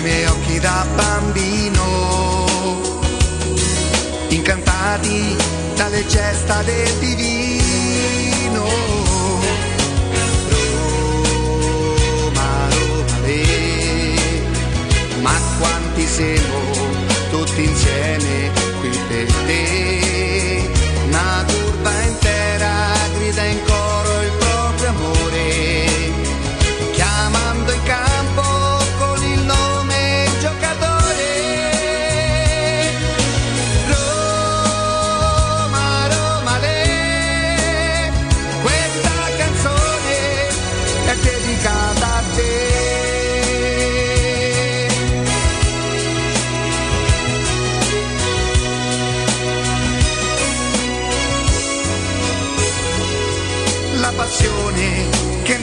nei miei occhi da bambino, incantati dalle gesta del divino. Roma, Roma, le, ma quanti siamo tutti insieme qui per te,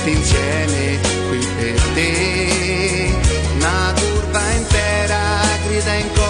tutti insieme qui per te. Una curva intera grida in coro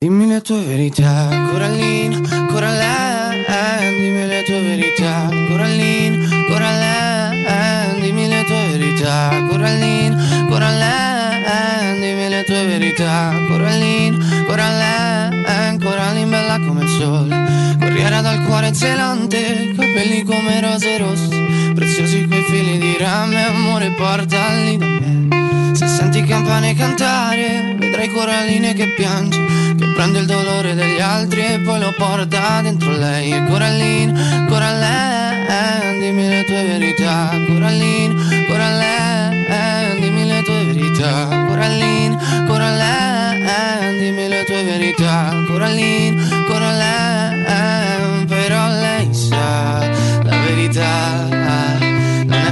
Dimmi la tua verità, Corallina, Corallina, dimmi la tua verità, Corallina, Corallina, dimmi la tua verità, Corallina, Corallina, dimmi la tua verità, Corallina, Corallina, Corallina bella come il sole, corriera dal cuore zelante, capelli come rose rosse, preziosi quei fili di rame, amore portali da me. Se senti campane cantare, vedrai coralline che piange, prende il dolore degli altri e poi lo porta dentro lei. E Coralline, Coralline, dimmi le tue verità. Coralline, Coralline, dimmi le tue verità. Coralline, Coralline, dimmi le tue verità. Coralline, Coralline, però lei sa la verità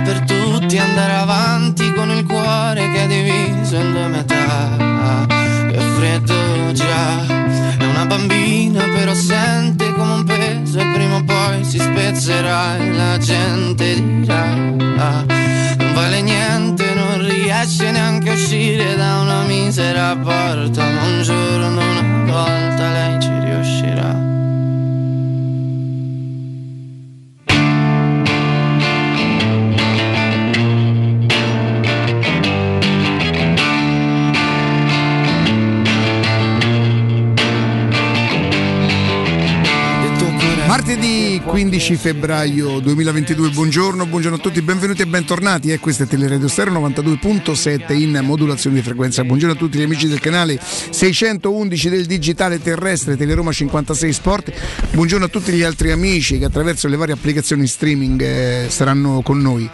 per tutti andare avanti con il cuore che è diviso in due metà. Freddo già, è una bambina però sente come un peso e prima o poi si spezzerà e la gente dirà. Non vale niente, non riesce neanche a uscire da una misera porta, ma un giorno una volta lei ci riuscirà. 15 febbraio 2022, buongiorno, buongiorno a tutti, benvenuti e bentornati. Eh, questo è Teleradio Stereo 92.7 in modulazione di frequenza. Buongiorno a tutti gli amici del canale 611 del digitale terrestre Teleroma 56 Sport. Buongiorno a tutti gli altri amici che attraverso le varie applicazioni streaming eh, saranno con noi.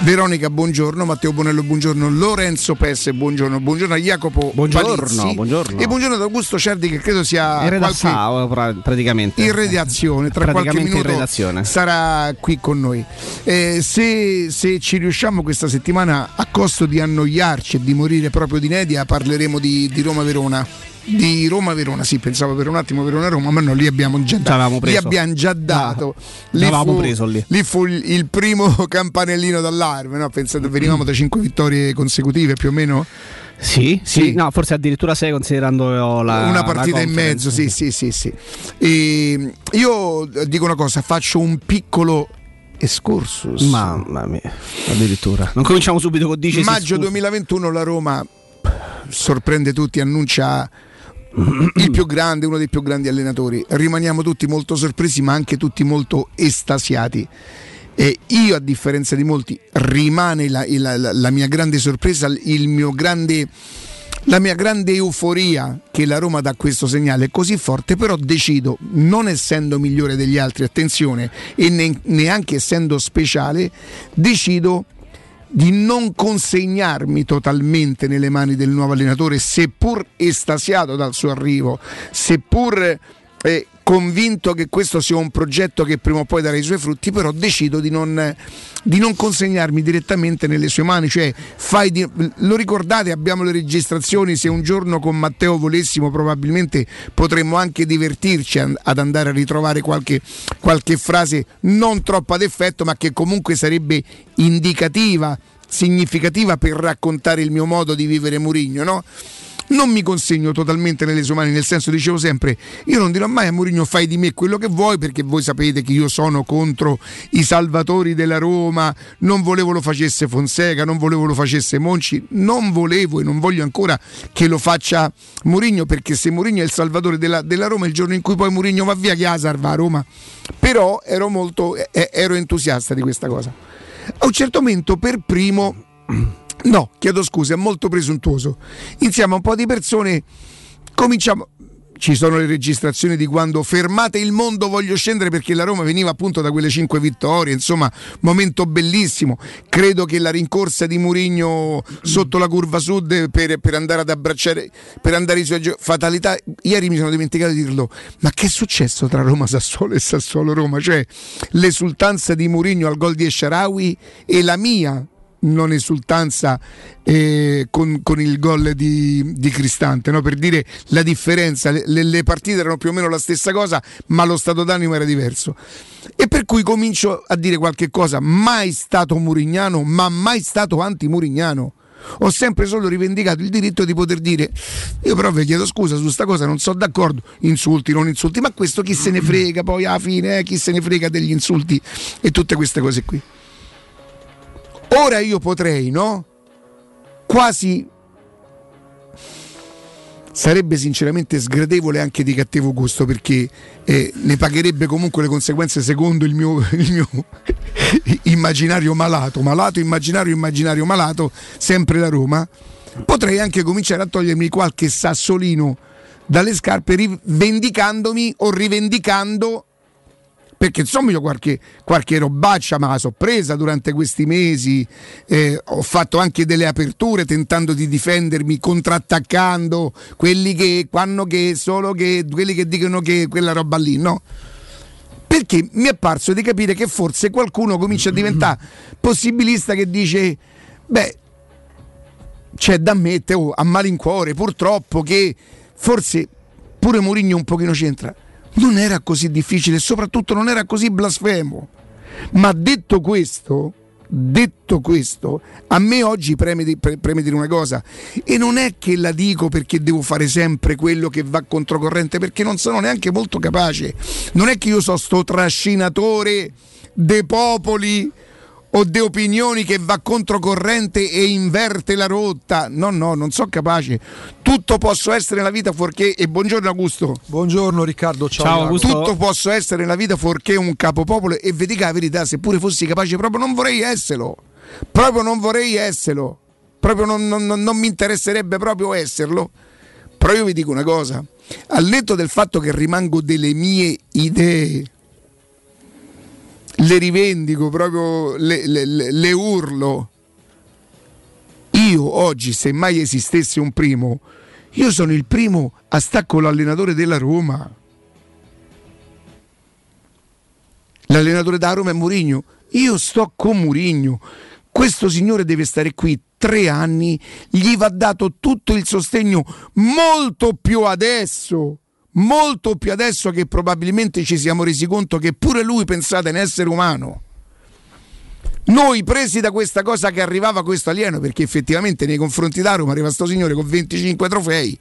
Veronica, buongiorno, Matteo Bonello, buongiorno, Lorenzo Pesse, buongiorno, buongiorno a Jacopo Buongiorno, Palizzi, buongiorno. e buongiorno ad Augusto Ciardi che credo sia In qualche praticamente. in redazione, tra qualche minuto redazione. sarà qui con noi. Eh, se, se ci riusciamo questa settimana a costo di annoiarci e di morire proprio di inedia parleremo di, di Roma-Verona. Di Roma-Verona, sì, pensavo per un attimo Verona-Roma, ma no, lì abbiamo già dato. Lì abbiamo già dato. Ci Lì fu- preso lì. lì fu il, il primo campanellino d'allarme, no? Pensate, venivamo da cinque vittorie consecutive più o meno. Sì, sì, Sì. no, forse addirittura 6 considerando la una la partita in conference. mezzo, sì, sì, sì, sì. E io dico una cosa, faccio un piccolo excursus. Mamma mia, addirittura. Non cominciamo subito con 10 Maggio 2021 la Roma sorprende tutti, annuncia il più grande, uno dei più grandi allenatori. Rimaniamo tutti molto sorpresi, ma anche tutti molto estasiati. E io, a differenza di molti, rimane la, la- la- mia grande sorpresa, grande, la mia grande euforia che la Roma dà questo segnale così forte, però decido, non essendo migliore degli altri, attenzione, e ne- neanche essendo speciale, decido di non consegnarmi totalmente nelle mani del nuovo allenatore, seppur estasiato dal suo arrivo, seppur eh, convinto che questo sia un progetto che prima o poi darà i suoi frutti, però decido di non, di non consegnarmi direttamente nelle sue mani. Cioè, di- lo ricordate, abbiamo le registrazioni, se un giorno con Matteo volessimo probabilmente potremmo anche divertirci ad andare a ritrovare qualche, qualche frase non troppo ad effetto, ma che comunque sarebbe indicativa, significativa per raccontare il mio modo di vivere Murigno, no? Non mi consegno totalmente nelle sue mani, nel senso dicevo sempre, io non dirò mai a Mourinho fai di me quello che vuoi perché voi sapete che io sono contro i salvatori della Roma, non volevo lo facesse Fonseca, non volevo lo facesse Monci, non volevo e non voglio ancora che lo faccia Mourinho perché se Mourinho è il salvatore della, della Roma il giorno in cui poi Mourinho va via chi la salva a Roma. Però ero molto ero entusiasta di questa cosa. A un certo momento per primo No, chiedo scusa, è molto presuntuoso. Insieme a un po' di persone cominciamo. Ci sono le registrazioni di quando fermate il mondo, voglio scendere perché la Roma veniva appunto da quelle cinque vittorie, insomma, momento bellissimo. Credo che la rincorsa di Murigno sotto la curva sud per, per andare ad abbracciare, per andare ai suoi fatalità. Ieri mi sono dimenticato di dirlo, ma che è successo tra Roma Sassuolo e Sassuolo Roma? Cioè l'esultanza di Murigno al gol di Esharawi e la mia non esultanza eh, con, con il gol di, di Cristante, no? per dire la differenza, le, le partite erano più o meno la stessa cosa, ma lo stato d'animo era diverso. E per cui comincio a dire qualche cosa, mai stato murignano, ma mai stato anti-murignano. Ho sempre solo rivendicato il diritto di poter dire io però vi chiedo scusa su sta cosa, non sono d'accordo, insulti, non insulti, ma questo chi se ne frega poi alla fine, eh, chi se ne frega degli insulti e tutte queste cose qui. Ora io potrei, no? Quasi sarebbe sinceramente sgradevole anche di cattivo gusto perché eh, ne pagherebbe comunque le conseguenze secondo il mio, il mio immaginario malato, malato, immaginario, immaginario malato, sempre la Roma. Potrei anche cominciare a togliermi qualche sassolino dalle scarpe rivendicandomi o rivendicando perché insomma io qualche, qualche robaccia ma la so presa durante questi mesi, eh, ho fatto anche delle aperture tentando di difendermi, contrattaccando quelli che, quando che, solo che, quelli che dicono che quella roba lì, no? Perché mi è parso di capire che forse qualcuno comincia a diventare possibilista che dice, beh, c'è da ammettere oh, a malincuore purtroppo che forse pure Mourinho un pochino c'entra non era così difficile e soprattutto non era così blasfemo. Ma detto questo detto questo a me oggi preme, di- pre- preme dire una cosa. E non è che la dico perché devo fare sempre quello che va controcorrente perché non sono neanche molto capace. Non è che io so sto trascinatore dei popoli o di opinioni che va controcorrente e inverte la rotta. No, no, non sono capace. Tutto posso essere nella vita fuorché. E buongiorno Augusto. Buongiorno Riccardo, ciao. Ciao. Augusto. Tutto posso essere nella vita fuorché un capopopolo. E vi dica la verità, seppure fossi capace, proprio non vorrei esserlo. Proprio non vorrei esserlo. Proprio non, non- non- non mi interesserebbe proprio esserlo. Però io vi dico una cosa. Al netto del fatto che rimango delle mie idee, le rivendico, proprio le, le- le- urlo. Io oggi, se mai esistesse un primo, io sono il primo a stare con l'allenatore della Roma. L'allenatore da Roma è Murigno. Io sto con Murigno. Questo signore deve stare qui tre anni, gli va dato tutto il sostegno molto più adesso, molto più adesso che probabilmente ci siamo resi conto che pure lui pensate è un essere umano. Noi presi da questa cosa che arrivava questo alieno, perché effettivamente nei confronti da Roma arriva sto signore con 25 trofei.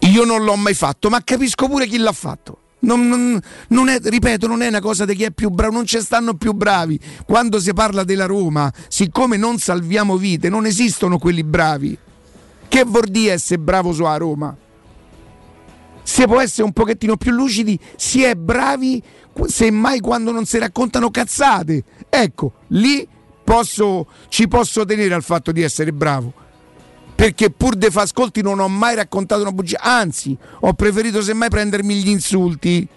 Io non l'ho mai fatto, ma capisco pure chi l'ha fatto. Non, non- non è, ripeto, non è una cosa di chi è più bravo, non ci stanno più bravi. Quando si parla della Roma, siccome non salviamo vite, non esistono quelli bravi. Che vuol dire essere bravo su a Roma? Se può essere un pochettino più lucidi, si è bravi semmai quando non si raccontano cazzate. Ecco, lì posso, ci posso tenere al fatto di essere bravo. Perché pur de fa ascolti non ho mai raccontato una bugia, anzi, ho preferito semmai prendermi gli insulti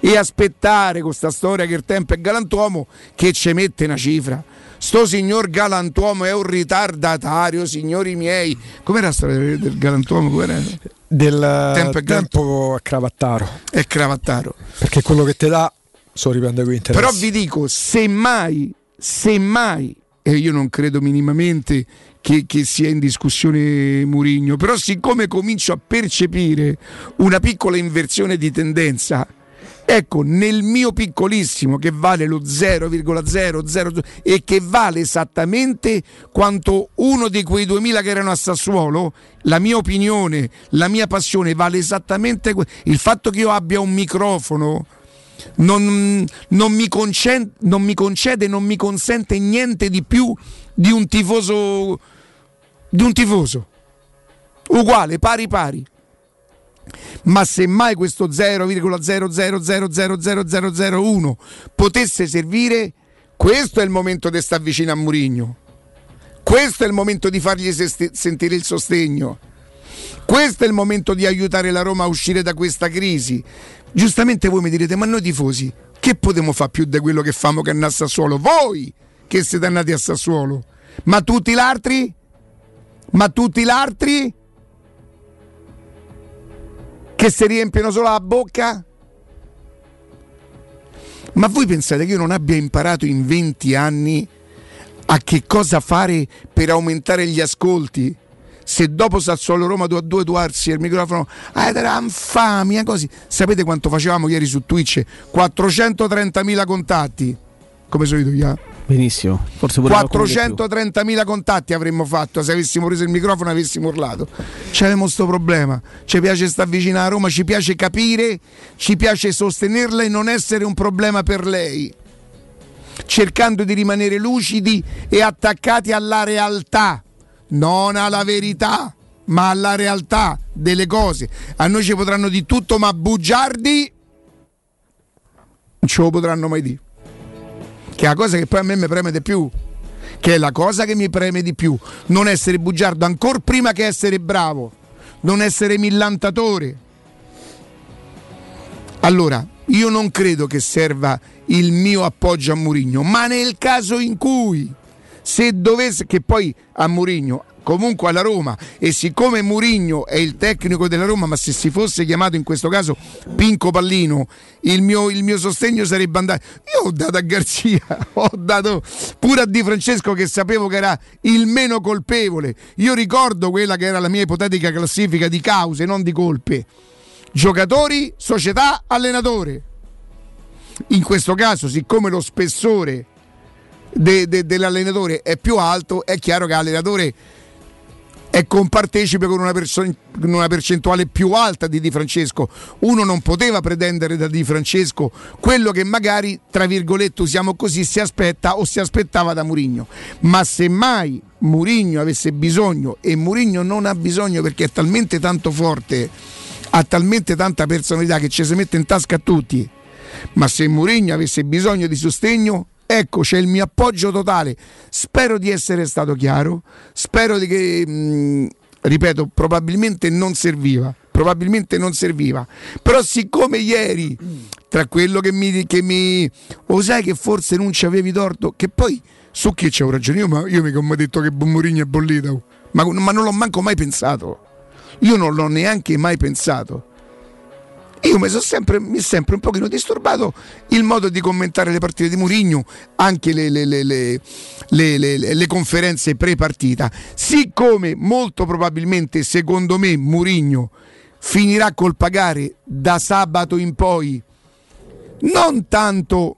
e aspettare con sta storia che il tempo è galantuomo che ci mette una cifra. Sto signor galantuomo è un ritardatario, signori miei. Com'era la storia del galantuomo? Com'era? Del Tempo tempo, a cravattaro, È cravattaro. perché quello che ti dà so riprende qui interessi. Però vi dico, semmai, semmai, e io non credo minimamente che, che sia in discussione Murigno, però siccome comincio a percepire una piccola inversione di tendenza, ecco, nel mio piccolissimo che vale lo 0,00 e che vale esattamente quanto uno di quei 2000 che erano a Sassuolo, la mia opinione, la mia passione vale esattamente que- il fatto che io abbia un microfono non, non mi concede, non mi concede, non mi consente niente di più di un tifoso, di un tifoso, uguale, pari pari. Ma se mai questo 0,000000001 potesse servire, questo è il momento di stare vicino a Murigno. Questo è il momento di fargli seste- sentire il sostegno. Questo è il momento di aiutare la Roma a uscire da questa crisi. Giustamente voi mi direte, ma noi tifosi, che potremmo fare più di quello che famo che andare a Sassuolo? Voi che siete andati a Sassuolo. Ma tutti gli altri? Ma tutti gli altri? Che si riempiono solo la bocca? Ma voi pensate che io non abbia imparato in 20 anni a che cosa fare per aumentare gli ascolti? Se dopo Sassuolo Roma 2 a 2 Duarsi il microfono, ah, era infamia così. Sapete quanto facevamo ieri su Twitch? 430.000 contatti. Come solito, yeah. Benissimo. Forse pure qualcuno di più. 430.000 contatti avremmo fatto se avessimo preso il microfono e avessimo urlato. C'avevamo sto problema. Ci piace stare vicino a Roma, ci piace capire, ci piace sostenerla e non essere un problema per lei. Cercando di rimanere lucidi e attaccati alla realtà, non alla verità, ma alla realtà delle cose. A noi ci potranno di tutto, ma bugiardi non ce lo potranno mai dire che è la cosa che poi a me mi preme di più. Che è la cosa che mi preme di più. Non essere bugiardo ancora prima che essere bravo. Non essere millantatore. Allora, io non credo che serva il mio appoggio a Murigno, ma nel caso in cui se dovesse che poi a Murigno comunque alla Roma. E siccome Murigno è il tecnico della Roma ma se si fosse chiamato in questo caso Pinco Pallino il mio, il mio sostegno sarebbe andato. Io ho dato a Garzia ho dato pure a Di Francesco che sapevo che era il meno colpevole. Io ricordo quella che era la mia ipotetica classifica di cause non di colpe. Giocatori, società, allenatore. In questo caso siccome lo spessore de- de- dell'allenatore è più alto, è chiaro che l'allenatore è compartecipe con una, perso- una, percentuale più alta di Di Francesco. Uno non poteva pretendere da Di Francesco quello che magari, tra virgolette, usiamo così, si aspetta o si aspettava da Murigno. Ma se mai Murigno avesse bisogno, e Murigno non ha bisogno perché è talmente tanto forte, ha talmente tanta personalità che ci si mette in tasca a tutti. Ma se Murigno avesse bisogno di sostegno, Ecco, c'è il mio appoggio totale. Spero di essere stato chiaro. Spero di che, mh, ripeto, probabilmente non serviva. Probabilmente non serviva. Però, siccome ieri, tra quello che mi. Che mi o sai che forse non ci avevi torto, che poi su chi c'ho ragione? Io, io mica mi ho detto che Mourinho è bollito. Ma, ma non l'ho manco mai pensato. Io non l'ho neanche mai pensato. Io mi sempre, mi sempre un pochino disturbato il modo di commentare le partite di Murigno, anche le, le, le, le, conferenze pre-partita. Siccome molto probabilmente, secondo me, Murigno finirà col pagare da sabato in poi non tanto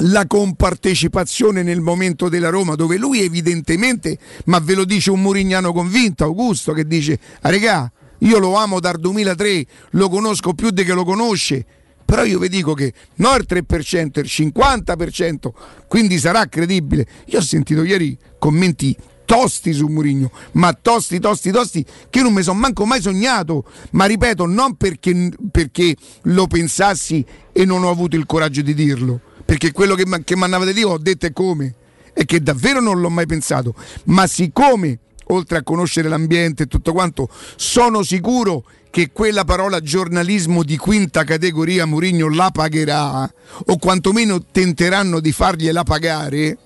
la compartecipazione nel momento della Roma, dove lui evidentemente, ma ve lo dice un murignano convinto, Augusto, che dice, ah, regà, io lo amo dal 2003, lo conosco più di che lo conosce. Però io vi dico che non il 3%, il 50%, quindi sarà credibile. Io ho sentito ieri commenti tosti su Murigno, ma tosti, tosti, tosti, che non mi sono manco mai sognato. Ma ripeto, non perché, perché, lo pensassi e non ho avuto il coraggio di dirlo, perché quello che, che mi di dire ho detto è come, è che davvero non l'ho mai pensato. Ma siccome oltre a conoscere l'ambiente e tutto quanto, sono sicuro che quella parola giornalismo di quinta categoria Murigno la pagherà o quantomeno tenteranno di fargliela pagare,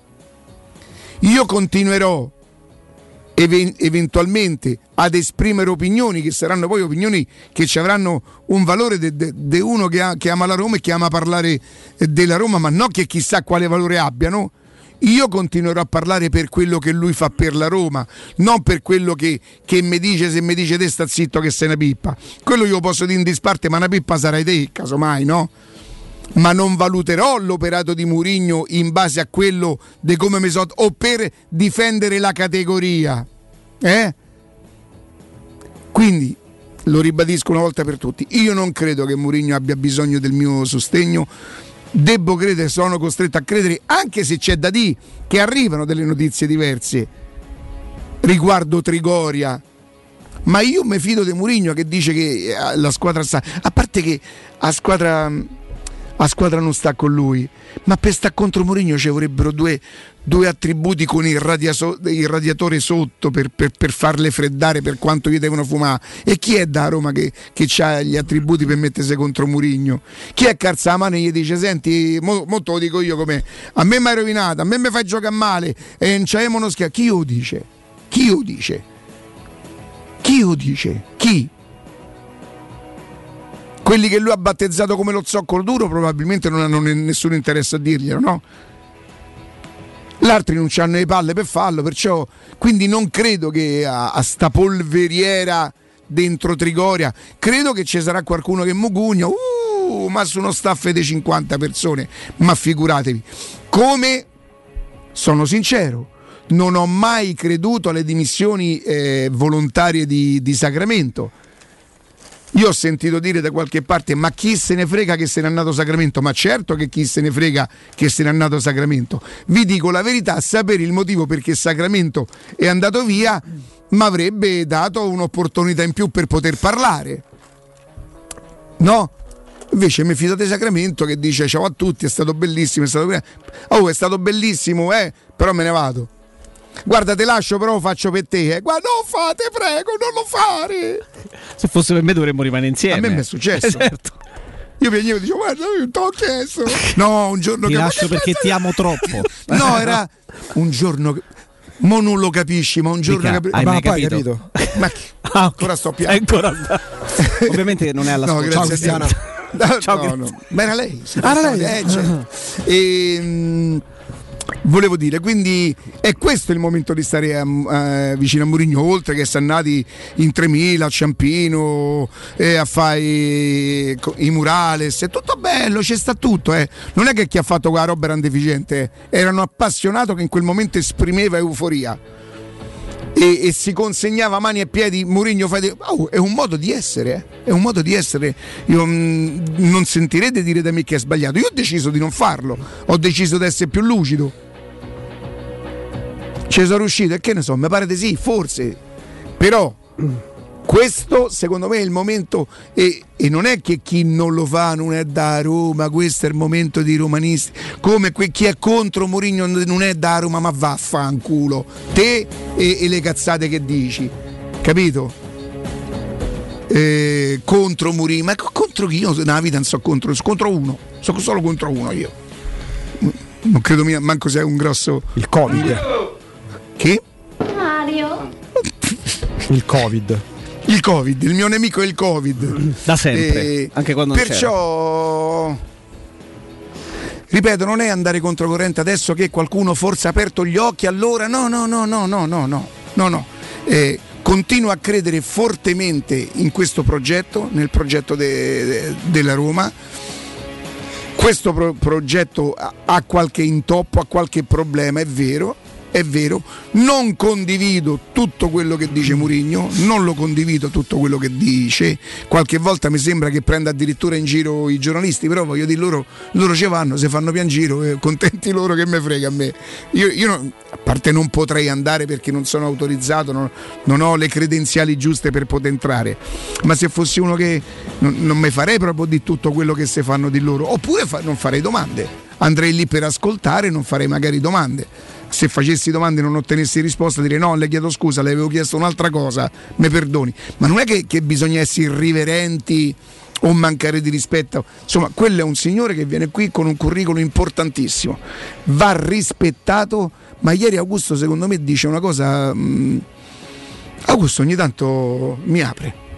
io continuerò eventualmente ad esprimere opinioni che saranno poi opinioni che ci avranno un valore di uno che, ha, che ama la Roma e che ama parlare della Roma, ma non che chissà quale valore abbiano io continuerò a parlare per quello che lui fa per la Roma, non per quello che, che mi dice, se mi dice te sta zitto che sei una pippa. Quello io posso dire in disparte, ma una pippa sarai te, casomai, no? Ma non valuterò l'operato di Murigno in base a quello di come mi so o per difendere la categoria. Eh? Quindi lo ribadisco una volta per tutti, io non credo che Murigno abbia bisogno del mio sostegno Debbo credere, sono costretto a credere, anche se c'è da dire che arrivano delle notizie diverse riguardo Trigoria. Ma io mi fido di Murigno che dice che eh, la squadra sta. A parte che a squadra la squadra non sta con lui, ma per stare contro Mourinho ci vorrebbero due, due attributi con il, radiaso, il radiatore sotto per, per, per, farle freddare per quanto gli devono fumare. E chi è da Roma che, che ha gli attributi per mettersi contro Murigno? Chi è mano e gli dice: Senti, mo, mo lo dico io come a me mi hai rovinato, a me mi fai giocare male e non c'è uno schiaffo. Chi lo dice? Chi lo dice? Chi lo dice? Chi? Quelli che lui ha battezzato come lo zoccolo duro probabilmente non hanno nessun interesse a dirglielo, no? L'altri non hanno le palle per farlo, perciò quindi non credo che a, a sta polveriera dentro Trigoria, credo che ci sarà qualcuno che mugugna, uh, ma su uno staff di 50 persone, ma figuratevi. Come sono sincero, non ho mai creduto alle dimissioni eh, volontarie di, di Sacramento io ho sentito dire da qualche parte, ma chi se ne frega che se n'è andato Sacramento? Ma certo che chi se ne frega che se n'è andato Sacramento. Vi dico la verità, sapere il motivo perché Sacramento è andato via mi avrebbe dato un'opportunità in più per poter parlare. No? Invece mi fido di Sacramento che dice ciao a tutti, è stato bellissimo, è stato, oh, è stato bellissimo, eh, però me ne vado. Guarda, te lascio, però faccio per te. Eh. Guarda, non fate, prego, non lo fare. Se fosse per me dovremmo rimanere insieme. A me mi è successo. certo. Io venivo e dicevo, guarda, io ti ho chiesto. No, un giorno ti che... lascio perché ti amo troppo. no, era un giorno che... Mo non lo capisci, ma un giorno capi... Hai ma mai capito? capito? Ma che... ah, ancora sto piangendo. Ancora... Ovviamente non è alla no, Ciao Cristiana. No, Ciao, no, no. Ma era lei. Ah, era lei. Eh, cioè. e, mh, volevo dire, quindi è questo il momento di stare a, a, vicino a Mourinho, oltre che essere andati in 3000 a Ciampino eh, a fare i, i, murales, è tutto bello, c'è sta tutto, eh. non è che chi ha fatto quella roba era un deficiente, eh. erano appassionato che in quel momento esprimeva euforia. E, e si consegnava mani e piedi Mourinho fate... oh, è un modo di essere eh. è un modo di essere. Io mm, non sentirete dire da me che è sbagliato. Io ho deciso di non farlo. Ho deciso di essere più lucido. Ci sono riuscito? E che ne so mi pare di sì forse. Però questo secondo me è il momento e, e non è che chi non lo fa non è da Roma, questo è il momento dei romanisti, come que- chi è contro Mourinho non è da Roma, ma vaffanculo, te e, e le cazzate che dici, capito? Eh, contro Mourinho, ma co- contro chi? Io nella vita non so contro, so contro uno, so solo contro uno io. Non credo mia, manco sia un grosso... Il Covid. Che? Mario. Il Covid. Il Covid, il mio nemico è il Covid. Da sempre, Eh, anche quando Perciò, ripeto, non è andare controcorrente adesso che qualcuno forse ha aperto gli occhi, allora no, no, no, no, no, no, no, no, no. Eh, continuo a credere fortemente in questo progetto, nel progetto de- de- della Roma. Questo pro- progetto ha- ha qualche intoppo, ha qualche problema, è vero, è vero, non condivido tutto quello che dice Murigno, non lo condivido tutto quello che dice, qualche volta mi sembra che prenda addirittura in giro i giornalisti, però voglio dire loro, loro ci vanno, se fanno piangiro, eh, contenti loro che me frega a me. Io, io non- a parte non potrei andare perché non sono autorizzato, non, non ho le credenziali giuste per poter entrare, ma se fossi uno che non, non mi farei proprio di tutto quello che si fanno di loro, oppure fa- non farei domande, andrei lì per ascoltare e non farei magari domande se facessi domande e non ottenessi risposta direi no, le chiedo scusa, le avevo chiesto un'altra cosa, mi perdoni. Ma non è che, che bisogna essere irriverenti o mancare di rispetto. Insomma, quello è un signore che viene qui con un curriculum importantissimo, va rispettato, ma ieri Augusto secondo me dice una cosa... mm, Augusto ogni tanto mi apre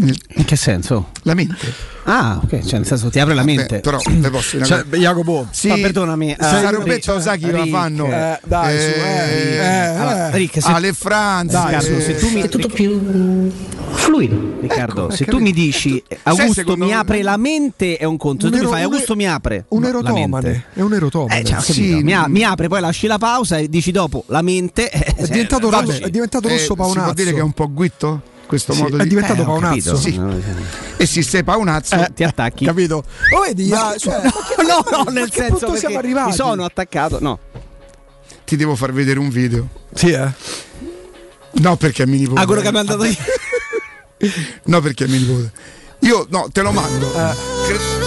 In che senso? la mente. Ah, ok, cioè nel senso ti apre la Vabbè, mente. però te posso Cioè. Jacopo. Sì, Ma perdonami, sai, eh, Roberto, Rick, sai chi la fanno? eh, dai, su, eh, eh, Allora, eh. Rick, se, Ale Franz, Riccardo, eh, se tu mi, È tutto più fluido. Riccardo, Ecco, se hai tu mi capito? dici Eh, Augusto mi apre la mente è un conto, se Un tu mi fai un- Augusto mi apre Un la erotomane. È un erotomane. Eh, cioè. Sì, mi, mm. mi apre, poi lasci la pausa e dici dopo la mente eh, è diventato, Vabbè, rosso, è diventato eh, rosso si può dire che è un po' guitto questo Sì, modo è di diventato Eh, paonazzo. Sì. No, e si sei paonazzo eh, ti attacchi. Capito? Lo vedi? ah, cioè, ma che- no, no, ma nel che senso punto siamo arrivati? mi sono attaccato. No, ti devo far vedere un video Sì, eh. no perché è mio nipote ah, quello che mi ha mandato io. no perché è mio nipote io no te lo mando Eh. Cre-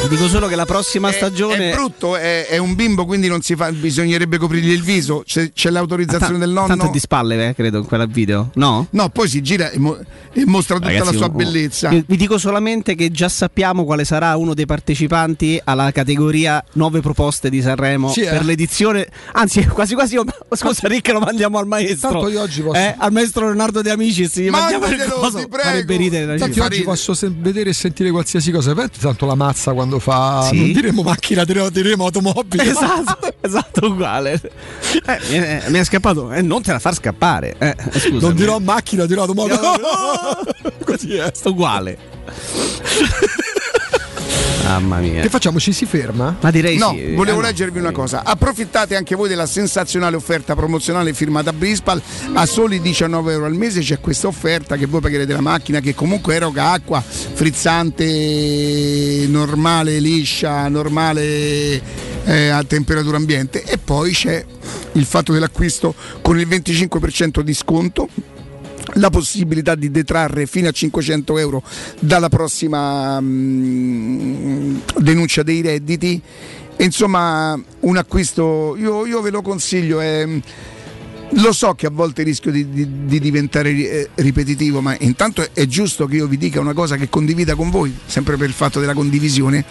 Ti dico solo che la prossima è, stagione è brutto è, è un bimbo quindi non si fa bisognerebbe coprirgli il viso c'è, c'è l'autorizzazione del nonno Tanto è di spalle, eh, credo, in quel video. No? no poi si gira e, mo- e mostra tutta Ragazzi, la sua oh, bellezza Vi dico solamente che già sappiamo quale sarà uno dei partecipanti alla categoria nuove proposte di Sanremo Sì, eh. per l'edizione. Anzi, quasi quasi. io- Scusa, Rick, lo mandiamo al maestro. Tanto io oggi posso- Eh, al maestro Leonardo De Amicis. Gli mandiamo il coso. ti prego. Farebbe ridere. Tanto oggi posso se- vedere e sentire qualsiasi cosa. Tanto la mazza quando fa. Sì? Non diremo macchina, diremo, automobile. Esatto, esatto, uguale. Eh, mi, è, mi è scappato. Eh, non te la far scappare. Eh. Non dirò macchina, dirò automobile. Così è. Uguale. Mamma mia. Che facciamo? Ci si ferma? Ma direi No, sì. volevo no. leggervi una cosa. Approfittate anche voi della sensazionale offerta promozionale firmata a Brispal. A soli 19 euro al mese c'è questa offerta che voi pagherete la macchina che comunque eroga acqua frizzante, normale, liscia, normale eh, a temperatura ambiente. E poi c'è il fatto dell'acquisto con il 25% di sconto la possibilità di detrarre fino a 500 euro dalla prossima mm, denuncia dei redditi. Insomma, un acquisto, io, io ve lo consiglio, è, lo so che a volte rischio di, di- di diventare eh, ripetitivo, ma intanto è giusto che io vi dica una cosa che condivida con voi, sempre per il fatto della condivisione,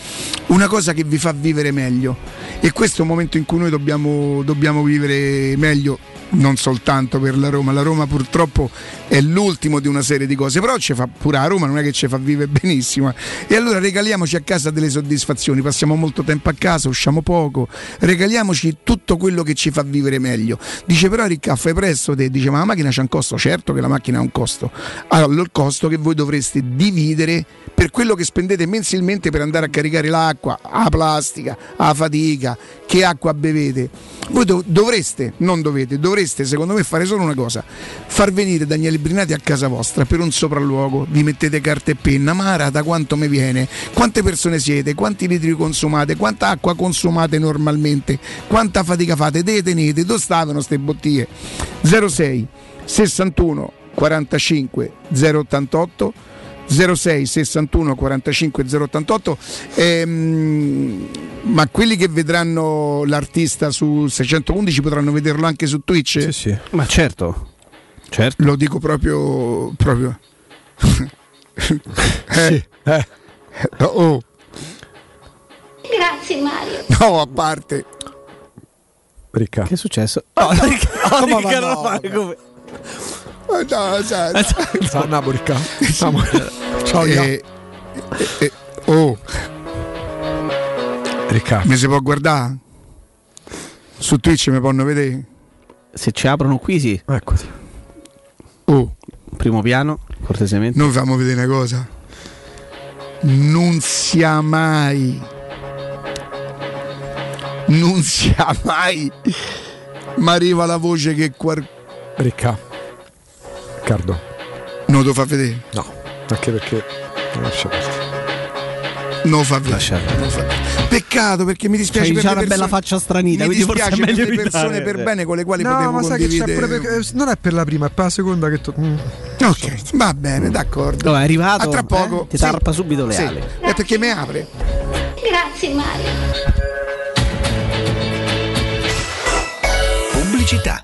una cosa che vi fa vivere meglio. E questo è un momento in cui noi dobbiamo, dobbiamo vivere meglio non soltanto per la Roma, la Roma purtroppo è l'ultimo di una serie di cose, però ci fa pure la Roma non è che ci fa vivere benissimo. E allora regaliamoci a casa delle soddisfazioni, passiamo molto tempo a casa, usciamo poco, regaliamoci tutto quello che ci fa vivere meglio. Dice però Ricca, fai presto te, dice ma la macchina c'ha un costo, certo che la macchina ha un costo. Allora il costo che voi dovreste dividere per quello che spendete mensilmente per andare a caricare l'acqua, la plastica, la fatica, che acqua bevete. Voi dov- dovreste, non dovete, dovreste secondo me fare solo una cosa, far venire Daniele Brinati a casa vostra per un sopralluogo, vi mettete carta e penna, Mara da quanto mi viene, quante persone siete, quanti litri consumate, quanta acqua consumate normalmente, quanta fatica fate, dove tenete, dove stavano queste bottiglie? 06 61 45 088 06 61 45 088 ehm, ma quelli che vedranno l'artista su 611 potranno vederlo anche su Twitch? Sì, sì. Ma certo, certo. Lo dico proprio proprio Sì, eh. oh, Grazie Mario. no a parte Ricca. Che è successo? No, perché ma Ricca, no, fare no. Eh, no, sai, Sta a Napoli, Ciao, Ia. eh, eh, eh, oh Ricca. mi si può guardare? su Twitch mi possono vedere? Se ci aprono qui, sì. Eccoti. oh Primo piano, cortesemente. Noi facciamo vedere una cosa. Non sia mai. Non sia mai. Ma arriva la voce che qualcuno Ricca. Riccardo. non lo fa vedere. No, anche perché. non lascia perdere. Non lo fa vedere. Non lo fa vedere. Peccato perché mi dispiace C'hai per le una bella faccia stranita, Mi dispiace per le persone evitare. per bene con le quali No, potevo ma sai che c'è condividere. pure perché- non è per la prima, è per la seconda che tu. mm. Ok, va bene, d'accordo. No, è arrivato. A tra poco. eh? Ti Sì. tarpa subito le Sì. ali. È perché mi apre. Grazie Mario. Pubblicità.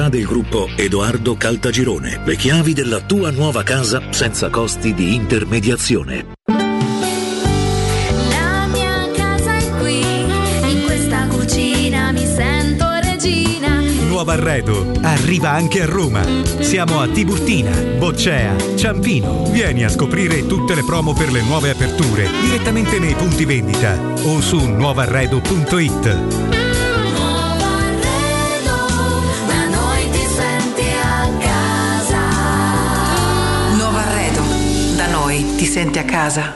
del gruppo Edoardo Caltagirone. Le chiavi della tua nuova casa senza costi di intermediazione. La mia casa è qui, in questa cucina mi sento regina. Nuovo arredo arriva anche a Roma. Siamo a Tiburtina, Boccea, Ciampino. Vieni a scoprire tutte le promo per le nuove aperture direttamente nei punti vendita o su nuovarredo.it. ti senti a casa.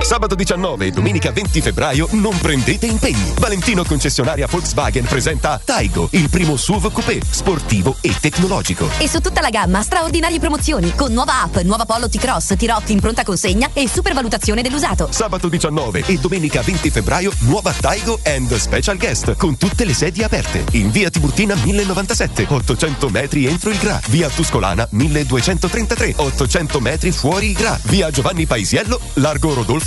Sabato 19 e domenica 20 febbraio non prendete impegni. Valentino concessionaria Volkswagen presenta Taigo, il primo SUV coupé, sportivo e tecnologico. E su tutta la gamma straordinarie promozioni con nuova app, nuova Polo T-Cross, T-Rock in pronta consegna e supervalutazione dell'usato. Sabato 19 e domenica 20 febbraio nuova Taigo and Special Guest con tutte le sedie aperte. In via Tiburtina 1097, 800 metri entro il Gra. Via Tuscolana 1233, 800 metri fuori il Gra. Via Giovanni Paisiello, largo Rodolfo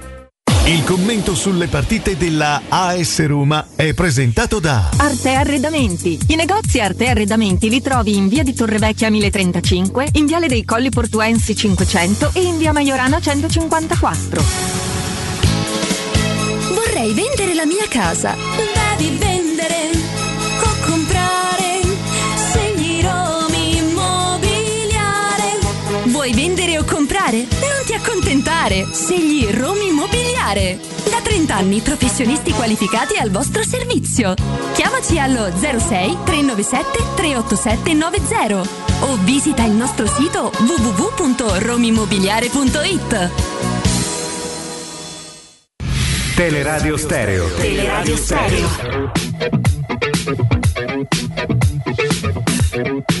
Il commento sulle partite della AS Roma è presentato da Arte Arredamenti. I negozi Arte Arredamenti li trovi in via di Torrevecchia 1035, in viale dei Colli Portuensi 500 e in via Maiorana 154. Vorrei vendere la mia casa. Devi vendere o comprare. Segni Romi Immobiliare. Vuoi vendere o comprare? Accontentare! Scegli Romi Immobiliare! Da 30 anni professionisti qualificati al vostro servizio. Chiamaci allo 06 397 387 90 o visita il nostro sito www.romimmobiliare.it. Teleradio Stereo. Teleradio Stereo. I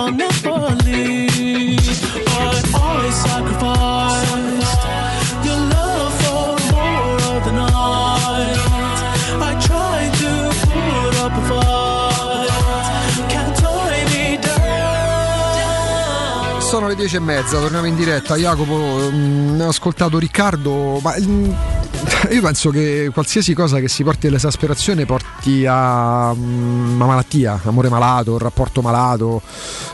I'll never leave. But I sacrificed your love for more of the night. I tried to put up a fight. Can't tie me down. Sono le dieci e mezza, torniamo in diretta. Jacopo, mm, ho ascoltato Riccardo, ma mm, io penso che qualsiasi cosa che si porti all'esasperazione porti a mm, una malattia, amore malato, un rapporto malato,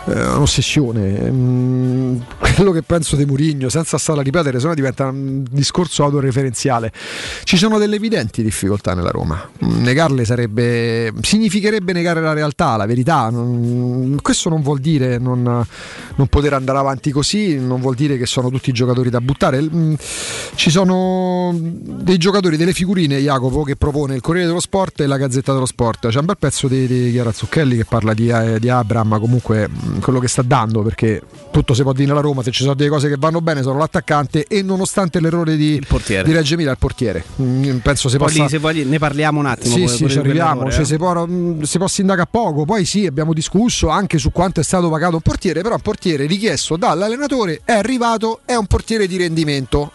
eh, un'ossessione. Mm, quello che penso di Murigno, senza stare a ripetere, se no diventa un discorso autoreferenziale. Ci sono delle evidenti difficoltà nella Roma. Mm, Negarle sarebbe. significherebbe negare la realtà, la verità. Questo non vuol dire non, non poter andare avanti così, non vuol dire che sono tutti giocatori da buttare. Mm, Ci sono dei giocatori, delle figurine, Jacopo, che propone il Corriere dello Sport e la Gazzetta dello Sport. C'è un bel pezzo di, di Chiara Zucchelli che parla di, eh, di Abram, comunque mm, quello che sta dando, perché tutto si può dire nella Roma, se ci sono delle cose che vanno bene sono l'attaccante e nonostante l'errore di, di Reggio Emilia il portiere. Mm, Penso Poi possa... lì, se vuoi, ne parliamo un attimo. Sì, sì, ci arriviamo. Cioè, eh. si, può, mh, si può sindacare poco. Poi sì, abbiamo discusso anche su quanto è stato pagato un portiere, però un portiere richiesto dall'allenatore è arrivato, è un portiere di rendimento.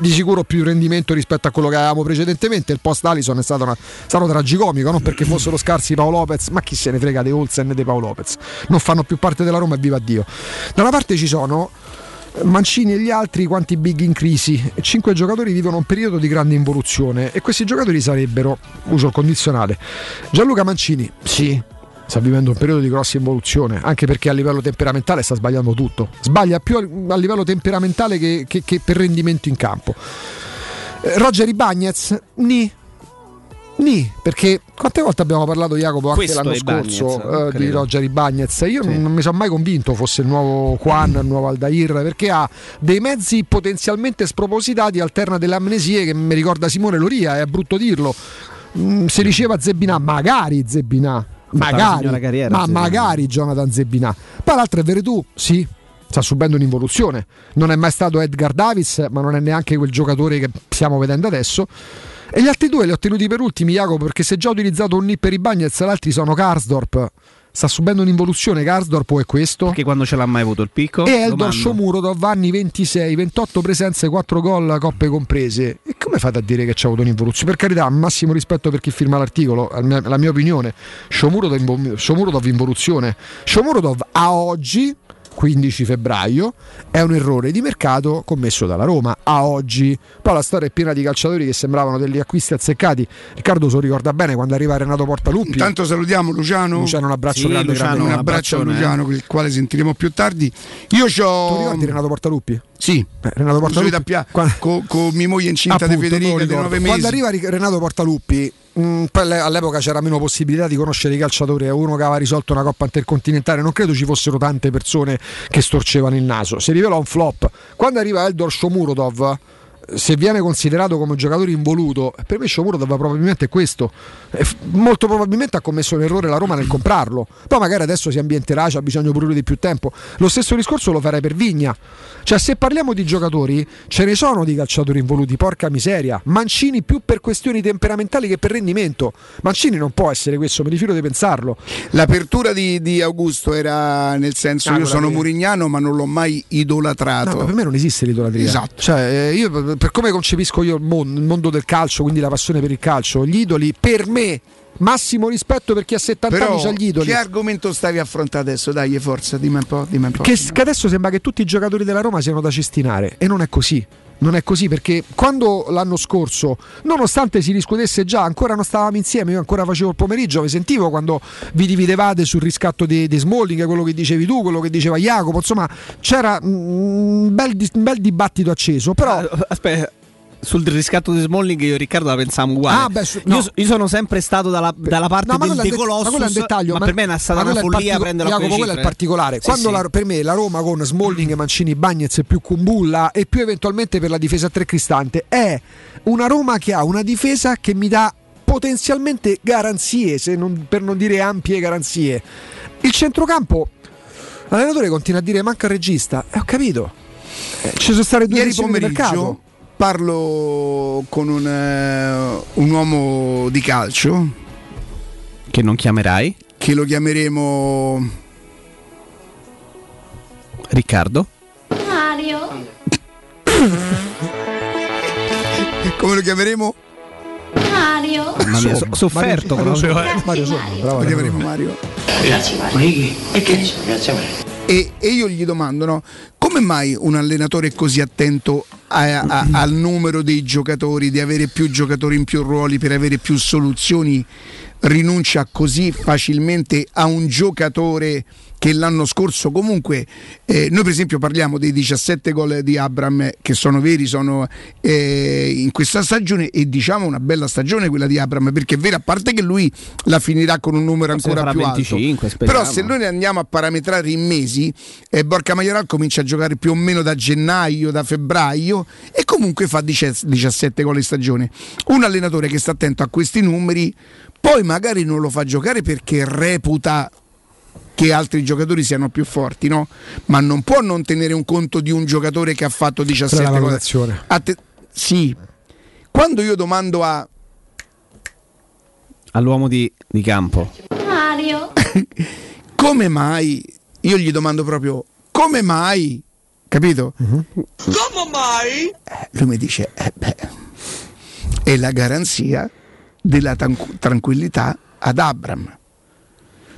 Di sicuro più rendimento rispetto a quello che avevamo precedentemente. Il post Alison è stato, una- stato tragicomico, non perché fossero scarsi Paolo Lopez, ma chi se ne frega di Olsen e di Paolo Lopez. Non fanno più parte della Roma e viva Dio. Una parte ci sono Mancini e gli altri quanti big in crisi. Cinque giocatori vivono un periodo di grande involuzione e questi giocatori sarebbero, uso il condizionale, Gianluca Mancini, sì, sta vivendo un periodo di grossa involuzione, anche perché a livello temperamentale sta sbagliando tutto. Sbaglia più a a livello temperamentale che, che- che per rendimento in campo. Eh, Roger Ibagnez, ni. Ni, perché quante volte abbiamo parlato Jacopo anche Questo l'anno scorso non eh, di credo. Roger Ibagnez io non, non mi sono mai convinto fosse il nuovo Juan, il nuovo Aldair perché ha dei mezzi potenzialmente spropositati alterna delle amnesie che mi ricorda Simone Loria è brutto dirlo Mm, si diceva Zebinà magari Zebinà magari. carriera, ma Zebinà. magari Jonathan Zebinà poi l'altro è Veretù sì sta subendo un'involuzione. Non è mai stato Edgar Davis ma non è neanche quel giocatore che stiamo vedendo adesso. E gli altri due li ho tenuti per ultimi, Jacopo, perché se già ho utilizzato un nip per i Bagnets, gli altri sono Karsdorp sta subendo un'involuzione Karsdorp o è questo? Perché quando ce l'ha mai avuto il picco? E Eldor Domando. Shomurodov anni 26, 28 presenze, 4 gol, coppe comprese. E come fate a dire che c'è avuto un'involuzione? Per carità, massimo rispetto per chi firma l'articolo, la mia, opinione. Shomurodov, in- Shomurodov involuzione. Shomurodov a oggi 15 febbraio è un errore di mercato commesso dalla Roma a oggi. Poi la storia è piena di calciatori che sembravano degli acquisti azzeccati. Riccardo se lo ricorda bene quando arriva Renato Portaluppi. Intanto salutiamo Luciano. Luciano, un abbraccio Sì, grande, Luciano, grande, un abbraccio a Luciano, con il quale sentiremo più tardi. Io c'ho. Tu ricordi Renato Portaluppi? Sì, Renato Portaluppi. con, con mia moglie incinta di Appunto, Federica non lo di ricordo. nove mesi. Quando arriva Renato Portaluppi, alle- all'epoca c'era meno possibilità di conoscere i calciatori. È uno che aveva risolto una coppa intercontinentale. Non credo ci fossero tante persone che storcevano il naso. Si rivelò un flop. Quando arriva Eldor Shomurodov. Se viene considerato come un giocatore involuto, per me Shomurodov probabilmente è questo. Molto probabilmente ha commesso un errore la Roma nel comprarlo. Poi magari adesso si ambienterà, c'ha bisogno pure di più tempo. Lo stesso discorso lo farei per Vigna. Cioè, se parliamo di giocatori, ce ne sono di calciatori involuti, porca miseria. Mancini più per questioni temperamentali che per rendimento. Mancini non può essere questo, mi rifiuto di pensarlo. L'apertura di, di Augusto era nel senso: Ah, io sono murignano, ma non l'ho mai idolatrato. No, ma per me non esiste l'idolatria. Esatto. Cioè, eh, io per come concepisco io il mondo, il mondo del calcio, quindi la passione per il calcio, gli idoli, per me, massimo rispetto per chi ha 70 Però, anni c'ha gli idoli. che argomento stavi affrontando adesso? Dai, forza, dimmi un po'. Dimmi un po'. Che, che adesso sembra che tutti i giocatori della Roma siano da cestinare e non è così. Non è così perché quando l'anno scorso, nonostante si discutesse già, ancora non stavamo insieme, io ancora facevo il pomeriggio, vi sentivo quando vi dividevate sul riscatto di, di Smalling, quello che dicevi tu, quello che diceva Jacopo, insomma c'era un bel, un bel dibattito acceso, però... Aspetta. Sul riscatto di Smalling io e Riccardo la pensiamo uguale. Ah, beh, su- no. io, io sono sempre stato dalla, dalla parte No, ma del quello è De ma Colossus, un dettaglio, ma per me è stata ma una follia partico- prenderlo a Jacopo, quello è il particolare. Sì, Quando sì. la- per me la Roma con Smalling, Mancini, Bagnez e più Kumbulla e più eventualmente per la difesa a tre cristante è una Roma che ha una difesa che mi dà potenzialmente garanzie, se non- per non dire ampie garanzie. Il centrocampo, l'allenatore continua a dire manca il regista. E ho capito. Eh, ci sono state due Ieri pomeriggio. Parlo con un, eh, un uomo di calcio Che non chiamerai? che lo chiameremo Riccardo? Mario. come lo chiameremo? Mario. Mamma mia, so- sofferto Mario, proprio. Mario, eh. Mario Somma, bravo, lo chiameremo Mario. E Grazie Mario. e, e io gli domando no, come mai un allenatore è così attento a- a- al numero dei giocatori di avere più giocatori in più ruoli per avere più soluzioni rinuncia così facilmente a un giocatore che l'anno scorso comunque eh, noi per esempio parliamo dei 17 gol di Abram che sono veri sono eh, in questa stagione e diciamo una bella stagione quella di Abram perché è vero a parte che lui la finirà con un numero ancora più 25, alto speriamo. però se noi ne andiamo a parametrare in mesi eh, Borca Maioral comincia a giocare più o meno da gennaio da febbraio e comunque fa 10 17 gol in stagione un allenatore che sta attento a questi numeri poi magari non lo fa giocare perché reputa che altri giocatori siano più forti, no? Ma non può non tenere un conto di un giocatore che ha fatto 17 Quella è la gol. valutazione. Atte- sì. Quando io domando a All'uomo di, di campo. Mario. come mai, io gli domando proprio come mai, capito? Come mai? Eh, lui mi dice, eh beh, è la garanzia della tan- tranquillità ad Abram.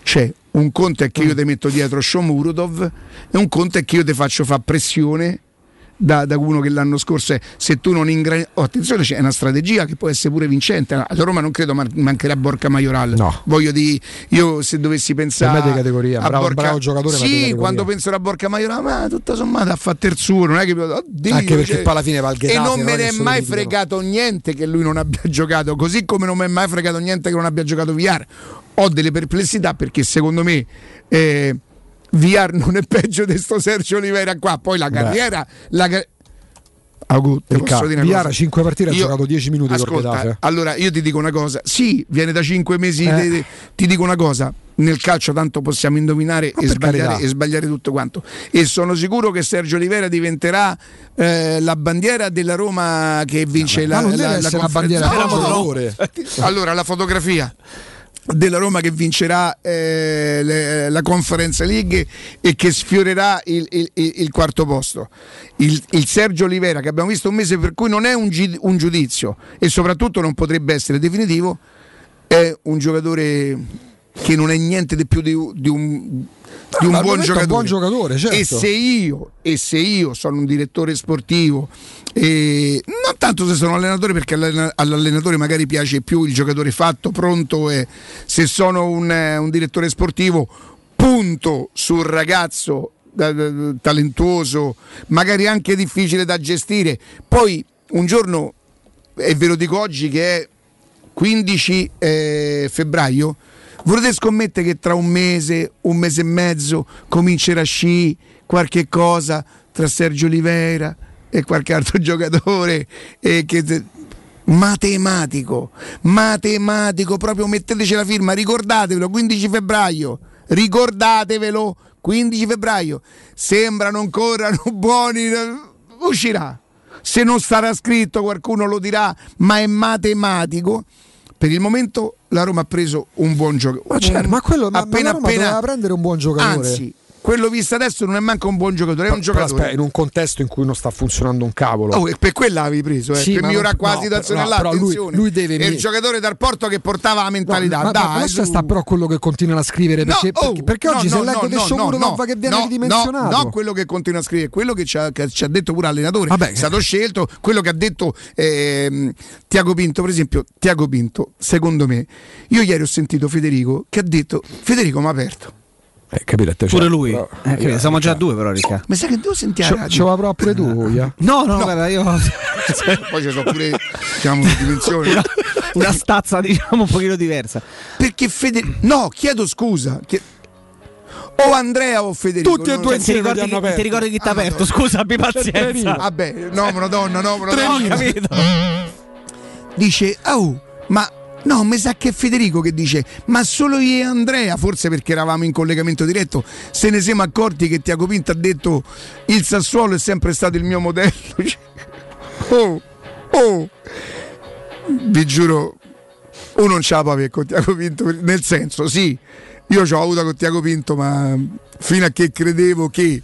Cioè, un conto è che io ti metto dietro Shomurodov e un conto è che io ti faccio fare pressione da, da uno che l'anno scorso è se tu non ingrani oh, attenzione c'è una strategia che può essere pure vincente. A Roma non credo man- mancherà Borca Maioral. No. voglio di io se dovessi pensare di categoria, a bravo- Borca- bravo giocatore, sì quando penso a Borca Maioral ma tutto sommato ha fatto il suo non è che oddio, Anche perché cioè- poi alla fine va al e non me ne è mai fregato niente che lui non abbia giocato così come non mi è mai fregato niente che non abbia giocato VR ho delle perplessità perché secondo me eh, VR non è peggio di sto Sergio Oliveira qua. Poi la carriera la car- Riccardo, posso dire Viara cosa? 5 partite ha Io- giocato 10 minuti col Ascolta, allora io ti dico una cosa, sì, viene da 5 mesi, Eh. de- ti dico una cosa, nel calcio tanto possiamo indovinare Ma e sbagliare, e sbagliare tutto quanto. E sono sicuro che Sergio Oliveira diventerà eh, la bandiera della Roma che vince Ma la, non deve la- la una conferenza- bandiera, No, motivatore. Allora la fotografia della Roma che vincerà eh, le- la Conference League e che sfiorerà il, il- il- quarto posto. Il, il Sergio Olivera che abbiamo visto un mese per cui non è un, un giudizio e soprattutto non potrebbe essere definitivo, è un giocatore che non è niente di più di, di un, di un buon giocatore. buon giocatore, certo. E se io, e se io sono un direttore sportivo, e non tanto se sono allenatore, perché all'allena- all'allenatore magari piace più il giocatore fatto, pronto, e se sono un, un direttore sportivo, punto sul ragazzo talentuoso, magari anche difficile da gestire. Poi un giorno, e ve lo dico oggi che è 15 eh, febbraio, vorrete scommettere che tra un mese, un mese e mezzo comincerà a sci qualche cosa tra Sergio Oliveira e qualche altro giocatore e che matematico, matematico, proprio metteteci la firma, ricordatevelo, 15 febbraio, ricordatevelo, 15 febbraio, sembrano ancora buoni, uscirà. Se non sarà scritto qualcuno lo dirà, ma è matematico. Per il momento la Roma ha preso un buon giocatore. Ma certo, ma quello ma, appena ma la Roma appena doveva prendere un buon giocatore. Anzi, quello visto adesso non è manco un buon giocatore, è un Però giocatore. aspetta, in un contesto in cui non sta funzionando un cavolo. Oh, per quella l'avevi preso, eh, Sì, per migliorare qua la no, situazione no, là. lui- lui deve È il mi- giocatore dal porto che portava la mentalità. ma, ma- Dai, ma lascia su. sta però quello che continuano a scrivere perché, No, oh, perché, perché no, oggi no, se leggo no, del no, no, che viene no, ridimensionato No, no, quello che continua a scrivere, quello che ci ha, che ci ha detto pure l'allenatore, Vabbè, è stato scelto, quello che ha detto ehm, Tiago Pinto, per esempio, Tiago Pinto, secondo me, io ieri ho sentito Federico che ha detto, Federico mi ha aperto. Eh, capire, te Pure lui. però- Eh, capito, siamo già a due però, Ricca. Ma sai che devo sentire Ce- la prova pure tu, Ia? No, no, guarda, io Poi ci sono pure diciamo, dimensioni. una, una stazza diciamo un pochino diversa. Perché Federico... No, chiedo scusa. chie- O Andrea o Federico. Tutti e due Ti insieme ricordi, ti ti ricordi chi ti ha aperto? Scusa, abbi pazienza. Vabbè, no, madonna, no, Ho madonna. capito. Dice, oh, ma no, mi sa che è Federico che dice, ma solo io e Andrea, forse perché eravamo in collegamento diretto, se ne siamo accorti che Tiago Pinto ha detto il Sassuolo è sempre stato il mio modello. Oh, oh, vi giuro, uno non ce la può avere con Tiago Pinto, nel senso, sì, io ce l'ho avuta con Tiago Pinto, ma fino a che credevo che,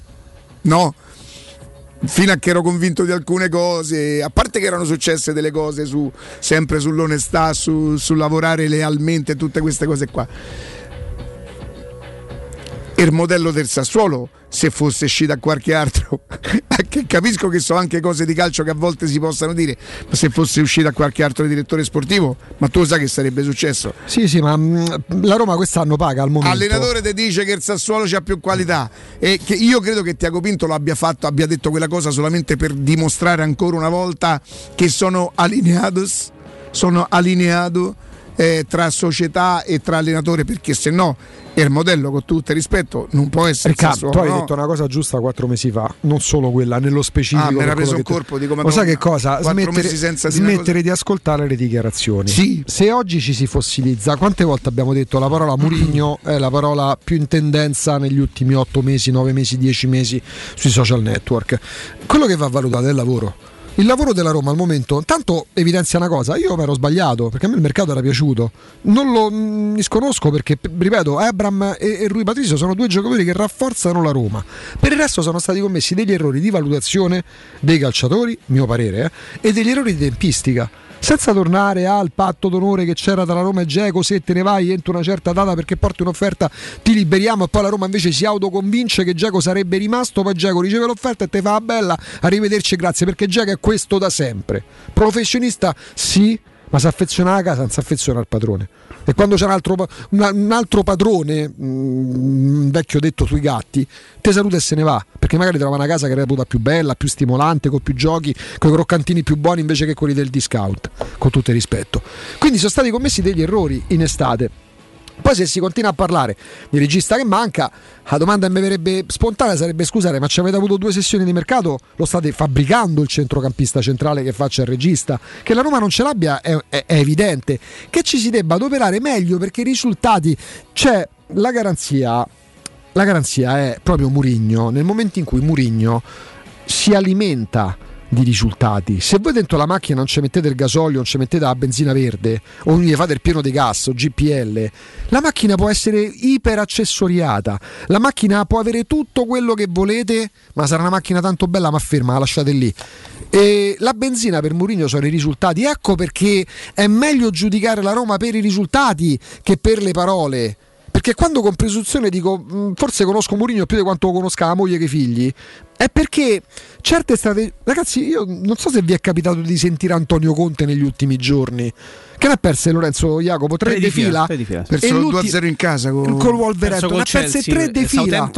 no? Fino a che ero convinto di alcune cose, a parte che erano successe delle cose su, sempre sull'onestà, su, sul lavorare lealmente, tutte queste cose qua. Il modello del Sassuolo, se fosse uscito a qualche altro, che capisco che so anche cose di calcio che a volte si possano dire, ma se fosse uscito a qualche altro direttore sportivo, ma tu lo sai che sarebbe successo? Sì, sì, ma mh, la Roma quest'anno paga al momento. Allenatore ti dice che il Sassuolo c'ha più qualità e che io credo che Tiago Pinto lo abbia fatto, abbia detto quella cosa solamente per dimostrare ancora una volta che sono allineados, sono allineato eh, tra società e tra allenatore perché se no il modello con tutto il rispetto non può essere Riccardo, Sassuolo, tu hai no? detto una cosa giusta quattro mesi fa, non solo quella, nello specifico. Ah, mi era preso un tu- colpo, dico, Madonna, sai che cosa? Smettere, smettere di ascoltare le dichiarazioni. Sì. Se oggi ci si fossilizza, quante volte abbiamo detto la parola Murigno è la parola più in tendenza negli ultimi otto mesi, nove mesi, dieci mesi sui social network? Quello che va valutato è il lavoro. Il lavoro della Roma al momento, tanto evidenzia una cosa, io mi ero sbagliato perché a me il mercato era piaciuto, non lo mm, misconosco perché, ripeto, Abram e, e Rui Patricio sono due giocatori che rafforzano la Roma. Per il resto sono stati commessi degli errori di valutazione dei calciatori, mio parere, eh, e degli errori di tempistica. Senza tornare al patto d'onore che c'era tra Roma e Geco, se te ne vai entro una certa data perché porti un'offerta ti liberiamo e poi la Roma invece si autoconvince che Geco sarebbe rimasto, poi Geco riceve l'offerta e te fa la bella, arrivederci grazie perché Geco è questo da sempre. Professionista sì, ma si affeziona alla casa, non si affeziona al padrone. E quando c'è un altro, un altro padrone, mm, un vecchio detto sui gatti, te saluta e se ne va, perché magari trova una casa che reputa più bella, più stimolante, con più giochi, con i croccantini più buoni invece che quelli del discount, con tutto il rispetto. Quindi sono stati commessi degli errori in estate. Poi se si continua a parlare di regista che manca, la domanda mi verrebbe spontanea sarebbe scusate, ma ci avete avuto due sessioni di mercato? Lo state fabbricando il centrocampista centrale che faccia il regista? Che la Roma non ce l'abbia è, è- è evidente. Che ci si debba adoperare meglio perché i risultati c'è la garanzia. La garanzia è proprio Murigno. Nel momento in cui Murigno si alimenta di risultati. Se voi dentro la macchina non ci mettete il gasolio, non ci mettete la benzina verde o non gli fate il pieno di gas o GPL, la macchina può essere iper accessoriata. La macchina può avere tutto quello che volete, ma sarà una macchina tanto bella, ma ferma, la lasciate lì. E la benzina per Mourinho sono i risultati. Ecco perché è meglio giudicare la Roma per i risultati che per le parole. Perché quando con presunzione dico "Mm, forse conosco Mourinho più di quanto conosca la moglie che i figli, è perché certe strategie. Ragazzi, io non so se vi è capitato di sentire Antonio Conte negli ultimi giorni. Che ne ha perse Lorenzo Jacopo? Tre, Tre di fila, fila? tre di fila. Perso lo l'ulti- 2-0 in casa con, col Wolverhampton. Ne ha perse Chelsea, tre di fila.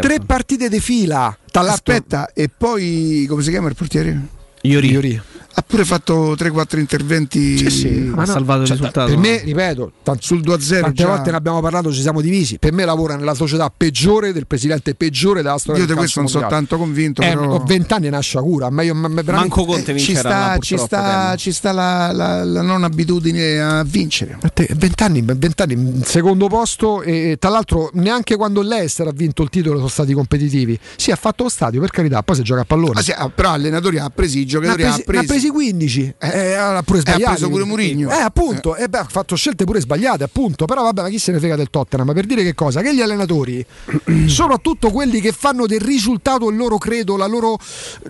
E. Tre partite di fila. Aspetta, e poi come si chiama il portiere? Iori. Iori. Ha pure fatto 3-4 interventi Sì, sì, ma ha no, salvato il cioè, risultato. Per me, ripeto, tant- sul 2-0 tante già. volte ne abbiamo parlato, ci siamo divisi. Per me lavora nella società peggiore del presidente peggiore della storia Io di questo non sono tanto convinto, Eh, però ho 20 anni e nasce a cura. Ma io, ma- ma veramente- Manco Conte Eh, ci sta, ci sta, ci sta la, la- la non abitudine a vincere. A te, 20 anni, 20 anni, secondo posto e tra l'altro neanche quando l'Ester ha vinto il titolo sono stati competitivi. Sì, ha fatto lo stadio, per carità, poi si gioca a pallone. Ah, sì, ah, però allenatori ha presi giocatori, presi, ha presi, ha presi 15, eh, ha pure E ha sbagliato. preso pure Mourinho. Eh, appunto, eh, beh, ha fatto scelte pure sbagliate, appunto. Però vabbè, ma chi se ne frega del Tottenham? Per dire che cosa? Che gli allenatori, soprattutto quelli che fanno del risultato il loro credo, la loro,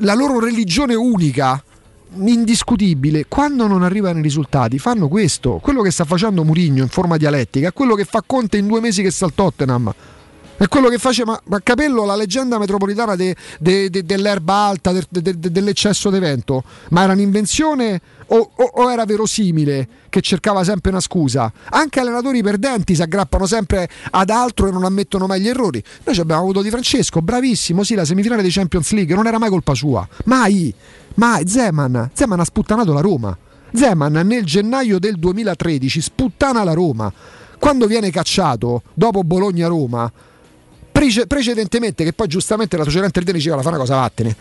la loro religione unica, indiscutibile, quando non arrivano i risultati, fanno questo. Quello che sta facendo Mourinho in forma dialettica quello che fa Conte in due mesi che sta al Tottenham. È quello che faceva ma Capello, la leggenda metropolitana de- de- de- dell'erba alta, de- de- de- dell'eccesso di vento, ma era un'invenzione o, o- o era verosimile che cercava sempre una scusa? Anche allenatori perdenti si aggrappano sempre ad altro e non ammettono mai gli errori. Noi abbiamo avuto Di Francesco, bravissimo, sì, la semifinale di Champions League non era mai colpa sua, mai, mai. Zeman, Zeman ha sputtanato la Roma. Zeman nel gennaio del 2013 sputtana la Roma. Quando viene cacciato dopo Bologna-Roma, prece- precedentemente, che poi giustamente la società interviene diceva fa una cosa, vattene.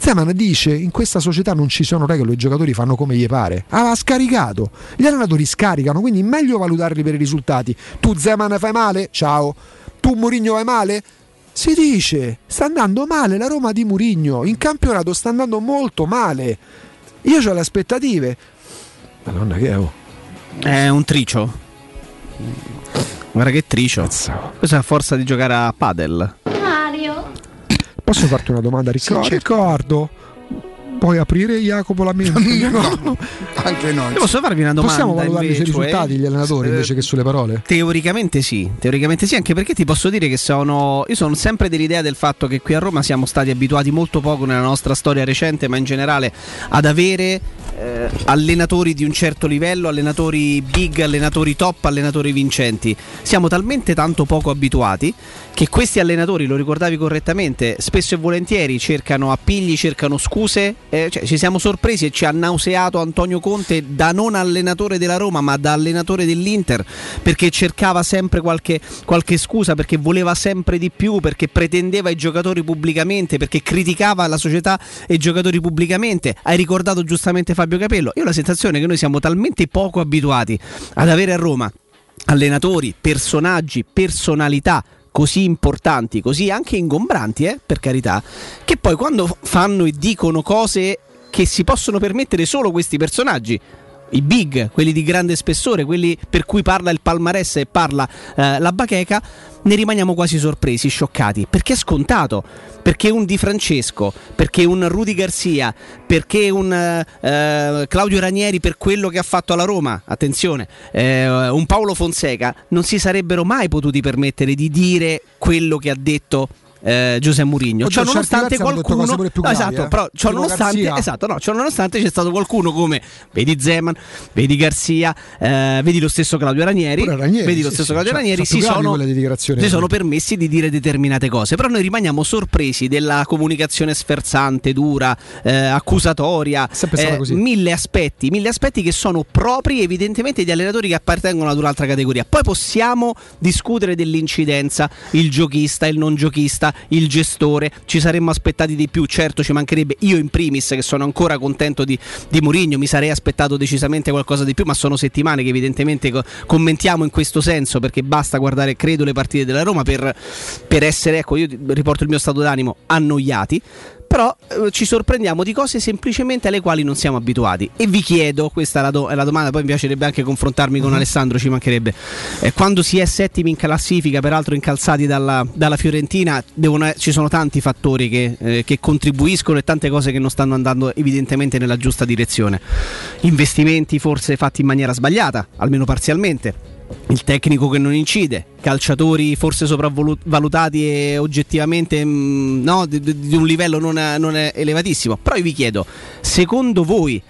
Zeman dice in questa società non ci sono regole, i giocatori fanno come gli pare. Ah, ha scaricato. Gli allenatori scaricano, quindi meglio valutarli per i risultati. Tu Zeman fai male? Ciao. Tu Mourinho vai male? Si dice, sta andando male la Roma di Mourinho, in campionato sta andando molto male. Io ho le aspettative. Madonna che è? oh. È un tricio. Guarda che tricio. Questa è a forza di giocare a padel. Mario, Posso farti una domanda, Riccardo? Riccardo, puoi aprire Jacopo la mente? No, anche no. Io posso farvi una domanda? Possiamo valutarli invece, sui risultati cioè? gli allenatori Eh, invece che sulle parole? Teoricamente sì, teoricamente sì, anche perché ti posso dire che sono. Io sono sempre dell'idea del fatto che qui a Roma siamo stati abituati molto poco nella nostra storia recente, ma in generale ad avere eh, allenatori di un certo livello, allenatori big, allenatori top, allenatori vincenti. Siamo talmente tanto poco abituati che questi allenatori, lo ricordavi correttamente, spesso e volentieri cercano appigli, cercano scuse. eh, cioè, ci siamo sorpresi e ci ha nauseato Antonio Conte da non allenatore della Roma, ma da allenatore dell'Inter, perché cercava sempre qualche, qualche scusa, perché voleva sempre di più, perché pretendeva i giocatori pubblicamente, perché criticava la società e i giocatori pubblicamente. Hai ricordato giustamente Fabio Capello. Io ho la sensazione che noi siamo talmente poco abituati ad avere a Roma allenatori, personaggi, personalità così importanti, così anche ingombranti, eh, per carità, che poi quando fanno e dicono cose che si possono permettere solo questi personaggi, i big, quelli di grande spessore, quelli per cui parla il palmarès e parla eh, la bacheca, ne rimaniamo quasi sorpresi, scioccati, perché è scontato, perché un Di Francesco, perché un Rudy Garcia, perché un eh, Claudio Ranieri per quello che ha fatto alla Roma, attenzione, eh, un Paolo Fonseca, non si sarebbero mai potuti permettere di dire quello che ha detto eh, Giuseppe Mourinho. Certi nonostante qualcuno più No, gravi, esatto, eh. però Tipo nonostante, Garzia. esatto, no, ciò nonostante c'è stato qualcuno come vedi Zeman, vedi Garcia, eh, vedi lo stesso Claudio Ranieri, Ranieri, vedi lo sì, stesso sì, Claudio cioè, Ranieri, si gravi sono, si sono permessi di dire determinate cose, però noi rimaniamo sorpresi della comunicazione sferzante, dura, eh, accusatoria, eh, così. mille aspetti, mille aspetti che sono propri evidentemente di allenatori che appartengono ad un'altra categoria. Poi possiamo discutere dell'incidenza, il giochista, il non giochista, il gestore, ci saremmo aspettati di più, certo ci mancherebbe io in primis che sono ancora contento di, di Mourinho, mi sarei aspettato decisamente qualcosa di più, ma sono settimane che evidentemente co- commentiamo in questo senso perché basta guardare, credo, le partite della Roma per, per essere, ecco, io riporto il mio stato d'animo, annoiati. Però eh, ci sorprendiamo di cose semplicemente alle quali non siamo abituati. E vi chiedo, questa è la, do- è la domanda, poi mi piacerebbe anche confrontarmi con Alessandro, ci mancherebbe. Eh, quando si è settimi in classifica, peraltro incalzati dalla, dalla Fiorentina, devono- ci sono tanti fattori che, eh, che contribuiscono e tante cose che non stanno andando evidentemente nella giusta direzione. Investimenti forse fatti in maniera sbagliata, almeno parzialmente il tecnico che non incide, calciatori forse sopravvalutati e oggettivamente mm, no, di, di- un livello non, non elevatissimo. Però io vi chiedo, secondo voi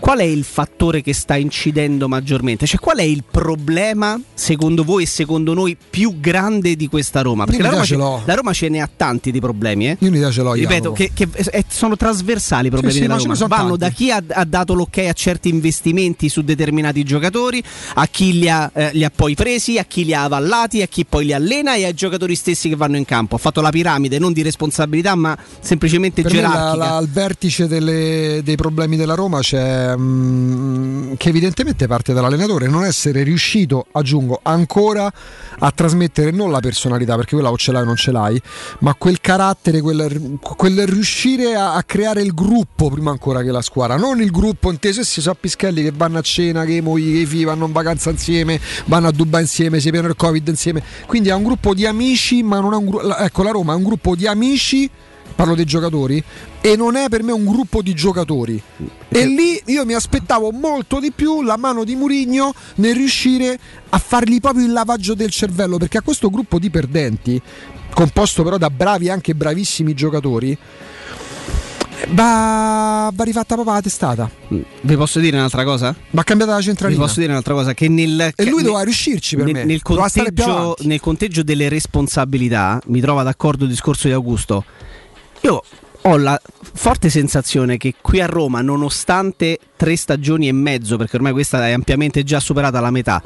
qual è il fattore che sta incidendo maggiormente? Cioè qual è il problema secondo voi e secondo noi più grande di questa Roma? Perché la Roma, ce la Roma ce ne ha tanti di problemi, eh? Io un'idea ce l'ho, Ripeto, che, che sono trasversali i problemi Sì, sì, della ce Roma. Vanno tanti. da chi ha, ha dato l'ok a certi investimenti su determinati giocatori, a chi li ha, eh, li ha poi presi, a chi li ha avallati, a chi poi li allena e ai giocatori stessi che vanno in campo. Ha fatto la piramide non di responsabilità, ma semplicemente Per me la- gerarchica. la- al vertice delle- dei problemi della Roma c'è mm, che evidentemente parte dall'allenatore non essere riuscito, aggiungo, ancora a trasmettere non la personalità, perché quella o ce l'hai o non ce l'hai, ma quel carattere, quel, quel riuscire a, a creare il gruppo prima ancora che la squadra, non il gruppo inteso essi sono pischelli che vanno a cena, che i mogli, che i figli vanno in vacanza insieme, vanno a Dubai insieme, si pieno il Covid insieme. Quindi è un gruppo di amici, ma non è un gruppo. Ecco, la Roma è un gruppo di amici parlo dei giocatori, e non è per me un gruppo di giocatori. E lì io mi aspettavo molto di più la mano di Murigno nel riuscire a fargli proprio il lavaggio del cervello, perché a questo gruppo di perdenti, composto però da bravi e anche bravissimi giocatori, va, va rifatta proprio la testata. Vi posso dire un'altra cosa? Va cambiata la Vi centralina. posso dire un'altra cosa? Che nel, E lui nel- doveva riuscirci per nel, me. Nel conteggio, nel conteggio delle responsabilità, mi trova d'accordo il discorso di Augusto. Io ho la forte sensazione che qui a Roma, nonostante tre stagioni e mezzo, perché ormai questa è ampiamente già superata la metà,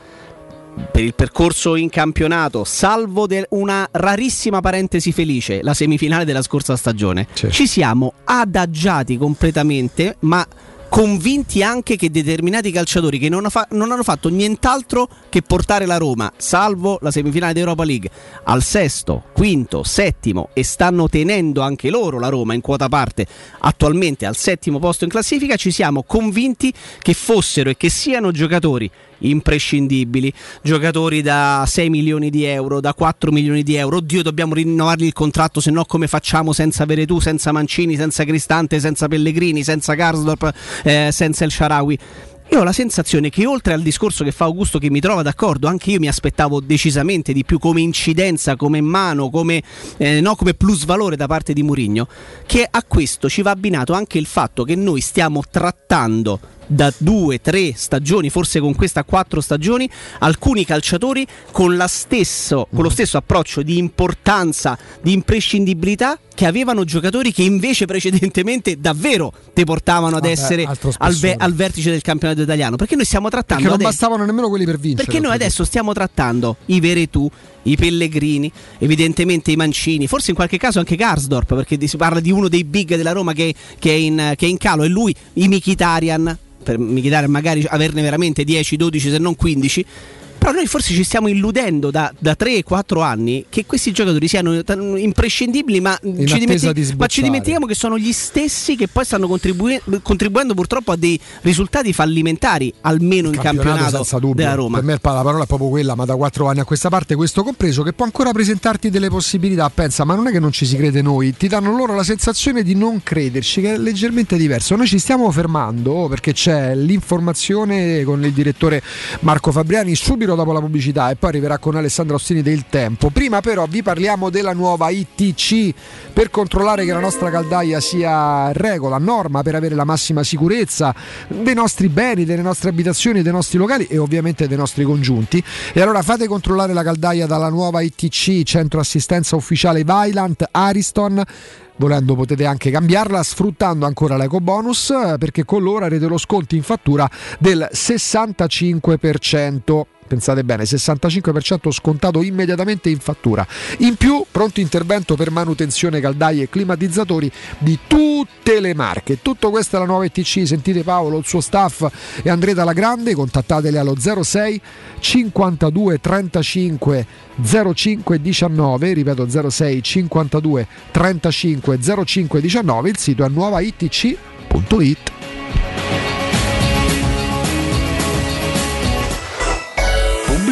per il percorso in campionato, salvo una rarissima parentesi felice, la semifinale della scorsa stagione, ci siamo adagiati completamente, ma convinti anche che determinati calciatori che non, fa- non hanno fatto nient'altro che portare la Roma, salvo la semifinale di Europa League, al sesto, quinto, settimo e stanno tenendo anche loro la Roma in quota parte attualmente al settimo posto in classifica, ci siamo convinti che fossero e che siano giocatori imprescindibili, giocatori da 6 milioni di euro, da 4 milioni di euro, oddio dobbiamo rinnovargli il contratto, se no come facciamo senza Veretù, senza Mancini, senza Cristante, senza Pellegrini, senza Karsdorp, eh, senza El Sharawi. Io ho la sensazione che oltre al discorso che fa Augusto che mi trova d'accordo, anche io mi aspettavo decisamente di più come incidenza, come mano, come, eh, no, come plusvalore da parte di Murigno, che a questo ci va abbinato anche il fatto che noi stiamo trattando da due, tre stagioni, forse con questa quattro stagioni, alcuni calciatori con, la stesso, con lo stesso approccio di importanza, di imprescindibilità che avevano giocatori che invece precedentemente davvero ti portavano ad essere altro al, ve- al vertice del campionato italiano. Perché noi stiamo trattando Perché non adesso- bastavano nemmeno quelli per vincere. perché noi adesso stiamo trattando i Veretù, i Pellegrini, evidentemente i Mancini, forse in qualche caso anche Karsdorp, perché si parla di uno dei big della Roma che, che è, in, che è in calo, e lui, i Mkhitaryan, per Mkhitaryan magari averne veramente 10, 12 se non 15. Però noi forse ci stiamo illudendo da, da 3-4 anni che questi giocatori siano imprescindibili, ma ci, dimenti- di ma ci dimentichiamo che sono gli stessi che poi stanno contribui- contribuendo purtroppo a dei risultati fallimentari, almeno in campionato senza dubbio. della Roma. Per me la parola è proprio quella, ma da quattro anni a questa parte, questo compreso, che può ancora presentarti delle possibilità. Pensa, ma non è che non ci si crede noi, ti danno loro la sensazione di non crederci, che è leggermente diverso. Noi ci stiamo fermando perché c'è l'informazione con il direttore Marco Fabriani subito dopo la pubblicità e poi arriverà con Alessandro Ostini del tempo. Prima però vi parliamo della nuova ITC per controllare che la nostra caldaia sia regola, norma per avere la massima sicurezza dei nostri beni, delle nostre abitazioni, dei nostri locali e ovviamente dei nostri congiunti. E allora fate controllare la caldaia dalla nuova ITC, centro assistenza ufficiale Vailant Ariston. Volendo potete anche cambiarla sfruttando ancora l'eco bonus eh, perché con loro avrete lo sconto in fattura del 65%. Pensate bene, 65% scontato immediatamente in fattura. In più, pronto intervento per manutenzione caldaie e climatizzatori di tutte le marche. Tutto questo è la nuova ETC, sentite Paolo, il suo staff e andrete alla grande, contattateli allo 06 52 35 05 19, ripeto 06 52 35 05 19, il sito è nuovaitc.it.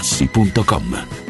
artigianamaterassi.com.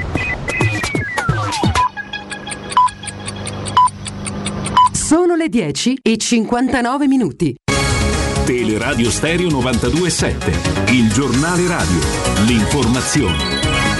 Sono le 10 e 59 minuti. Teleradio Stereo 927, il giornale radio, l'informazione.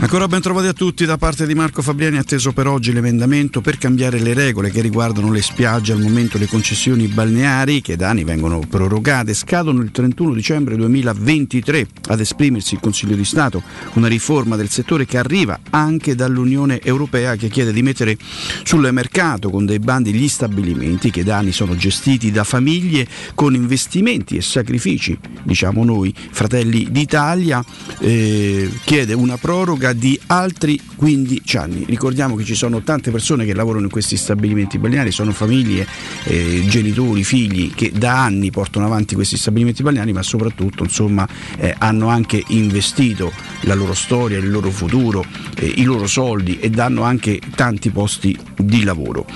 Ancora ben trovati a tutti da parte di Marco Fabriani, atteso per oggi l'emendamento per cambiare le regole che riguardano le spiagge. Al momento le concessioni balneari, che da anni vengono prorogate, scadono il 31 dicembre 2023. Ad esprimersi il Consiglio di Stato, una riforma del settore che arriva anche dall'Unione Europea che chiede di mettere sul mercato con dei bandi gli stabilimenti che da anni sono gestiti da famiglie con investimenti e sacrifici. Diciamo noi, Fratelli d'Italia, eh, chiede una proroga di altri 15 anni. Ricordiamo che ci sono tante persone che lavorano in questi stabilimenti balneari, sono famiglie, eh, genitori, figli che da anni portano avanti questi stabilimenti balneari, ma soprattutto insomma, eh, hanno anche investito la loro storia, il loro futuro, eh, i loro soldi e danno anche tanti posti di lavoro.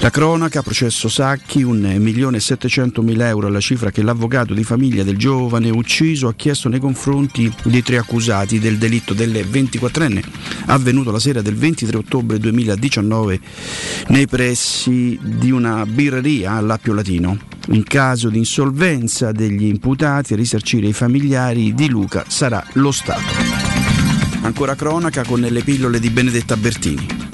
La cronaca, processo Sacchi, 1.700.000 euro la cifra che l'avvocato di famiglia del giovane ucciso ha chiesto nei confronti dei tre accusati del delitto delle 24enne, avvenuto la sera del 23 ottobre 2019 nei pressi di una birreria all'Appio Latino. In caso di insolvenza degli imputati a risarcire i familiari di Luca sarà lo Stato. Ancora cronaca con le pillole di Benedetta Bertini.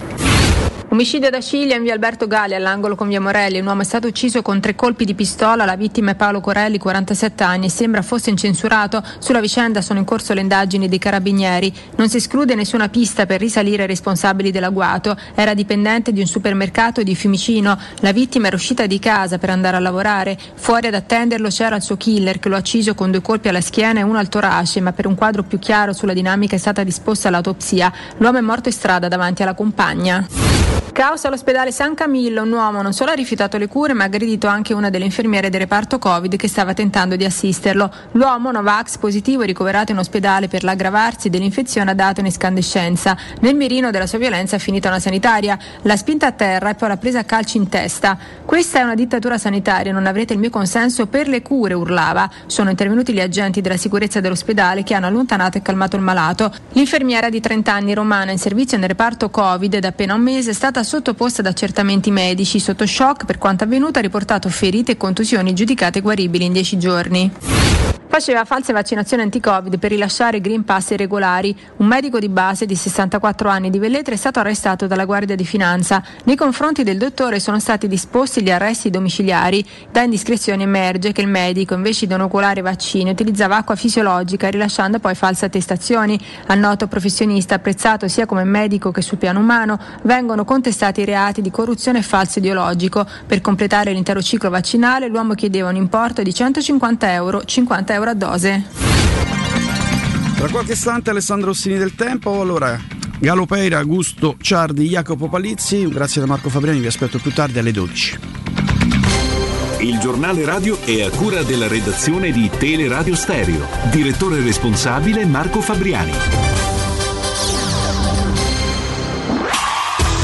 Omicidio da Ciglia in via Alberto Gali all'angolo con via Morelli. Un uomo è stato ucciso con tre colpi di pistola. La vittima è Paolo Corelli, 47 anni. Sembra fosse incensurato. Sulla vicenda sono in corso le indagini dei carabinieri. Non si esclude nessuna pista per risalire ai responsabili dell'agguato. Era dipendente di un supermercato di Fiumicino. La vittima era uscita di casa per andare a lavorare. Fuori ad attenderlo c'era il suo killer che lo ha ucciso con due colpi alla schiena e uno al torace, ma per un quadro più chiaro sulla dinamica è stata disposta l'autopsia. L'uomo è morto in strada davanti alla compagna. Caos all'ospedale San Camillo, un uomo non solo ha rifiutato le cure ma ha aggredito anche una delle infermiere del reparto Covid che stava tentando di assisterlo. L'uomo, Novax, positivo ricoverato in ospedale per l'aggravarsi dell'infezione ha dato un'escandescenza. Nel mirino della sua violenza è finita una sanitaria, l'ha spinta a terra e poi l'ha presa a calci in testa. Questa è una dittatura sanitaria, non avrete il mio consenso per le cure, urlava. Sono intervenuti gli agenti della sicurezza dell'ospedale che hanno allontanato e calmato il malato. L'infermiera di 30 anni romana in servizio nel reparto Covid da appena un mese è stata sottoposta ad accertamenti medici. Sotto shock per quanto avvenuto ha riportato ferite e contusioni giudicate guaribili in 10 giorni. Faceva false vaccinazioni anti-Covid per rilasciare Green Pass irregolari. Un medico di base di 64 anni di Velletre è stato arrestato dalla Guardia di Finanza. Nei confronti del dottore sono stati disposti gli arresti domiciliari. Da indiscrezione emerge che il medico, invece di inoculare vaccini, utilizzava acqua fisiologica, rilasciando poi false attestazioni. Al noto professionista, apprezzato sia come medico che sul piano umano, vengono contestati i reati di corruzione e falso ideologico. Per completare l'intero ciclo vaccinale, l'uomo chiedeva un importo di 150 euro, 50 euro a dose. Tra qualche istante Alessandro Rossini del Tempo, allora Galo Peira, Augusto Ciardi, Jacopo Palizzi, grazie da Marco Fabriani, vi aspetto più tardi alle 12. Il giornale radio è a cura della redazione di Teleradio Stereo. Direttore responsabile Marco Fabriani.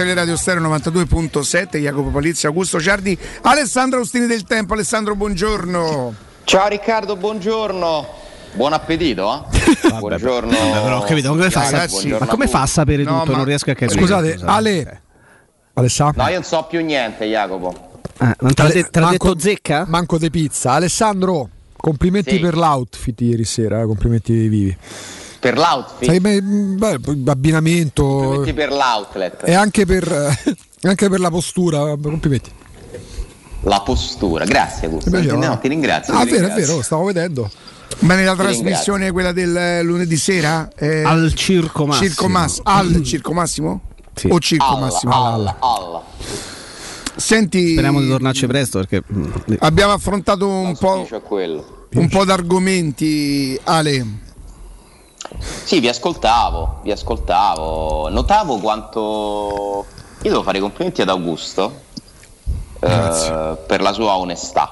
Teleradio Stereo 92.7 Jacopo Palizzi, Augusto Ciardi, Alessandro Austini del Tempo. Alessandro, buongiorno. Ciao Riccardo, buongiorno. Buon appetito, eh? Buongiorno. Vabbè, però ho capito, come fa, a Ragazzi, ma come fa a sapere No, tutto? ma- Non riesco a capire. Scusate, Scusate. Ale. Alessandro. No, io non so più niente, Jacopo. Ah, non te l'ha, de- te l'ha manco- detto zecca? Manco de pizza. Alessandro, complimenti Sì. per l'outfit ieri sera, eh, complimenti vivi. Per l'outfit, Sai, beh, beh, abbinamento complimenti per l'outlet, e anche per, eh, anche per la postura, complimenti. la postura. Grazie, Augusto. Piaceva, No, no? ti ringrazio. Ah, ti vero, è ringrazio. vero, stavo vedendo. Bene, la Ti trasmissione quella del eh, lunedì sera? eh, Al Circo Massimo. Circo Mass- al Circo Massimo? Sì. O Circo Alla, Massimo? alla, alla. Senti, Speriamo di tornarci presto perché mm, abbiamo affrontato un po', è un po' d'argomenti, Ale. Sì, vi ascoltavo, vi ascoltavo. Notavo quanto... Io devo fare i complimenti ad Augusto eh, per la sua onestà,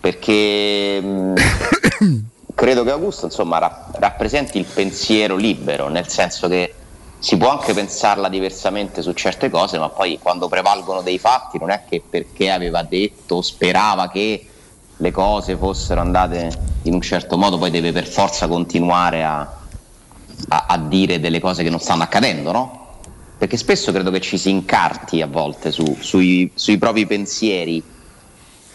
perché mh, credo che Augusto insomma, ra- rappresenti il pensiero libero, nel senso che si può anche pensarla diversamente su certe cose, ma poi quando prevalgono dei fatti non è che perché aveva detto, sperava che le cose fossero andate in un certo modo, poi deve per forza continuare a, a- a dire delle cose che non stanno accadendo, no? Perché spesso credo che ci si incarti a volte su- sui, sui propri pensieri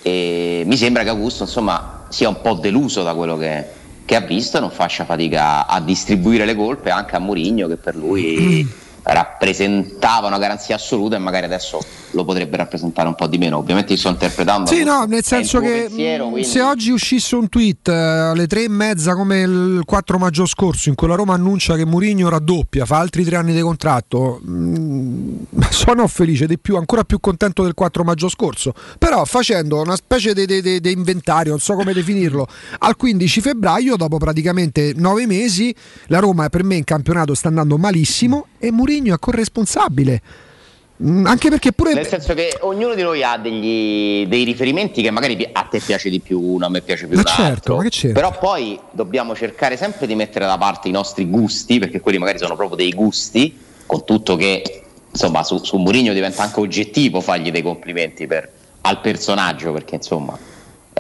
e mi sembra che Augusto insomma sia un po' deluso da quello che, che ha visto e non faccia fatica a distribuire le colpe anche a Mourinho che per lui rappresentava una garanzia assoluta e magari adesso lo potrebbe rappresentare un po' di meno ovviamente sto interpretando Sì, no, nel senso che pensiero, mh, quindi- se oggi uscisse un tweet eh, alle tre e mezza come il 4 maggio scorso in cui la Roma annuncia che Mourinho raddoppia, fa altri tre anni di contratto, mh, sono felice di più, ancora più contento del 4 maggio scorso. Però facendo una specie di inventario, non so come definirlo, al 15 febbraio, dopo praticamente nove mesi, la Roma per me in campionato sta andando malissimo e Mourinho è corresponsabile. Mm, Anche perché pure Nel senso che ognuno di noi ha degli, dei riferimenti che magari a te piace di più uno, a me piace più Ma un certo, altro. che c'entra? Però poi dobbiamo cercare sempre di mettere da parte i nostri gusti, perché quelli magari sono proprio dei gusti, con tutto che insomma su, su Mourinho diventa anche oggettivo fargli dei complimenti per- al personaggio, perché insomma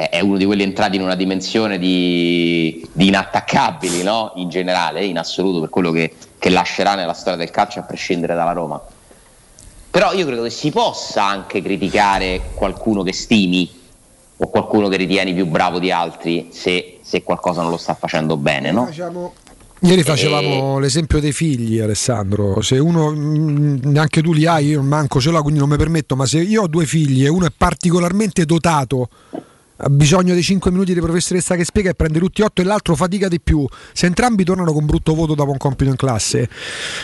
è, uno di quelli entrati in una dimensione di, di inattaccabili, no? In generale, in assoluto, per quello che, che lascerà nella storia del calcio a prescindere dalla Roma. Però io credo che si possa anche criticare qualcuno che stimi o qualcuno che ritieni più bravo di altri se, se qualcosa non lo sta facendo bene, no? Ieri facevamo l'esempio dei figli, Alessandro. Se uno, mh, neanche tu li hai, io manco ce l'ho, quindi non mi permetto. Ma se io ho due figli e uno è particolarmente dotato, ha bisogno dei 5 minuti di professoressa che spiega e prende tutti 8 e l'altro fatica di più. Se entrambi tornano con brutto voto dopo un compito in classe,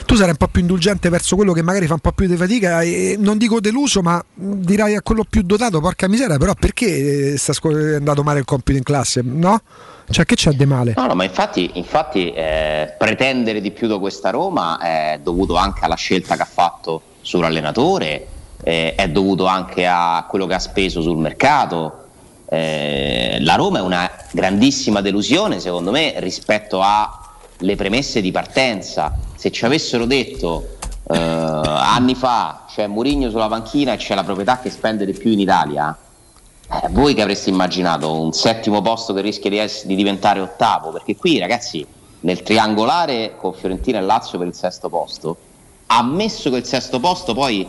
tu sarai un po' più indulgente verso quello che magari fa un po' più di fatica. E non dico deluso, ma dirai a quello più dotato, porca miseria, però perché eh, sta è andato male il compito in classe? No? Cioè, che c'è di male? No, no, ma infatti, infatti eh, pretendere di più da questa Roma è dovuto anche alla scelta che ha fatto sull'allenatore, eh, è dovuto anche a quello che ha speso sul mercato. Eh, la Roma è una grandissima delusione, secondo me, rispetto alle premesse di partenza. Se ci avessero detto eh, anni fa c'è Mourinho sulla panchina e c'è la proprietà che spende di più in Italia, eh, voi che avreste immaginato un settimo posto che rischia di, ess- di diventare ottavo? Perché qui, ragazzi, nel triangolare con Fiorentina e Lazio per il sesto posto, ammesso che il sesto posto poi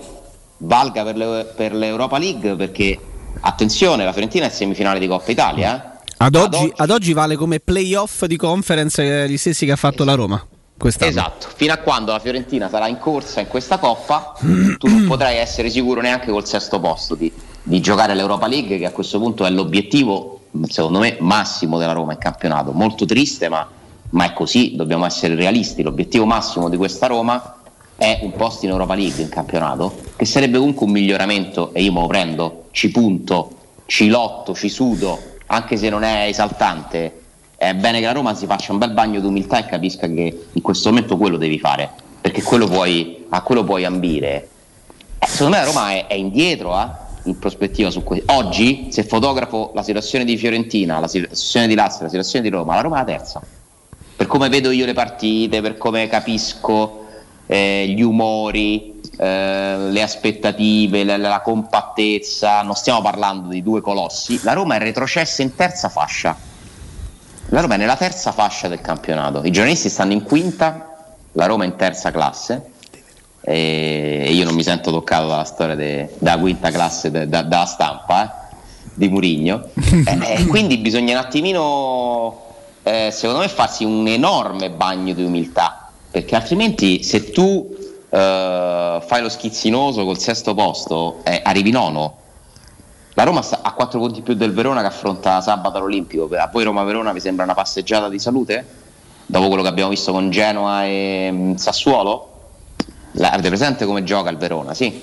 valga per, le- per l'Europa League, perché attenzione, la Fiorentina è semifinale di Coppa Italia, eh? ad oggi, ad oggi vale come playoff di conference eh, gli stessi che ha fatto la Roma. Quest'anno. Esatto, fino a quando la Fiorentina sarà in corsa in questa coppa, tu non potrai essere sicuro neanche col sesto posto di, di giocare l'Europa League, che a questo punto è l'obiettivo, secondo me, massimo della Roma in campionato. Molto triste, ma, ma è così, dobbiamo essere realisti. L'obiettivo massimo di questa Roma è un posto in Europa League in campionato, che sarebbe comunque un miglioramento, e io me lo prendo, ci punto, ci lotto, ci sudo, anche se non è esaltante. È bene che la Roma si faccia un bel bagno d'umiltà e capisca che in questo momento quello devi fare, perché quello puoi, a quello puoi ambire. Eh, secondo me la Roma è, è indietro eh, in prospettiva su questo. Oggi, se fotografo la situazione di Fiorentina, la situazione di Lazio, la situazione di Roma, la Roma è la terza. Per come vedo io le partite, per come capisco eh, gli umori, eh, le aspettative, la, la compattezza, non stiamo parlando di due colossi, la Roma è retrocessa in terza fascia. La Roma è nella terza fascia del campionato, i giornalisti stanno in quinta, la Roma in terza classe e io non mi sento toccato dalla storia de- della quinta classe de- da- dalla stampa eh, di Murigno. Eh, eh, quindi bisogna un attimino, eh, secondo me, farsi un enorme bagno di umiltà, perché altrimenti se tu eh, fai lo schizzinoso col sesto posto, eh, arrivi nono. La Roma sta a 4 punti più del Verona che affronta sabato all'Olimpico. A voi Roma-Verona vi sembra una passeggiata di salute? Dopo quello che abbiamo visto con Genoa e mm, Sassuolo? La- avete presente come gioca il Verona? Sì.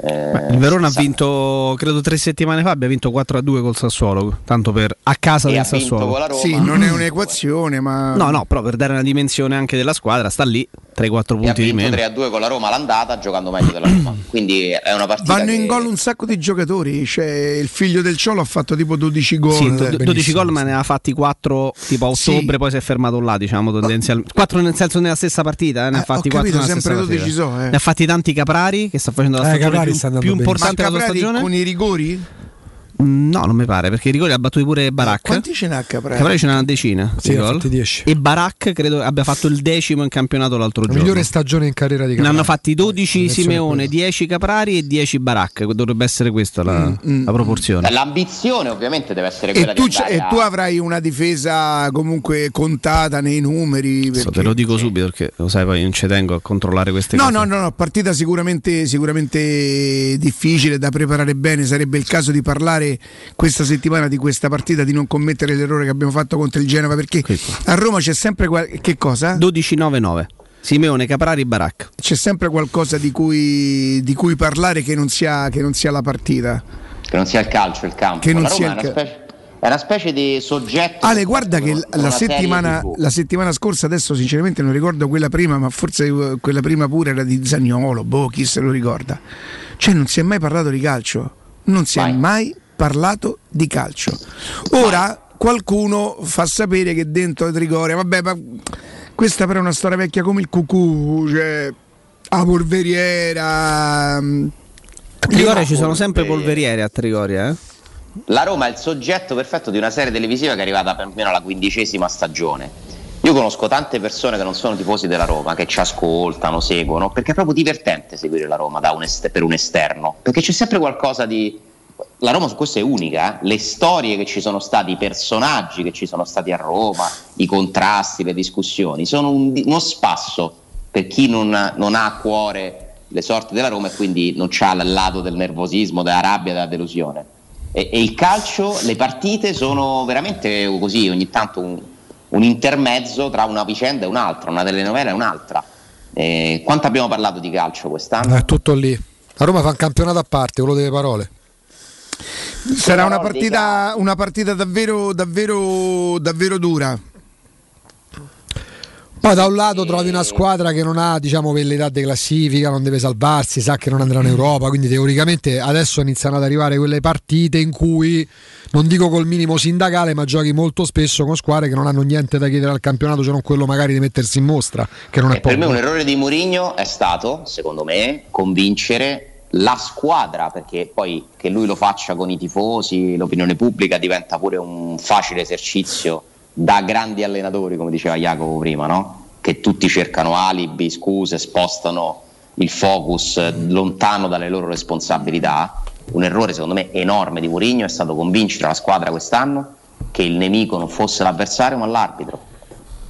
Eh, Il Verona ha vinto, credo tre settimane fa, abbia vinto 4-2 col Sassuolo, tanto per a casa E del ha vinto Sassuolo. con la Roma. Sì, non è un'equazione, ma. No, no, però per dare una dimensione anche della squadra, sta lì 3-4 e ha punti di vinto meno. 3-2 con la Roma all'andata giocando meglio della Roma. Quindi è una partita Vanno che- in gol un sacco di giocatori. Cioè, il figlio del Ciolo ha fatto tipo 12 gol. Sì, do- Benissimo. 12 gol, ma ne ha fatti 4 tipo a Sì. ottobre, poi si è fermato là, diciamo tendenzialmente. 4 nel senso nella stessa partita, eh, ne ha Eh, fatti ho 4 capito, nella sempre stessa 12 partita. so, eh. Ne ha fatti tanti Caprari che sta facendo la Eh, stagione più, sta andando più importante della stagione. con i rigori? Mm, No, non mi pare, perché i rigori ha battuto pure Barak. Quanti ce n'ha Caprari? Caprari ce n'ha una decina Sì, di ha gol. fatti 10. E Barak credo abbia fatto il decimo in campionato l'altro La giorno. migliore stagione in carriera di Ne Caprari. hanno fatti 12 Versione Simeone, quella. 10 Caprari e 10 Barak. Dovrebbe essere questa la, Mm, la proporzione. L'ambizione ovviamente deve essere E quella tu, di c- andare e a- tu avrai una difesa comunque contata nei numeri. Perché- te lo dico subito perché lo sai, poi non ci tengo a controllare queste No, cose. no, no, no, partita sicuramente, sicuramente difficile da preparare bene. Sarebbe il caso di parlare questa settimana di questa partita, di non commettere l'errore che abbiamo fatto contro il Genova. Perché a Roma c'è sempre qual- che cosa? 12-9-9. Simeone, Caprari, Barak. C'è sempre qualcosa di cui, di cui parlare che non, sia, che non sia la partita. che non sia il calcio il campo. Che non la Roma sia è, il una ca- specie, è una specie di soggetto. Ale, guarda che la settimana, la settimana scorsa, adesso sinceramente non ricordo quella prima, ma forse eh, quella prima pure era di Zagnolo, boh, chi se lo ricorda. Cioè non si è mai parlato di calcio, non si è mai parlato di calcio. Ora qualcuno fa sapere che dentro Trigoria, vabbè, ma questa però è una storia vecchia come il cucù, cioè la polveriera. mm, A Trigoria ci sono sempre polveriere a Trigoria, eh? La Roma è il soggetto perfetto di una serie televisiva che è arrivata più o meno alla quindicesima stagione. Io conosco tante persone che non sono tifosi della Roma, che ci ascoltano, seguono, perché è proprio divertente seguire la Roma da un est- per un esterno, perché c'è sempre qualcosa di... La Roma su questo è unica, eh. le storie che ci sono stati, i personaggi che ci sono stati a Roma, i contrasti, le discussioni, sono un uno spasso per chi non, non ha a cuore le sorti della Roma e quindi non c'ha il lato del nervosismo, della rabbia, della delusione. E, e il calcio, le partite sono veramente così, ogni tanto un, un intermezzo tra una vicenda e un'altra, una telenovela e un'altra. Eh, quanto abbiamo parlato di calcio quest'anno? È tutto lì. La Roma fa un campionato a parte, quello delle parole. Sarà una partita, una partita davvero, davvero, davvero dura. Poi da un lato trovi una squadra che non ha diciamo velleità di classifica, non deve salvarsi, sa che non andrà in Europa, quindi teoricamente adesso iniziano ad arrivare quelle partite in cui non dico col minimo sindacale, ma giochi molto spesso con squadre che non hanno niente da chiedere al campionato, se non quello magari di mettersi in mostra, che non è E per me poco. un errore di Mourinho è stato, secondo me, convincere la squadra, perché poi che lui lo faccia con i tifosi, l'opinione pubblica diventa pure un facile esercizio da grandi allenatori, come diceva Jacopo prima, no? che tutti cercano alibi, scuse, spostano il focus lontano dalle loro responsabilità. Un errore secondo me enorme di Mourinho è stato convincere la squadra quest'anno che il nemico non fosse l'avversario ma l'arbitro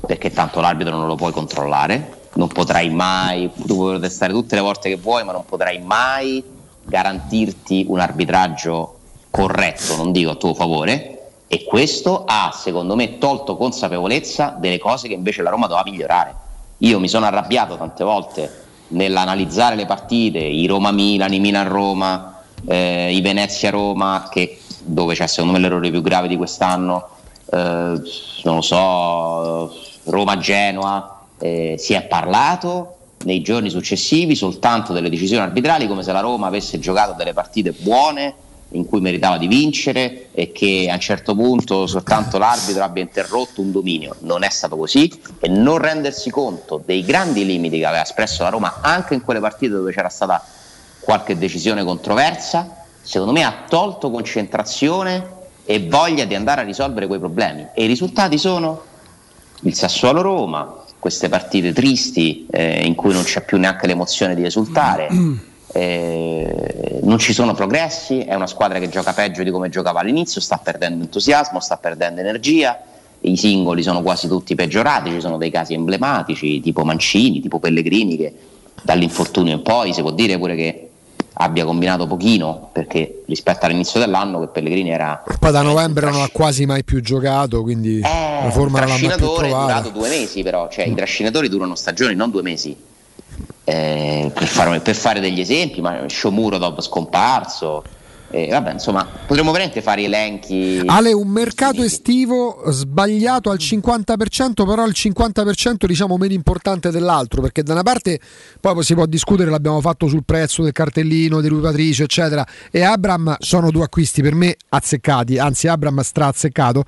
perché tanto l'arbitro non lo puoi controllare, non potrai mai, tu puoi protestare tutte le volte che vuoi, ma non potrai mai garantirti un arbitraggio corretto, non dico a tuo favore, e questo ha, secondo me, tolto consapevolezza delle cose che invece la Roma doveva migliorare. Io mi sono arrabbiato tante volte nell'analizzare le partite, i Roma-Milan, i Milan-Roma, eh, i Venezia-Roma, che, dove c'è secondo me l'errore più grave di quest'anno, eh, non lo so, Roma-Genoa, eh, si è parlato nei giorni successivi soltanto delle decisioni arbitrali come se la Roma avesse giocato delle partite buone in cui meritava di vincere e che a un certo punto soltanto l'arbitro abbia interrotto un dominio. Non è stato così e non rendersi conto dei grandi limiti che aveva espresso la Roma anche in quelle partite dove c'era stata qualche decisione controversa, secondo me ha tolto concentrazione e voglia di andare a risolvere quei problemi. E i risultati sono il Sassuolo Roma, queste partite tristi eh, in cui non c'è più neanche l'emozione di esultare. eh, non ci sono progressi, è una squadra che gioca peggio di come giocava all'inizio, sta perdendo entusiasmo, sta perdendo energia, i singoli sono quasi tutti peggiorati, ci sono dei casi emblematici tipo Mancini, tipo Pellegrini che dall'infortunio in poi si può dire pure che abbia combinato pochino perché rispetto all'inizio dell'anno che Pellegrini era Poi da novembre non ha quasi mai più giocato, quindi la forma non l'ha mai più trascinatore è trovata. durato due mesi però, cioè i trascinatori durano stagioni, non due mesi. Eh, per, fare, per fare degli esempi, ma Shomurodov scomparso, eh, vabbè, insomma, potremmo veramente fare elenchi. Ale, un mercato estivo sbagliato al 50%, però il 50% diciamo meno importante dell'altro, perché da una parte poi si può discutere, l'abbiamo fatto sul prezzo del cartellino di Patricio, eccetera, e Abram sono due acquisti per me azzeccati, anzi Abram stra azzeccato.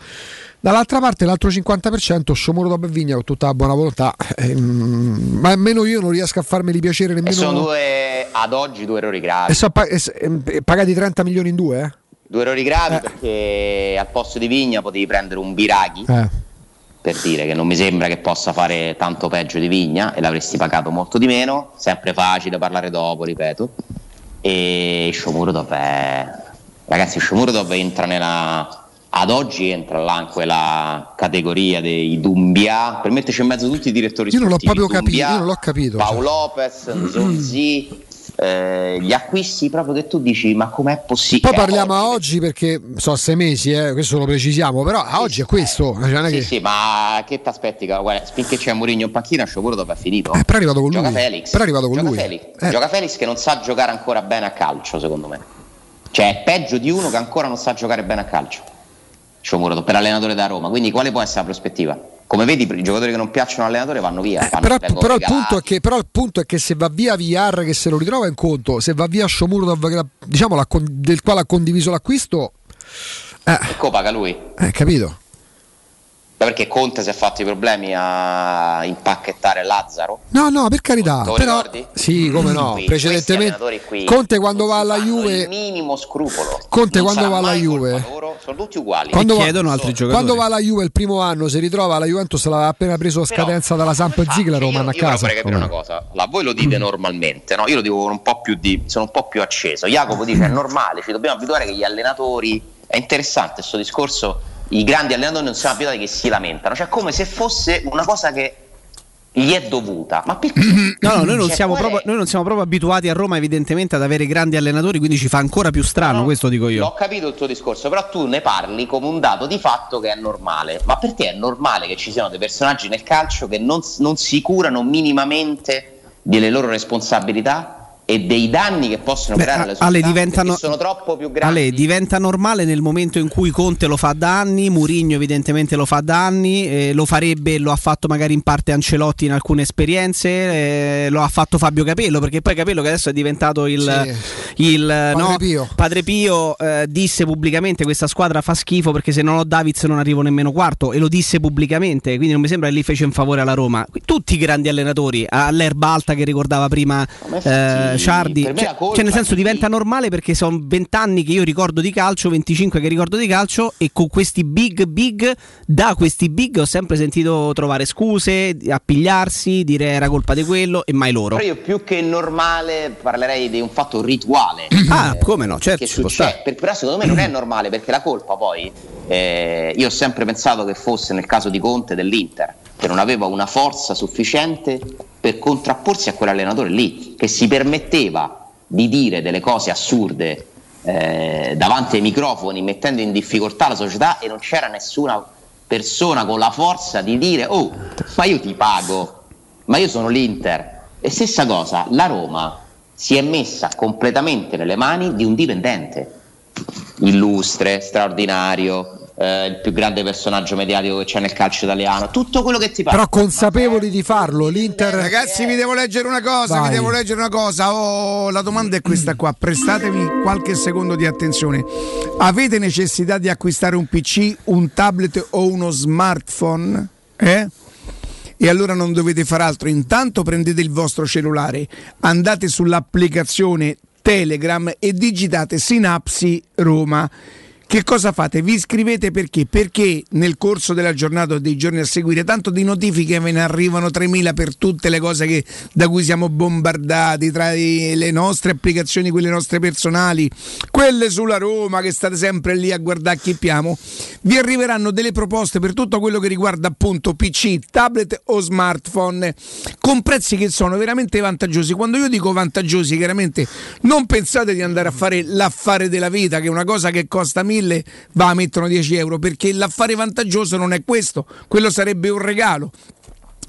Dall'altra parte l'altro 50% Sciomuro Dob e Vigna con tutta la buona volontà, ehm, ma almeno io non riesco a farmeli piacere E nemmeno... sono due, ad oggi due errori gravi. E so pa- e pagati 30 milioni in due? Eh? Due errori gravi perché al posto di Vigna potevi prendere un Biraghi. Eh. per dire che non mi sembra che possa fare tanto peggio di Vigna e l'avresti pagato molto di meno, sempre facile parlare dopo, ripeto. E Shomurodov è... Ragazzi, Shomurodov entra nella... Ad oggi entra là in quella categoria dei Dumbia, per metterci in mezzo tutti i direttori Io non l'ho sportivi, proprio capito, Doumbia, io non l'ho capito. cioè. Paolo Lopez, Zonzi, eh, gli acquisti proprio che tu dici ma com'è possibile? Poi parliamo a oggi perché so sei mesi, eh, questo lo precisiamo, però a oggi è questo. cioè, non è Sì, che- sì, ma che ti aspetti? Guarda, finché c'è Mourinho in panchina, Shomurodov è finito. Eh, però è arrivato con Gioca lui. Felix. Però è arrivato con Gioca lui. Felix. Eh. Gioca Felix che non sa giocare ancora bene a calcio, secondo me. Cioè, è peggio di uno che ancora non sa giocare bene a calcio. Shomurodov, per allenatore da Roma. Quindi quale può essere la prospettiva? Come vedi, i giocatori che non piacciono all'allenatore vanno via. fanno- Eh, Però, però il regalati. punto è che, però il punto è che se va via VR che se lo ritrova in conto, se va via la- diciamo, del quale ha condiviso l'acquisto, E copaga lui. eh, capito? Ma perché Conte si è fatto i problemi a impacchettare Lazzaro? No, no, per carità. Te lo Però, ricordi? sì, come no, Qui, precedentemente. qui Conte quando va alla il Juve, minimo scrupolo. Conte Non quando va alla Juve, loro, sono tutti uguali. quando va, quando va alla Juve il primo anno, si ritrova la Juventus l'aveva appena preso a scadenza dalla Samp e Ziegler, lo manda a Io vorrei casa. capire una cosa, la, voi lo dite normalmente, no? Io lo dico con un po' più di. sono un po' più acceso. Jacopo dice è normale, ci dobbiamo abituare che gli allenatori. È interessante questo discorso. I grandi allenatori non siamo abituati che si lamentano, cioè come se fosse una cosa che gli è dovuta. Ma perché? No, no, noi non, Cioè, proprio, noi non siamo proprio abituati a Roma, evidentemente, ad avere grandi allenatori, quindi ci fa ancora più strano, questo dico io. Ho capito il tuo discorso, però tu ne parli come un dato di fatto che è normale. Ma perché è normale che ci siano dei personaggi nel calcio che non, non si curano minimamente delle loro responsabilità e dei danni che possono Beh, creare alle Ale, società diventano- sono troppo più grandi? Ale, diventa normale nel momento in cui Conte lo fa da anni, Murigno evidentemente lo fa da anni, eh, lo farebbe, lo ha fatto magari in parte Ancelotti in alcune esperienze, eh, lo ha fatto Fabio Capello, perché poi Capello che adesso è diventato il, il Padre no, Pio. Padre Pio eh, disse pubblicamente questa squadra fa schifo perché se non ho Davids non arrivo nemmeno quarto e lo disse pubblicamente, quindi non mi sembra che lì fece un favore alla Roma. Tutti i grandi allenatori, all'Erba Alta che ricordava prima eh, Ciardi, per cioè, cioè, nel senso diventa normale perché sono 20 anni che io ricordo di calcio, 25 che ricordo di calcio e con questi big big, da questi big ho sempre sentito trovare scuse, appigliarsi, dire era colpa di quello e mai loro. Però io più che normale parlerei di un fatto rituale. Ah, come no, certo, che ci può succede. stare. Per- però secondo me non è normale perché la colpa poi, eh, io ho sempre pensato che fosse nel caso di Conte dell'Inter, che non aveva una forza sufficiente per contrapporsi a quell'allenatore lì, che si permetteva di dire delle cose assurde eh, davanti ai microfoni, mettendo in difficoltà la società e non c'era nessuna persona con la forza di dire oh, ma io ti pago, ma io sono l'Inter. E stessa cosa, la Roma si è messa completamente nelle mani di un dipendente illustre, straordinario, eh, il più grande personaggio mediatico che c'è nel calcio italiano. Tutto quello che ti pare. Però consapevoli di farlo, l'Inter... Ragazzi, vi devo leggere una cosa, Vai. vi devo leggere una cosa. Oh, la domanda è questa qua. Prestatevi qualche secondo di attenzione. Avete necessità di acquistare un PC, un tablet o uno smartphone? Eh? E allora non dovete fare altro. Intanto prendete il vostro cellulare, andate sull'applicazione Telegram e digitate Sinapsi Roma. Che cosa fate? Vi iscrivete perché? Perché nel corso della giornata o dei giorni a seguire, tanto di notifiche ve ne arrivano 3000 per tutte le cose che- da cui siamo bombardati, tra le nostre applicazioni, quelle nostre personali, quelle sulla Roma che state sempre lì a guardare chi piamo. Vi arriveranno delle proposte per tutto quello che riguarda appunto PC, tablet o smartphone, con prezzi che sono veramente vantaggiosi. Quando io dico vantaggiosi, chiaramente non pensate di andare a fare l'affare della vita, che è una cosa che costa 1000, va, mettono 10 euro, perché l'affare vantaggioso non è questo, quello sarebbe un regalo.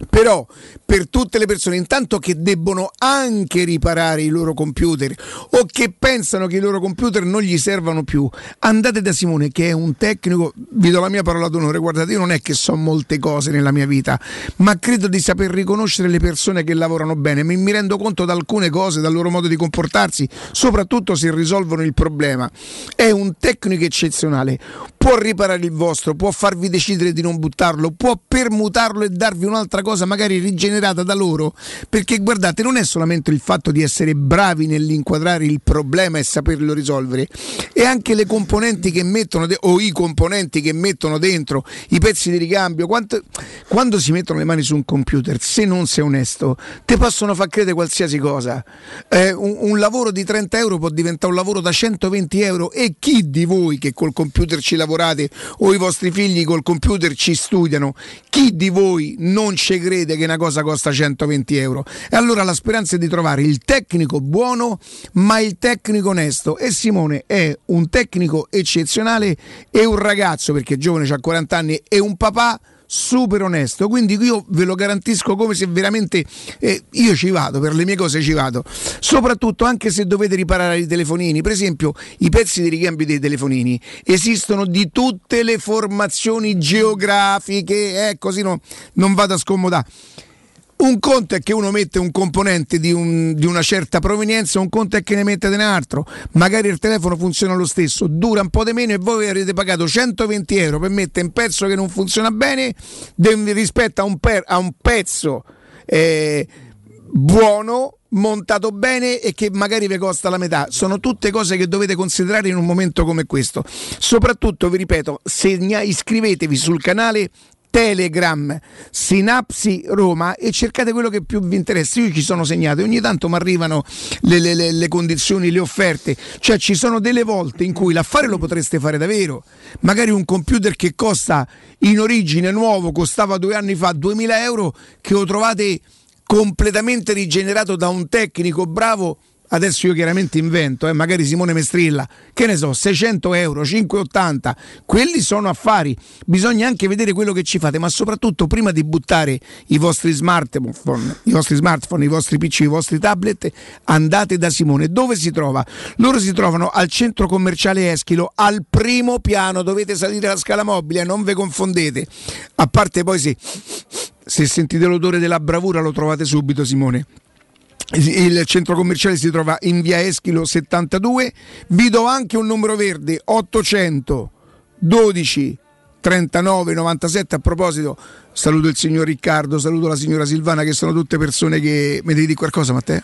Però per tutte le persone intanto che debbono anche riparare i loro computer o che pensano che i loro computer non gli servano più, andate da Simone che è un tecnico, vi do la mia parola d'onore, guardate io non è che so molte cose nella mia vita, ma credo di saper riconoscere le persone che lavorano bene, mi, rendo conto da alcune cose, dal loro modo di comportarsi, soprattutto se risolvono il problema. È un tecnico eccezionale, può riparare il vostro, può farvi decidere di non buttarlo, può permutarlo e darvi un'altra cosa magari rigenerata da loro, perché guardate non è solamente il fatto di essere bravi nell'inquadrare il problema e saperlo risolvere, è anche le componenti che mettono de- o i componenti che mettono dentro, i pezzi di ricambio, quanto- quando si mettono le mani su un computer, se non sei onesto, ti possono far credere qualsiasi cosa. Eh, un, un lavoro di 30 euro può diventare un lavoro da 120 euro e chi di voi che col computer ci lavorate o i vostri figli col computer ci studiano, chi di voi non ci crede che una cosa costa 120 euro? E allora la speranza è di trovare il tecnico buono, ma il tecnico onesto. E Simone è un tecnico eccezionale e un ragazzo, perché è giovane, ha 40 anni, e un papà super onesto quindi io ve lo garantisco come se veramente eh, io ci vado per le mie cose ci vado soprattutto anche se dovete riparare i telefonini per esempio i pezzi di ricambio dei telefonini esistono di tutte le formazioni geografiche eh, così no- non vado a scomodare un conto è che uno mette un componente di, un- di una certa provenienza, un conto è che ne mette un altro. Magari il telefono funziona lo stesso, dura un po' di meno e voi avrete pagato 120 euro per mettere un pezzo che non funziona bene rispetto a un, per- a un pezzo eh, buono montato bene e che magari vi costa la metà. Sono tutte cose che dovete considerare in un momento come questo. Soprattutto, vi ripeto, segna- iscrivetevi sul canale Telegram Sinapsi Roma e cercate quello che più vi interessa. Io ci sono segnato ogni tanto mi arrivano le, le- le- le condizioni, le offerte. Cioè ci sono delle volte in cui l'affare lo potreste fare davvero. Magari un computer che costa in origine nuovo, costava due anni fa 2000 euro, che lo trovate completamente rigenerato da un tecnico bravo. Adesso io chiaramente invento, eh, magari Simone Mestrilla, che ne so, 600 euro, 580, quelli sono affari. Bisogna anche vedere quello che ci fate, ma soprattutto prima di buttare i vostri smartphone, i vostri smartphone, i vostri PC, i vostri tablet, andate da Simone. Dove si trova? Loro si trovano al centro commerciale Eschilo, al primo piano, dovete salire la scala mobile, non vi confondete. A parte poi se, se sentite l'odore della bravura lo trovate subito Simone. Il centro commerciale si trova in via Eschilo 72. Vi do anche un numero verde 800 12 39 97. A proposito, saluto il signor Riccardo, saluto la signora Silvana, che sono tutte persone che. Mi devi dire qualcosa, Matteo?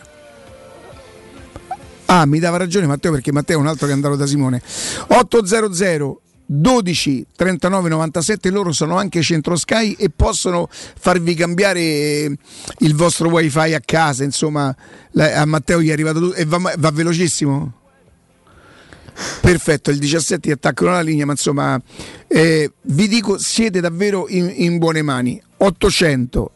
Ah, mi dava ragione Matteo perché Matteo è un altro che è andato da Simone. 800 12 39 97 loro sono anche centro Sky e possono farvi cambiare eh, il vostro wifi a casa insomma a Matteo gli è arrivato tutto e va, va velocissimo? Perfetto il 17 ti attaccano la linea ma insomma eh, vi dico siete davvero in, in buone mani. 800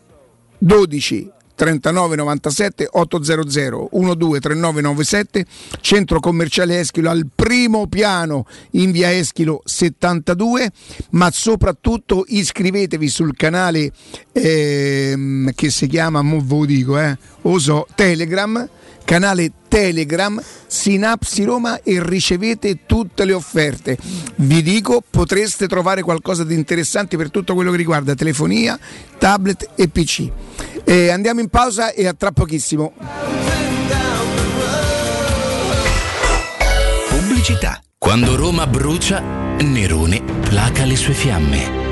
12 39 97 800 12 39 97 centro commerciale Eschilo al primo piano in via Eschilo 72 ma soprattutto iscrivetevi sul canale ehm, che si chiama mo ve lo dico eh, o so, Telegram canale Telegram Sinapsi Roma e ricevete tutte le offerte. Vi dico, potreste trovare qualcosa di interessante per tutto quello che riguarda telefonia, tablet e PC. Eh, andiamo in pausa e a tra pochissimo. Pubblicità. Quando Roma brucia, Nerone placa le sue fiamme.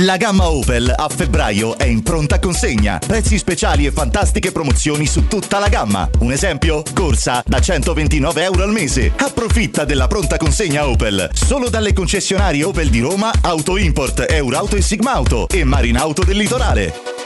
La gamma Opel a febbraio è in pronta consegna. Prezzi speciali e fantastiche promozioni su tutta la gamma. Un esempio? Corsa da 129 euro al mese. Approfitta della pronta consegna Opel. Solo dalle concessionarie Opel di Roma, Auto Import, Eurauto e Sigmauto e Marinauto del Litorale.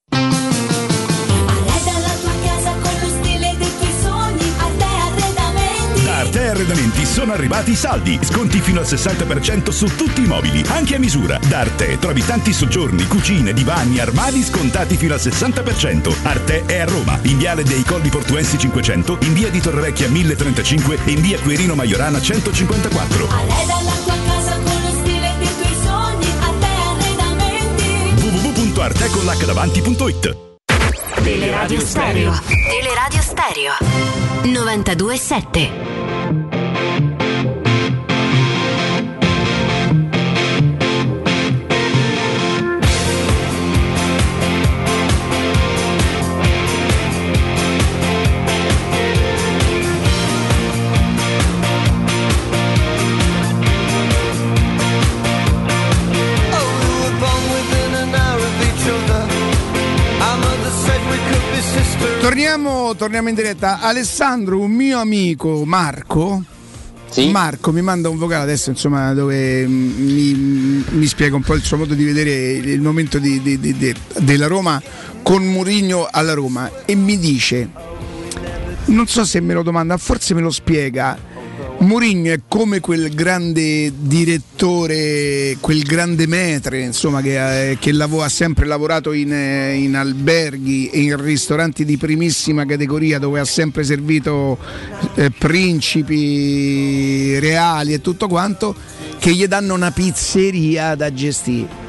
Arredamenti sono arrivati i saldi. Sconti fino al 60% su tutti i mobili, anche a misura. Da Arte trovi tanti soggiorni, cucine, divani, armadi scontati fino al 60%. Arte è a Roma, in viale dei Colli Portuensi 500, in via di Torrevecchia 1035 e in via Quirino Maiorana 154. www.arteconlacdavanti.it Teleradio Stereo. Teleradio Stereo. 92.7. Torniamo, torniamo, in diretta. Alessandro, un mio amico Marco, Marco mi manda un vocale adesso, insomma, dove mm, mi, mi spiega un po' il suo modo di vedere il momento di- di- di- della Roma con Murigno alla Roma e mi dice, non so se me lo domanda, forse me lo spiega. Mourinho è come quel grande direttore, quel grande metre, insomma, che, eh, che lavo- ha sempre lavorato in, eh, in alberghi e in ristoranti di primissima categoria dove ha sempre servito eh, principi reali e tutto quanto, che gli danno una pizzeria da gestire.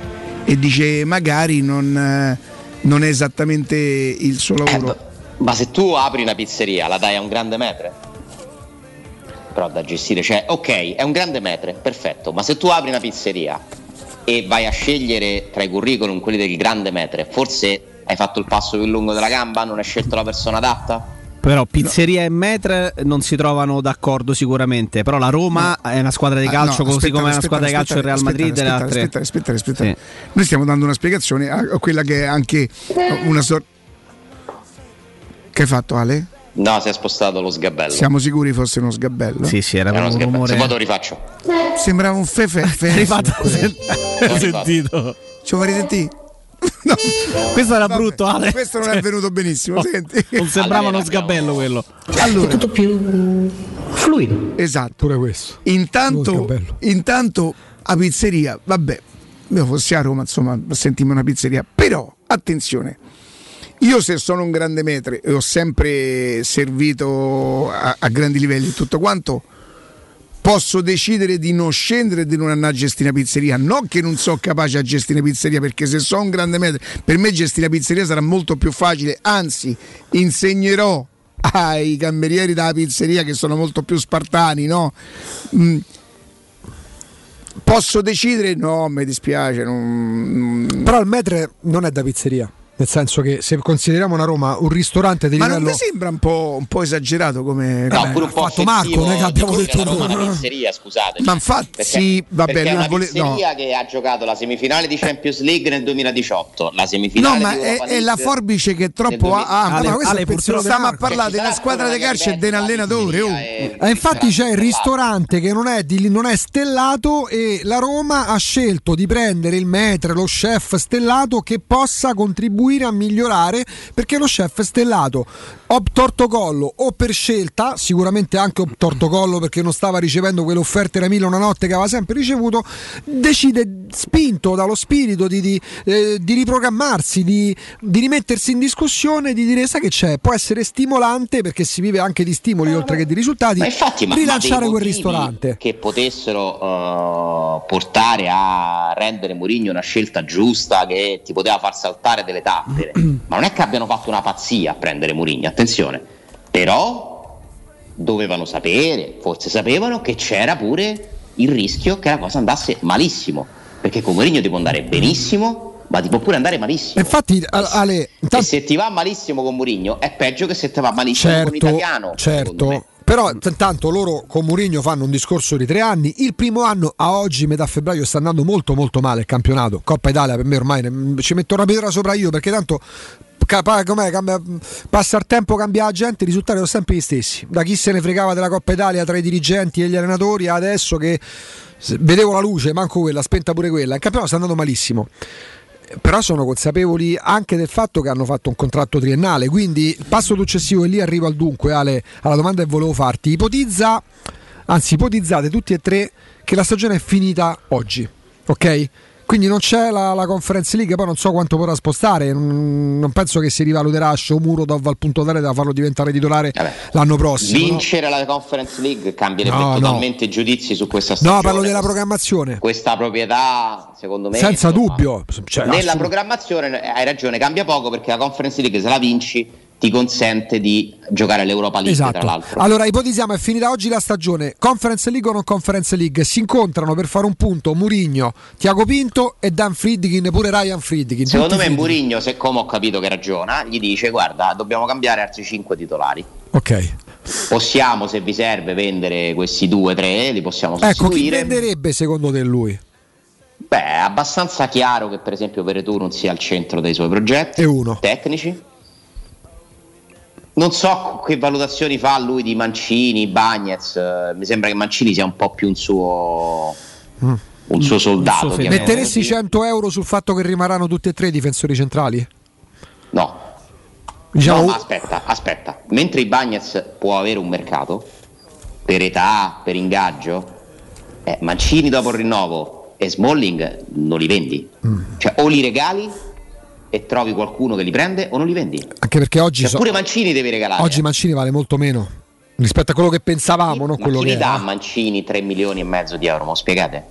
E dice magari non, eh, non è esattamente il suo lavoro. Ma se tu apri una pizzeria, la dai a un grande metre? Però da gestire, cioè, ok, è un grande metre, perfetto, ma se tu apri una pizzeria e vai a scegliere tra i curriculum quelli del grande metre, forse hai fatto il passo più lungo della gamba, non hai scelto la persona adatta? Però pizzeria e metre non si trovano d'accordo sicuramente. Però la Roma è una squadra di Ah, calcio no, così aspetta, come è una aspetta, squadra di calcio il Real aspetta, Madrid e le aspetta, altre. Aspetta, aspetta, aspetta. Noi stiamo dando una spiegazione a quella che è anche una sorta. Che hai fatto Ale? No, si è spostato lo sgabello. Siamo sicuri fosse uno sgabello? Sì, sì, era Era uno un sgabello. rumore. Se lo rifaccio. Sembrava un fefe. fe- Rifatto. Ho sentito. Ci vuoi risentire? Questo era brutto, Ale. Questo non è venuto benissimo, No, senti. Non sembrava uno sgabello quello. Allora, tutto più fluido. Esatto. Pure questo. Intanto, intanto a pizzeria, vabbè, io fossi a Roma, insomma, sentimi una pizzeria, però attenzione. Io se sono un grande metre e ho sempre servito a, a grandi livelli e tutto quanto, posso decidere di non scendere e di non andare a gestire una pizzeria. Non che non sono capace a gestire una pizzeria, perché se sono un grande metre, per me gestire una pizzeria sarà molto più facile, anzi insegnerò ai camerieri della pizzeria che sono molto più spartani, no? Mm. Posso decidere? No, mi dispiace. non- Però il metre non è da pizzeria. Nel senso che se consideriamo una Roma un ristorante di Ma non livello. mi sembra un po', un po' esagerato come. No, come- pure un po' ha fatto Marco, è che abbiamo detto la Roma è noi. una pizzeria, scusate. Ma infatti, Perché- sì, vabbè, perché è una vole- no. pizzeria che ha giocato la semifinale di Champions League nel 2018, la semifinale No, ma di è, è la forbice che troppo ha. ah, Ale- ma questo Ale, purtroppo- stiamo a parlare della squadra di calcio e dell'allenatore. oh. Eh, infatti c'è il ristorante che non è, di- non è stellato e la Roma ha scelto di prendere il metre, lo chef stellato che possa contribuire a migliorare perché lo chef stellato o torto collo o per scelta, sicuramente anche torto collo perché non stava ricevendo quelle offerte da Milo una notte che aveva sempre ricevuto, decide spinto dallo spirito di, di, eh, di riprogrammarsi, di, di rimettersi in discussione, di dire sai che c'è, può essere stimolante perché si vive anche di stimoli oltre che di risultati, Ma infatti, ma, rilanciare ma quel ristorante. che potessero eh, portare a rendere Mourinho una scelta giusta che ti poteva far saltare delle tappe. ma non è che abbiano fatto una pazzia a prendere Mourinho, attenzione. Però dovevano sapere, forse sapevano che c'era pure il rischio che la cosa andasse malissimo. Perché con Mourinho ti può andare benissimo, ma ti può pure andare malissimo. Infatti, Al- Ale, E se ti va malissimo con Mourinho è peggio che se ti va malissimo con un certo, italiano. secondo me. certo. Però t- tanto loro con Mourinho fanno un discorso di tre anni. Il primo anno a oggi, metà febbraio, sta andando molto molto male il campionato. Coppa Italia per me ormai ne- ci metto una pietra sopra io perché tanto capa- cambia- passa il tempo, cambia la gente, i risultati sono sempre gli stessi. Da chi se ne fregava della Coppa Italia tra i dirigenti e gli allenatori, adesso che vedevo la luce, manco quella, spenta pure quella. Il campionato sta andando malissimo però sono consapevoli anche del fatto che hanno fatto un contratto triennale. Quindi il passo successivo, e lì arrivo al dunque, Ale, alla domanda che volevo farti. Ipotizza, anzi, ipotizzate tutti e tre che la stagione è finita oggi, ok? Quindi non c'è la, la Conference League, poi non so quanto potrà spostare. Non, non penso che si rivaluterà Shomurodov al punto tale da farlo diventare titolare l'anno prossimo. no? Vincere la Conference League cambierebbe No, no. totalmente i giudizi su questa stagione. No, parlo della programmazione. Questa proprietà, secondo me, Senza insomma, dubbio. Cioè, nella programmazione hai ragione, cambia poco perché la Conference League se la vinci ti consente di giocare all'Europa League tra Esatto. l'altro. Allora ipotizziamo è finita oggi la stagione. Conference League o non Conference League? Si incontrano per fare un punto Murigno, Tiago Pinto e Dan Friedkin, pure Ryan Friedkin. Secondo me. Mourinho, se come ho capito che ragiona, gli dice guarda dobbiamo cambiare altri 5 titolari. Ok. Possiamo, se vi serve, vendere questi due, tre, li possiamo Ecco, chi sostituire. venderebbe secondo te lui? Beh, è abbastanza chiaro che per esempio Veretù non sia al centro dei suoi progetti E uno. tecnici. Non so che valutazioni fa lui di Mancini, Bagnez. eh, mi sembra che Mancini sia un po' più un suo, Mm. un suo soldato. chiamiamolo Metteresti così. 100 euro sul fatto che rimarranno tutti e tre i difensori centrali? No. Diciamo- No, aspetta, aspetta. Mentre i Bagnez può avere un mercato per età, per ingaggio, eh, Mancini dopo il rinnovo e Smalling non li vendi. Mm. Cioè o li regali e trovi qualcuno che li prende o non li vendi. Anche perché oggi, Cioè, so- pure Mancini deve regalare. oggi Mancini vale molto meno rispetto a quello che pensavamo, non Ma quello che dà a. Mancini 3 milioni e mezzo di euro? Mo spiegate?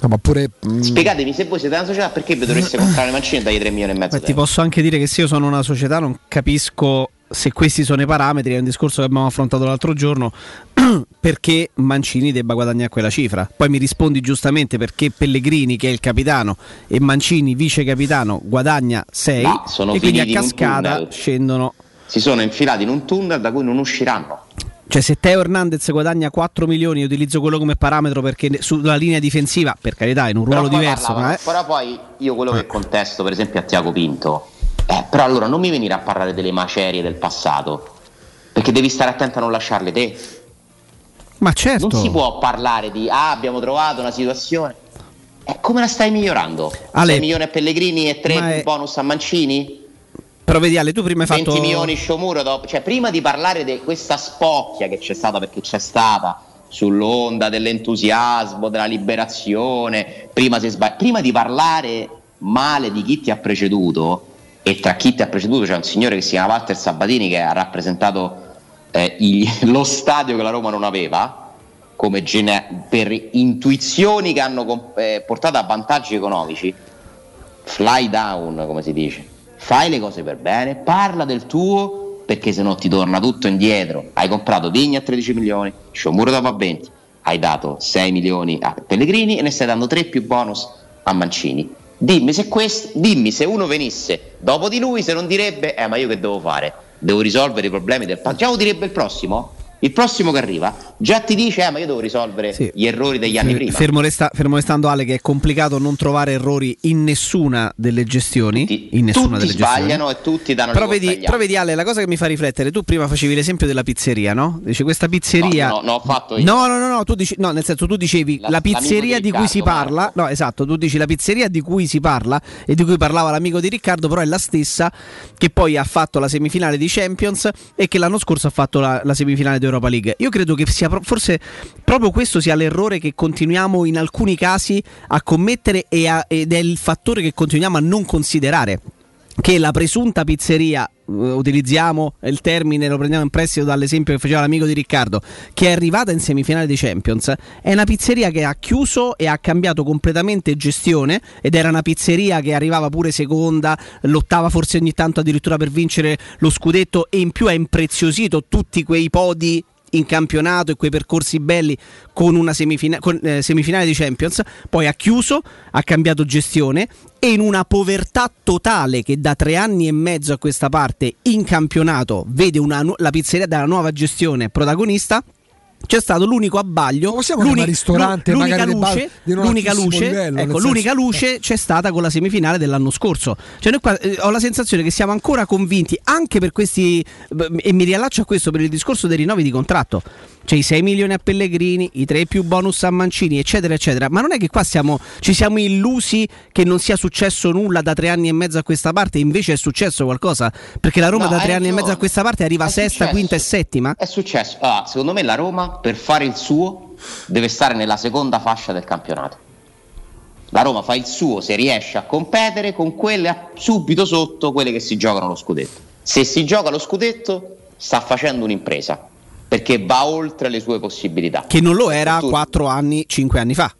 No, ma pure mm, Spiegatemi se voi siete una società perché vi dovreste comprare Mancini e dargli 3 milioni e mezzo Ma ti posso anche dire che se io sono una società non capisco se questi sono i parametri, è un discorso che abbiamo affrontato l'altro giorno, perché Mancini debba guadagnare quella cifra. Poi mi rispondi giustamente perché Pellegrini, che è il capitano, e Mancini, vice capitano, guadagna 6 Ma sono e quindi a cascata scendono. Si sono infilati in un tunnel da cui non usciranno. Cioè, se Teo Hernandez guadagna 4 milioni, io utilizzo quello come parametro perché sulla linea difensiva, per carità, in un ruolo Però diverso, parlavano- ma è- Però poi io quello che contesto, per esempio, a Tiago Pinto, eh, però allora non mi venire a parlare delle macerie del passato, perché devi stare attento a non lasciarle te. Ma certo. Non si può parlare di ah, abbiamo trovato una situazione. Eh, come la stai migliorando? Ale, 6 milioni a Pellegrini e 3 ma è- bonus a Mancini? Però vedi Ale, tu prima hai 20 fatto... milioni Sciomuro dopo, cioè prima di parlare di questa spocchia che c'è stata perché c'è stata sull'onda dell'entusiasmo, della liberazione, prima, si sbaglia- prima di parlare male di chi ti ha preceduto e tra chi ti ha preceduto c'è un signore che si chiama Walter Sabatini che ha rappresentato eh, il- lo stadio che la Roma non aveva gene- per intuizioni che hanno com- eh, portato a vantaggi economici fly down, come si dice. Fai le cose per bene, parla del tuo, perché se no ti torna tutto indietro. Hai comprato Vigni a 13 milioni, Sciomuro dopo a 20, hai dato 6 milioni a Pellegrini e ne stai dando 3 più bonus a Mancini. Dimmi se, questo, dimmi se uno venisse dopo di lui, se non direbbe, eh ma io che devo fare? Devo risolvere i problemi del passato. Già lo direbbe il prossimo? Il prossimo che arriva già ti dice, eh ma io devo risolvere gli errori degli anni prima. Fermo, resta- fermo restando Ale che è complicato non trovare errori in nessuna delle gestioni. in nessuna Tutti delle gestioni. sbagliano e tutti danno Però vedi, però vedi Ale, la cosa che mi fa riflettere, tu prima facevi l'esempio della pizzeria, no? Dice questa pizzeria... No, no, no, ho fatto io. No, no, no, no, tu dici, no, nel senso tu dicevi la, l'amico pizzeria di di, cui si Riccardo, parla, no, esatto, tu dici la pizzeria di cui si parla e di cui parlava l'amico di Riccardo, però è la stessa che poi ha fatto la semifinale di Champions e che l'anno scorso ha fatto la, la semifinale di Europa League. Io credo che sia pro- forse proprio questo sia l'errore che continuiamo in alcuni casi a commettere a- ed è il fattore che continuiamo a non considerare che la presunta pizzeria, utilizziamo il termine, lo prendiamo in prestito dall'esempio che faceva l'amico di Riccardo, che è arrivata in semifinale di Champions, è una pizzeria che ha chiuso e ha cambiato completamente gestione ed era una pizzeria che arrivava pure seconda, lottava forse ogni tanto addirittura per vincere lo scudetto e in più ha impreziosito tutti quei podi in campionato e quei percorsi belli con una semifina- con, eh, semifinale di Champions, poi ha chiuso, ha cambiato gestione e in una povertà totale che da tre anni e mezzo a questa parte in campionato vede nu- la pizzeria della nuova gestione protagonista. C'è stato l'unico abbaglio, possiamo l'uni- ristorante, l'unica luce, di l'unica luce, livello, ecco, l'unica luce c'è stata con la semifinale dell'anno scorso. Cioè noi qua, eh, ho la sensazione che siamo ancora convinti, anche per questi, e mi riallaccio a questo per il discorso dei rinnovi di contratto. Cioè i 6 milioni a Pellegrini, i 3 più bonus a Mancini, eccetera, eccetera. Ma non è che qua siamo, ci siamo illusi che non sia successo nulla da tre anni e mezzo a questa parte, invece è successo qualcosa. Perché la Roma No, da tre anni e mezzo a questa parte arriva È sesta, successo. quinta e settima. È successo. Ah, secondo me la Roma per fare il suo deve stare nella seconda fascia del campionato. La Roma fa il suo se riesce a competere con quelle subito sotto quelle che si giocano lo scudetto. Se si gioca lo scudetto sta facendo un'impresa perché va oltre le sue possibilità. Che non lo era 4 anni, 5 anni fa.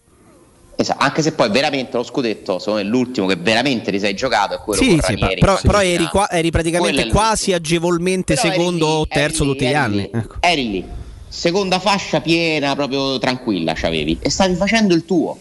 Esatto, anche se poi veramente lo scudetto, secondo me l'ultimo che veramente ti sei giocato è quello Sì, con sì, Ranieri. però, però eri, qua- eri praticamente quasi agevolmente Però secondo o terzo lì, tutti gli anni. lì, Ecco. Eri lì, seconda fascia piena, proprio tranquilla c'avevi e stavi facendo il tuo.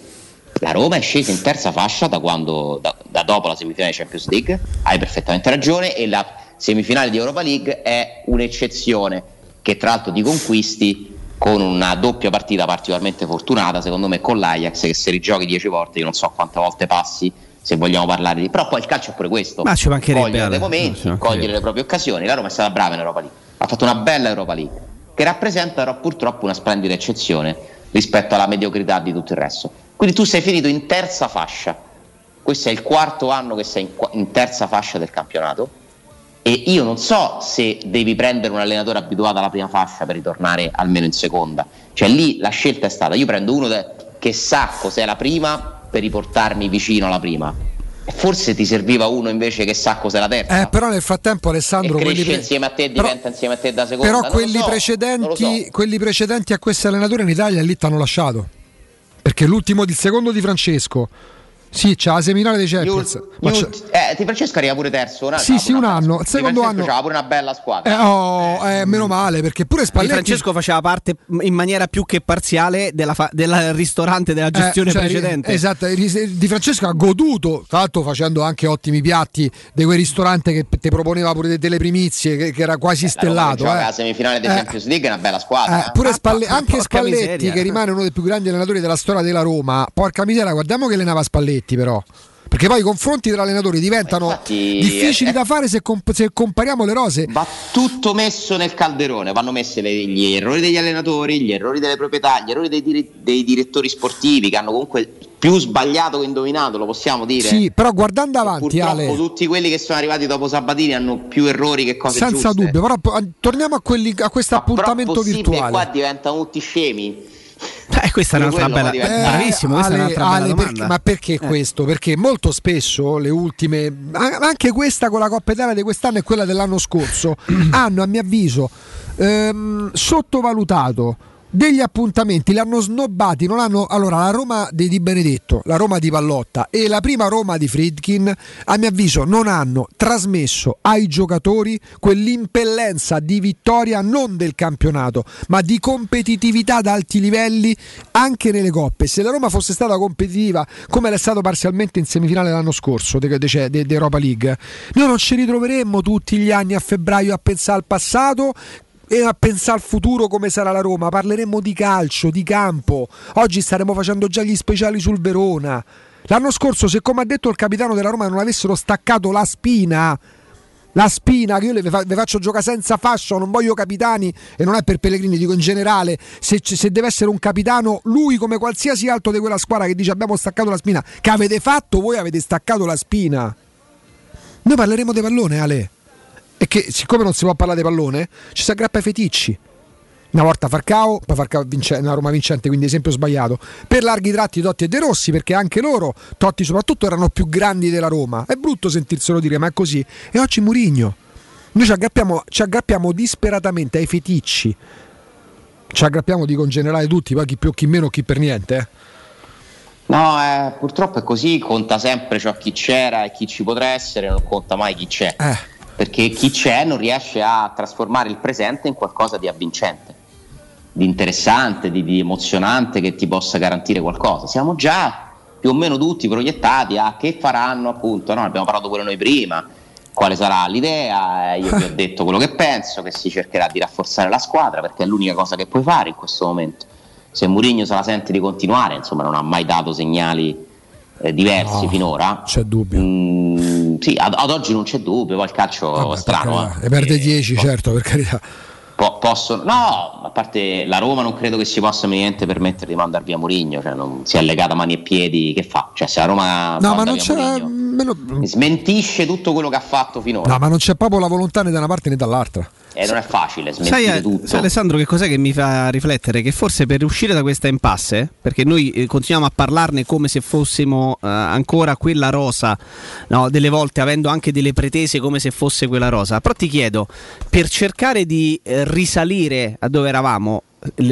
La Roma è scesa in terza fascia da quando, da, da dopo la semifinale di Champions League, hai perfettamente ragione, e la semifinale di Europa League è un'eccezione che tra l'altro di conquisti con una doppia partita particolarmente fortunata, secondo me con l'Ajax che se rigiochi 10 volte, io non so quante volte passi se vogliamo parlare di... Però poi il calcio è pure questo. Ma ci mancherebbe, Cogliere dei momenti, cogliere le proprie occasioni. La Roma è stata brava in Europa League. ha fatto una bella Europa League, che rappresenta però purtroppo una splendida eccezione rispetto alla mediocrità di tutto il resto. Quindi tu sei finito in terza fascia, questo è il quarto anno che sei in, in terza fascia del campionato e io non so se devi prendere un allenatore abituato alla prima fascia per ritornare almeno in seconda, cioè lì la scelta è stata, io prendo uno de- che sa cos'è la prima per riportarmi vicino alla prima. E Forse ti serviva uno invece che sa cos'è la terza. Eh, però nel frattempo e Alessandro quelli cresce pre- insieme a te, però- diventa insieme a te da seconda. però quelli, so, precedenti, so. quelli precedenti a questo allenatore in Italia lì t'hanno lasciato. Perché l'ultimo, il secondo di Francesco, sì, c'ha la seminale dei Champions. ma c'è- Eh, Di Francesco arriva pure terzo. un anno- Sì, sì, un anno. Il Di secondo anno- c'ha pure una bella squadra. Eh, oh, eh, meno male, perché pure Di Spalletti Francesco faceva parte in maniera più che parziale della fa- del ristorante della gestione Eh, cioè, precedente. Esatto, Di Francesco ha goduto, tra l'altro facendo anche ottimi piatti di quel ristorante che ti proponeva pure delle primizie, che, che era quasi La Roma che stellato. eh. la semifinale di Eh. Champions League è una bella squadra. Eh, eh. pure Spalle- anche Spalletti, miseria. che rimane uno dei più grandi allenatori della storia della Roma, porca miseria, guardiamo che allenava Spalletti, però. Perché poi i confronti tra allenatori diventano Infatti, difficili eh, da fare se, comp- se compariamo le rose. Va tutto messo nel calderone, vanno messi gli errori degli allenatori, gli errori delle proprietà, gli errori dei, dire- dei direttori sportivi che hanno comunque più sbagliato che indovinato, lo possiamo dire. Sì, però guardando avanti, Purtroppo Ale, tutti quelli che sono arrivati dopo Sabatini hanno più errori che cose senza giuste. dubbio, però torniamo a, quelli, a questo appuntamento virtuale. qua diventano tutti scemi. Eh, questa è un'altra bella. bravissimo, questa è Ale- un'altra bella Ale, domanda. perché- ma perché questo? Perché molto spesso le ultime, anche questa con la Coppa Italia di quest'anno e quella dell'anno scorso, hanno a mio avviso ehm, sottovalutato degli appuntamenti, li hanno snobbati, non hanno, allora la Roma di Di Benedetto, la Roma di Pallotta e la prima Roma di Friedkin, a mio avviso non hanno trasmesso ai giocatori quell'impellenza di vittoria non del campionato, ma di competitività ad alti livelli anche nelle coppe. Se la Roma fosse stata competitiva come l'è stato parzialmente in semifinale l'anno scorso di de, de, de Europa League, noi non ci ritroveremmo tutti gli anni a febbraio a pensare al passato e a pensare al futuro come sarà la Roma. Parleremo di calcio, di campo. Oggi staremo facendo già gli speciali sul Verona. L'anno scorso, se come ha detto il capitano della Roma non avessero staccato la spina, la spina che io le ve faccio giocare senza fascia, non voglio capitani e non è per Pellegrini, dico in generale, se, se deve essere un capitano, lui come qualsiasi altro di quella squadra che dice abbiamo staccato la spina, che avete fatto voi avete staccato la spina. Noi parleremo di pallone, Ale. E che siccome non si può parlare di pallone, ci si aggrappa ai feticci. Una volta Farcao, poi Farcao vince, una Roma vincente, quindi esempio sbagliato. Per larghi tratti Totti e De Rossi, perché anche loro, Totti soprattutto, erano più grandi della Roma. È brutto sentirselo dire, ma è così. E oggi Murigno. Noi ci aggrappiamo, ci aggrappiamo disperatamente ai feticci. Ci aggrappiamo, dico in generale tutti, poi chi più, chi meno, chi per niente. eh. No, eh, purtroppo è così, conta sempre ciò chi c'era e chi ci potrà essere, non conta mai chi c'è. Eh. Perché chi c'è non riesce a trasformare il presente in qualcosa di avvincente, di interessante, di, di emozionante che ti possa garantire qualcosa. Siamo già più o meno tutti proiettati a che faranno, appunto, no? abbiamo parlato pure noi prima, quale sarà l'idea, eh, io vi ho detto quello che penso, che si cercherà di rafforzare la squadra perché è l'unica cosa che puoi fare in questo momento. Se Mourinho se la sente di continuare, insomma non ha mai dato segnali eh, diversi No, finora. C'è dubbio. Mm, sì, ad, ad oggi non c'è dubbio, poi il calcio è strano. eh. E perde 10, certo, per carità. Po- possono, no, a parte la Roma non credo che si possa niente permettere di mandare via Mourinho, cioè non si è legata mani e piedi, che fa? Cioè se la Roma No, ma non c'è. Mourinho, meno- smentisce tutto quello che ha fatto finora No, ma non c'è proprio la volontà né da una parte né dall'altra. E non è facile Sai, smentire eh, tutto. sai, Alessandro che cos'è che mi fa riflettere? Che forse per uscire da questa impasse, perché noi eh, continuiamo a parlarne come se fossimo eh, ancora quella rosa, no, delle volte avendo anche delle pretese come se fosse quella rosa, però ti chiedo, per cercare di eh, risalire a dove eravamo,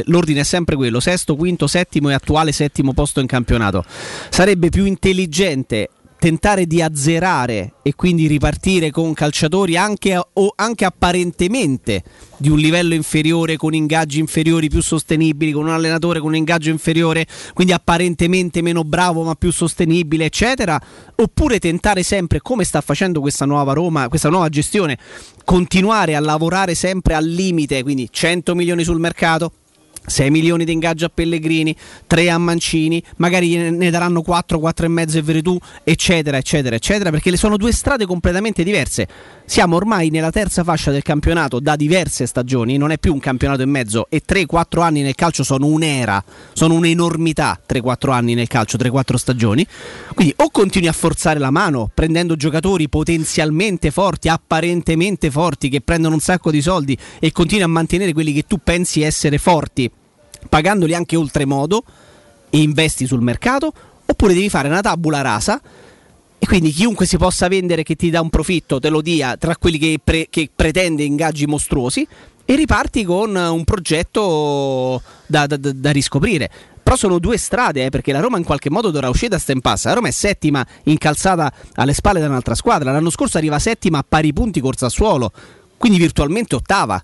l'ordine è sempre quello, sesto, quinto, settimo e attuale settimo posto in campionato, sarebbe più intelligente tentare di azzerare e quindi ripartire con calciatori anche, o anche apparentemente di un livello inferiore, con ingaggi inferiori più sostenibili, con un allenatore con un ingaggio inferiore, quindi apparentemente meno bravo ma più sostenibile, eccetera, oppure tentare sempre, come sta facendo questa nuova Roma, questa nuova gestione, continuare a lavorare sempre al limite, quindi 100 milioni sul mercato, 6 milioni di ingaggio a Pellegrini, 3 a Mancini, magari ne- daranno 4, 4 e mezzo e Veretù, eccetera, eccetera, eccetera, perché le sono due strade completamente diverse. Siamo ormai nella terza fascia del campionato da diverse stagioni, non è più un campionato e mezzo e 3-4 anni nel calcio sono un'era, sono un'enormità 3-4 anni nel calcio, 3-4 stagioni. Quindi o continui a forzare la mano prendendo giocatori potenzialmente forti, apparentemente forti, che prendono un sacco di soldi e continui a mantenere quelli che tu pensi essere forti pagandoli anche oltremodo e investi sul mercato, oppure devi fare una tabula rasa e quindi chiunque si possa vendere che ti dà un profitto te lo dia tra quelli che, pre- che pretende ingaggi mostruosi e riparti con un progetto da, da- da- riscoprire. Però sono due strade, eh, perché la Roma in qualche modo dovrà uscire da sta impasse. La Roma è settima incalzata alle spalle da un'altra squadra. L'anno scorso arriva settima a pari punti col Sassuolo, quindi virtualmente ottava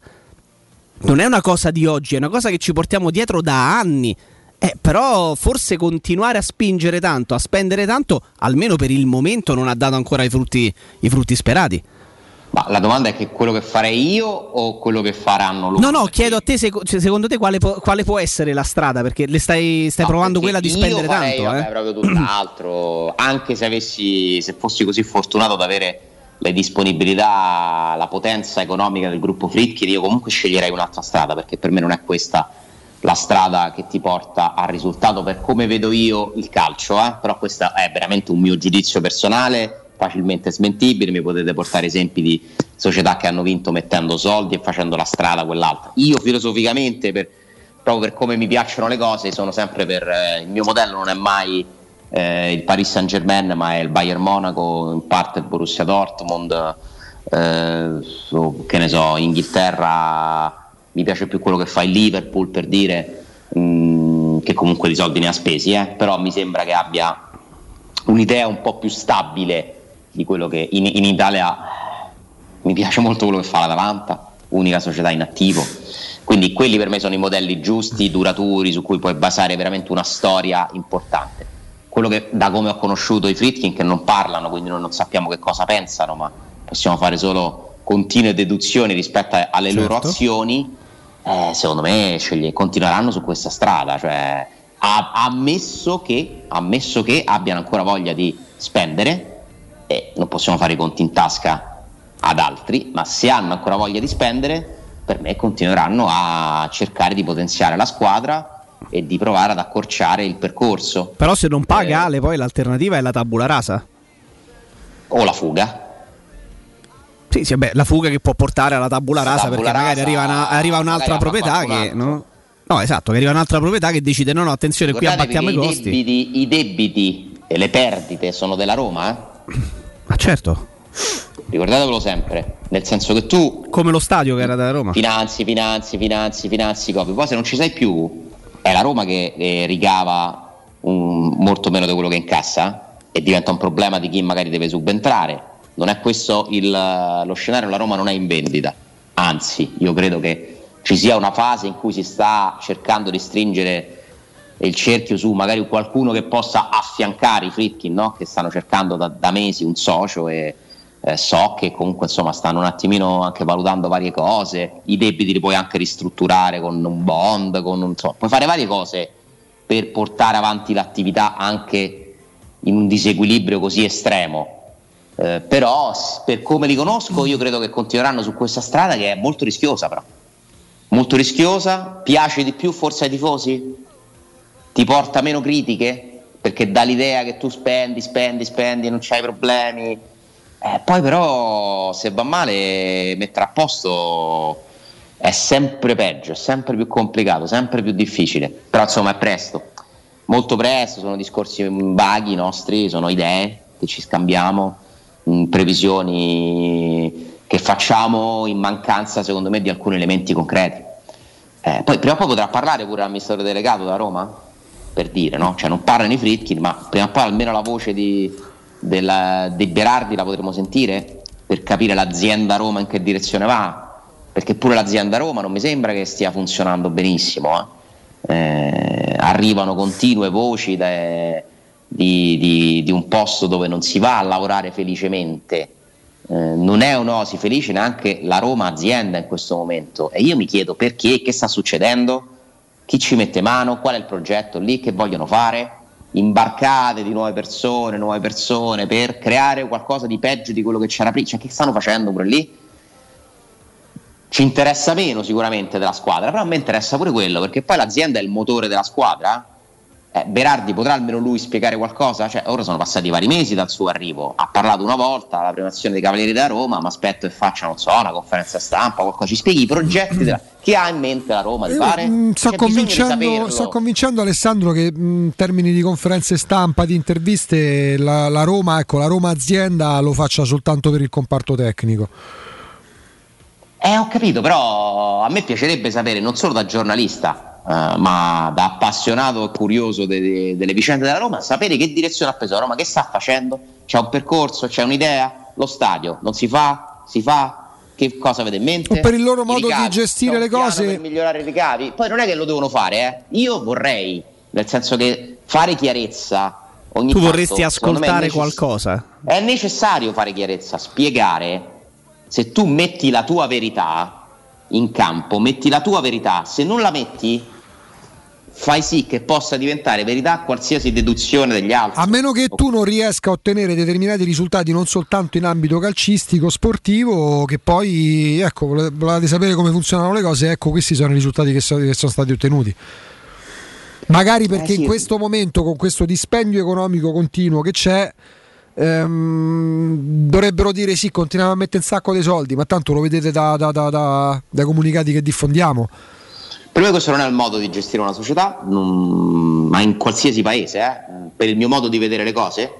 non è una cosa di oggi, è una cosa che ci portiamo dietro da anni. Eh, però forse continuare a spingere tanto, a spendere tanto, almeno per il momento non ha dato ancora i frutti, i frutti sperati. Ma la domanda è che quello che farei io o quello che faranno loro? No, no, chiedo a te, seco- cioè, secondo te quale, po- quale può essere la strada? Perché le stai, stai provando quella di spendere farei, tanto. vabbè, eh? proprio tutt'altro. Anche se avessi, se fossi così fortunato ad avere le disponibilità, la potenza economica del gruppo Fritkin, io comunque sceglierei un'altra strada perché per me non è questa la strada che ti porta al risultato per come vedo io il calcio, eh? però questo è veramente un mio giudizio personale, facilmente smentibile, mi potete portare esempi di società che hanno vinto mettendo soldi e facendo la strada quell'altra. Io filosoficamente, per- proprio per come mi piacciono le cose, sono sempre per... eh, il mio modello non è mai eh, il Paris Saint Germain, ma è il Bayern Monaco, in parte il Borussia Dortmund, eh, o, che ne so, Inghilterra mi piace più quello che fa il Liverpool per dire mh, che comunque di soldi ne ha spesi, eh, però mi sembra che abbia un'idea un po' più stabile di quello che in, in Italia mi piace molto quello che fa l'Atalanta, unica società in attivo. Quindi quelli per me sono i modelli giusti, duraturi, su cui puoi basare veramente una storia importante. Quello che da come ho conosciuto i Fritkin che non parlano, quindi noi non sappiamo che cosa pensano, ma possiamo fare solo continue deduzioni rispetto a- alle loro Certo. azioni, eh, secondo me sceglie- continueranno su questa strada, cioè ammesso, che, ammesso che abbiano ancora voglia di spendere, e non possiamo fare i conti in tasca ad altri, ma se hanno ancora voglia di spendere, per me continueranno a cercare di potenziare la squadra e di provare ad accorciare il percorso Però se non paga Ale, poi l'alternativa è la tabula rasa. o la fuga. Sì, sì, beh, la fuga che può portare alla tabula rasa tabula perché magari rasa, arriva, una- arriva un'altra magari proprietà che... No? no, esatto, che arriva un'altra proprietà che decide no, no, attenzione, qui abbattiamo i costi. debiti, i debiti e le perdite sono della Roma, eh? Ma certo. Ricordatevelo sempre, nel senso che tu Come lo stadio che era da Roma. finanzi, finanzi, finanzi, finanzi, copie. Poi se non ci sei più, è la Roma che eh, ricava un- molto meno di quello che incassa eh, e diventa un problema di chi magari deve subentrare. Non è questo il- lo scenario, la Roma non è in vendita, anzi io credo che ci sia una fase in cui si sta cercando di stringere il cerchio su magari qualcuno che possa affiancare i Fritkin no? che stanno cercando da, da mesi un socio e eh, so che comunque insomma stanno un attimino anche valutando varie cose, i debiti li puoi anche ristrutturare con un bond, con un, insomma, puoi fare varie cose per portare avanti l'attività anche in un disequilibrio così estremo. Eh, però per come li conosco io credo che continueranno su questa strada che è molto rischiosa però. Molto rischiosa, piace di più forse ai tifosi? Ti porta meno critiche? Perché dà l'idea che tu spendi, spendi, spendi non c'hai problemi. Eh, poi però se va male mettere a posto è sempre peggio, è sempre più complicato, sempre più difficile. Però insomma è presto, molto presto, sono discorsi vaghi nostri, sono idee che ci scambiamo, mh, previsioni che facciamo in mancanza secondo me di alcuni elementi concreti. Eh, poi prima o poi potrà parlare pure l'amministratore delegato da Roma, per dire, no? Cioè non parlano i Fritkin, ma prima o poi almeno la voce di, della- di Berardi la potremo sentire per capire l'azienda Roma in che direzione va, perché pure l'azienda Roma non mi sembra che stia funzionando benissimo. eh. Eh, arrivano continue voci da- di, di- di un posto dove non si va a lavorare felicemente. Eh, non è un'osi felice neanche la Roma azienda in questo momento e io mi chiedo perché, che sta succedendo? Chi ci mette mano? Qual è il progetto lì? Che vogliono fare? Imbarcate di nuove persone, nuove persone per creare qualcosa di peggio di quello che c'era prima. Cioè, che stanno facendo pure lì? Ci interessa meno sicuramente della squadra, però a me interessa pure quello, perché poi l'azienda è il motore della squadra. Eh, Berardi potrà almeno lui spiegare qualcosa? Cioè, ora sono passati vari mesi dal suo arrivo, ha parlato una volta alla premiazione dei Cavalieri da Roma, ma aspetto che faccia, non so, una conferenza stampa, qualcosa, ci spieghi i progetti della- che ha in mente la Roma di fare? Mm, sto, di convincendo, sto convincendo Alessandro che mm, in termini di conferenze stampa, di interviste, la, la Roma, ecco, la Roma azienda lo faccia soltanto per il comparto tecnico. Eh, ho capito, però a me piacerebbe sapere, non solo da giornalista, eh, ma da appassionato e curioso de- de- delle vicende della Roma, sapere che direzione ha preso la Roma, che sta facendo, c'è un percorso, c'è un'idea, lo stadio? Non si fa, si fa, che cosa avete in mente? O per il loro I modo di ricavi, gestire c'è un le cose. Per migliorare i ricavi, poi non è che lo devono fare, eh. io vorrei, nel senso che fare chiarezza ogni Tu tanto, vorresti me, è ascoltare necess- qualcosa? è necessario fare chiarezza, spiegare. Se tu metti la tua verità in campo, metti la tua verità, se non la metti fai sì che possa diventare verità qualsiasi deduzione degli altri. A meno che tu non riesca a ottenere determinati risultati non soltanto in ambito calcistico, sportivo, che poi, ecco, vole- volevate sapere come funzionano le cose, ecco, questi sono i risultati che, so- che sono stati ottenuti. Magari perché Eh sì. in questo momento, con questo dispendio economico continuo che c'è, ehm, dovrebbero dire sì, continuiamo a mettere un sacco di soldi, ma tanto lo vedete da- da- da- da- dai comunicati che diffondiamo. Per me questo non è il modo di gestire una società, non- ma in qualsiasi paese, eh, per il mio modo di vedere le cose,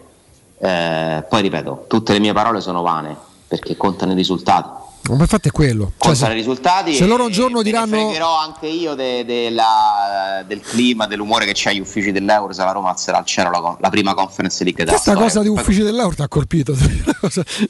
eh, poi ripeto, tutte le mie parole sono vane, perché contano i risultati. Ma infatti è quello. Cioè, i risultati se loro un giorno diranno anche io de- della- del clima, dell'umore che c'è agli uffici dell'Euro se la Roma alzerà al cielo la, la prima conference league della questa cosa di uffici dell'euro ti ha colpito.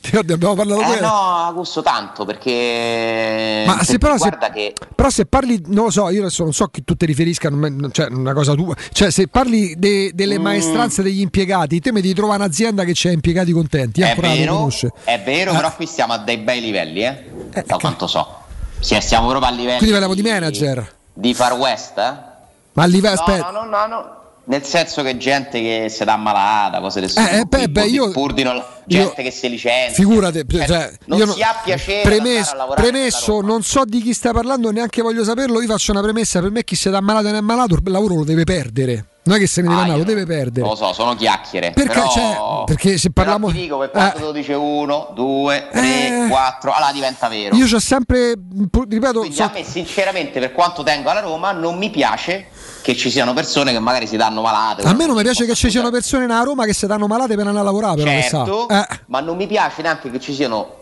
Ti abbiamo parlato Eh no, Augusto tanto perché Ma se però se, guarda che però se parli, non lo so, io adesso non so che tu ti riferisca, non cioè una cosa tua, cioè se parli de- delle Mm. maestranze degli impiegati, te mi devi trovare un'azienda che c'ha impiegati contenti, è ancora la vero, è vero, però qui stiamo a dei bei livelli, eh, da quanto so. Sì, stiamo proprio a livelli Quindi parliamo di manager. di Far West, eh? Ma a livello, No, aspetta, no, no, no, no. Nel senso che gente che si dà malata, cose del Eh, eh, beh, beh, io- pur di non- gente che si licenzia. figurati, Cioè, cioè, non io si ha piacere premesso, premesso non so di chi stai parlando, neanche voglio saperlo, io faccio una premessa, per me chi si dà malato e non è malato, il lavoro lo deve perdere. Non è che se ne deve Ah, andare, lo io deve perdere. Non lo so, sono chiacchiere. Perché, però, cioè, perché se però parliamo ti dico che quando Eh. te lo dice uno, due, tre, quattro, allora diventa vero. Io ho sempre, ripeto, Quindi so- a me sinceramente per quanto tengo alla Roma non mi piace che ci siano persone che magari si danno malate. a me non mi piace che ci siano persone nella Roma che si danno malate per andare a lavorare, però certo. Eh. ma non mi piace neanche che ci siano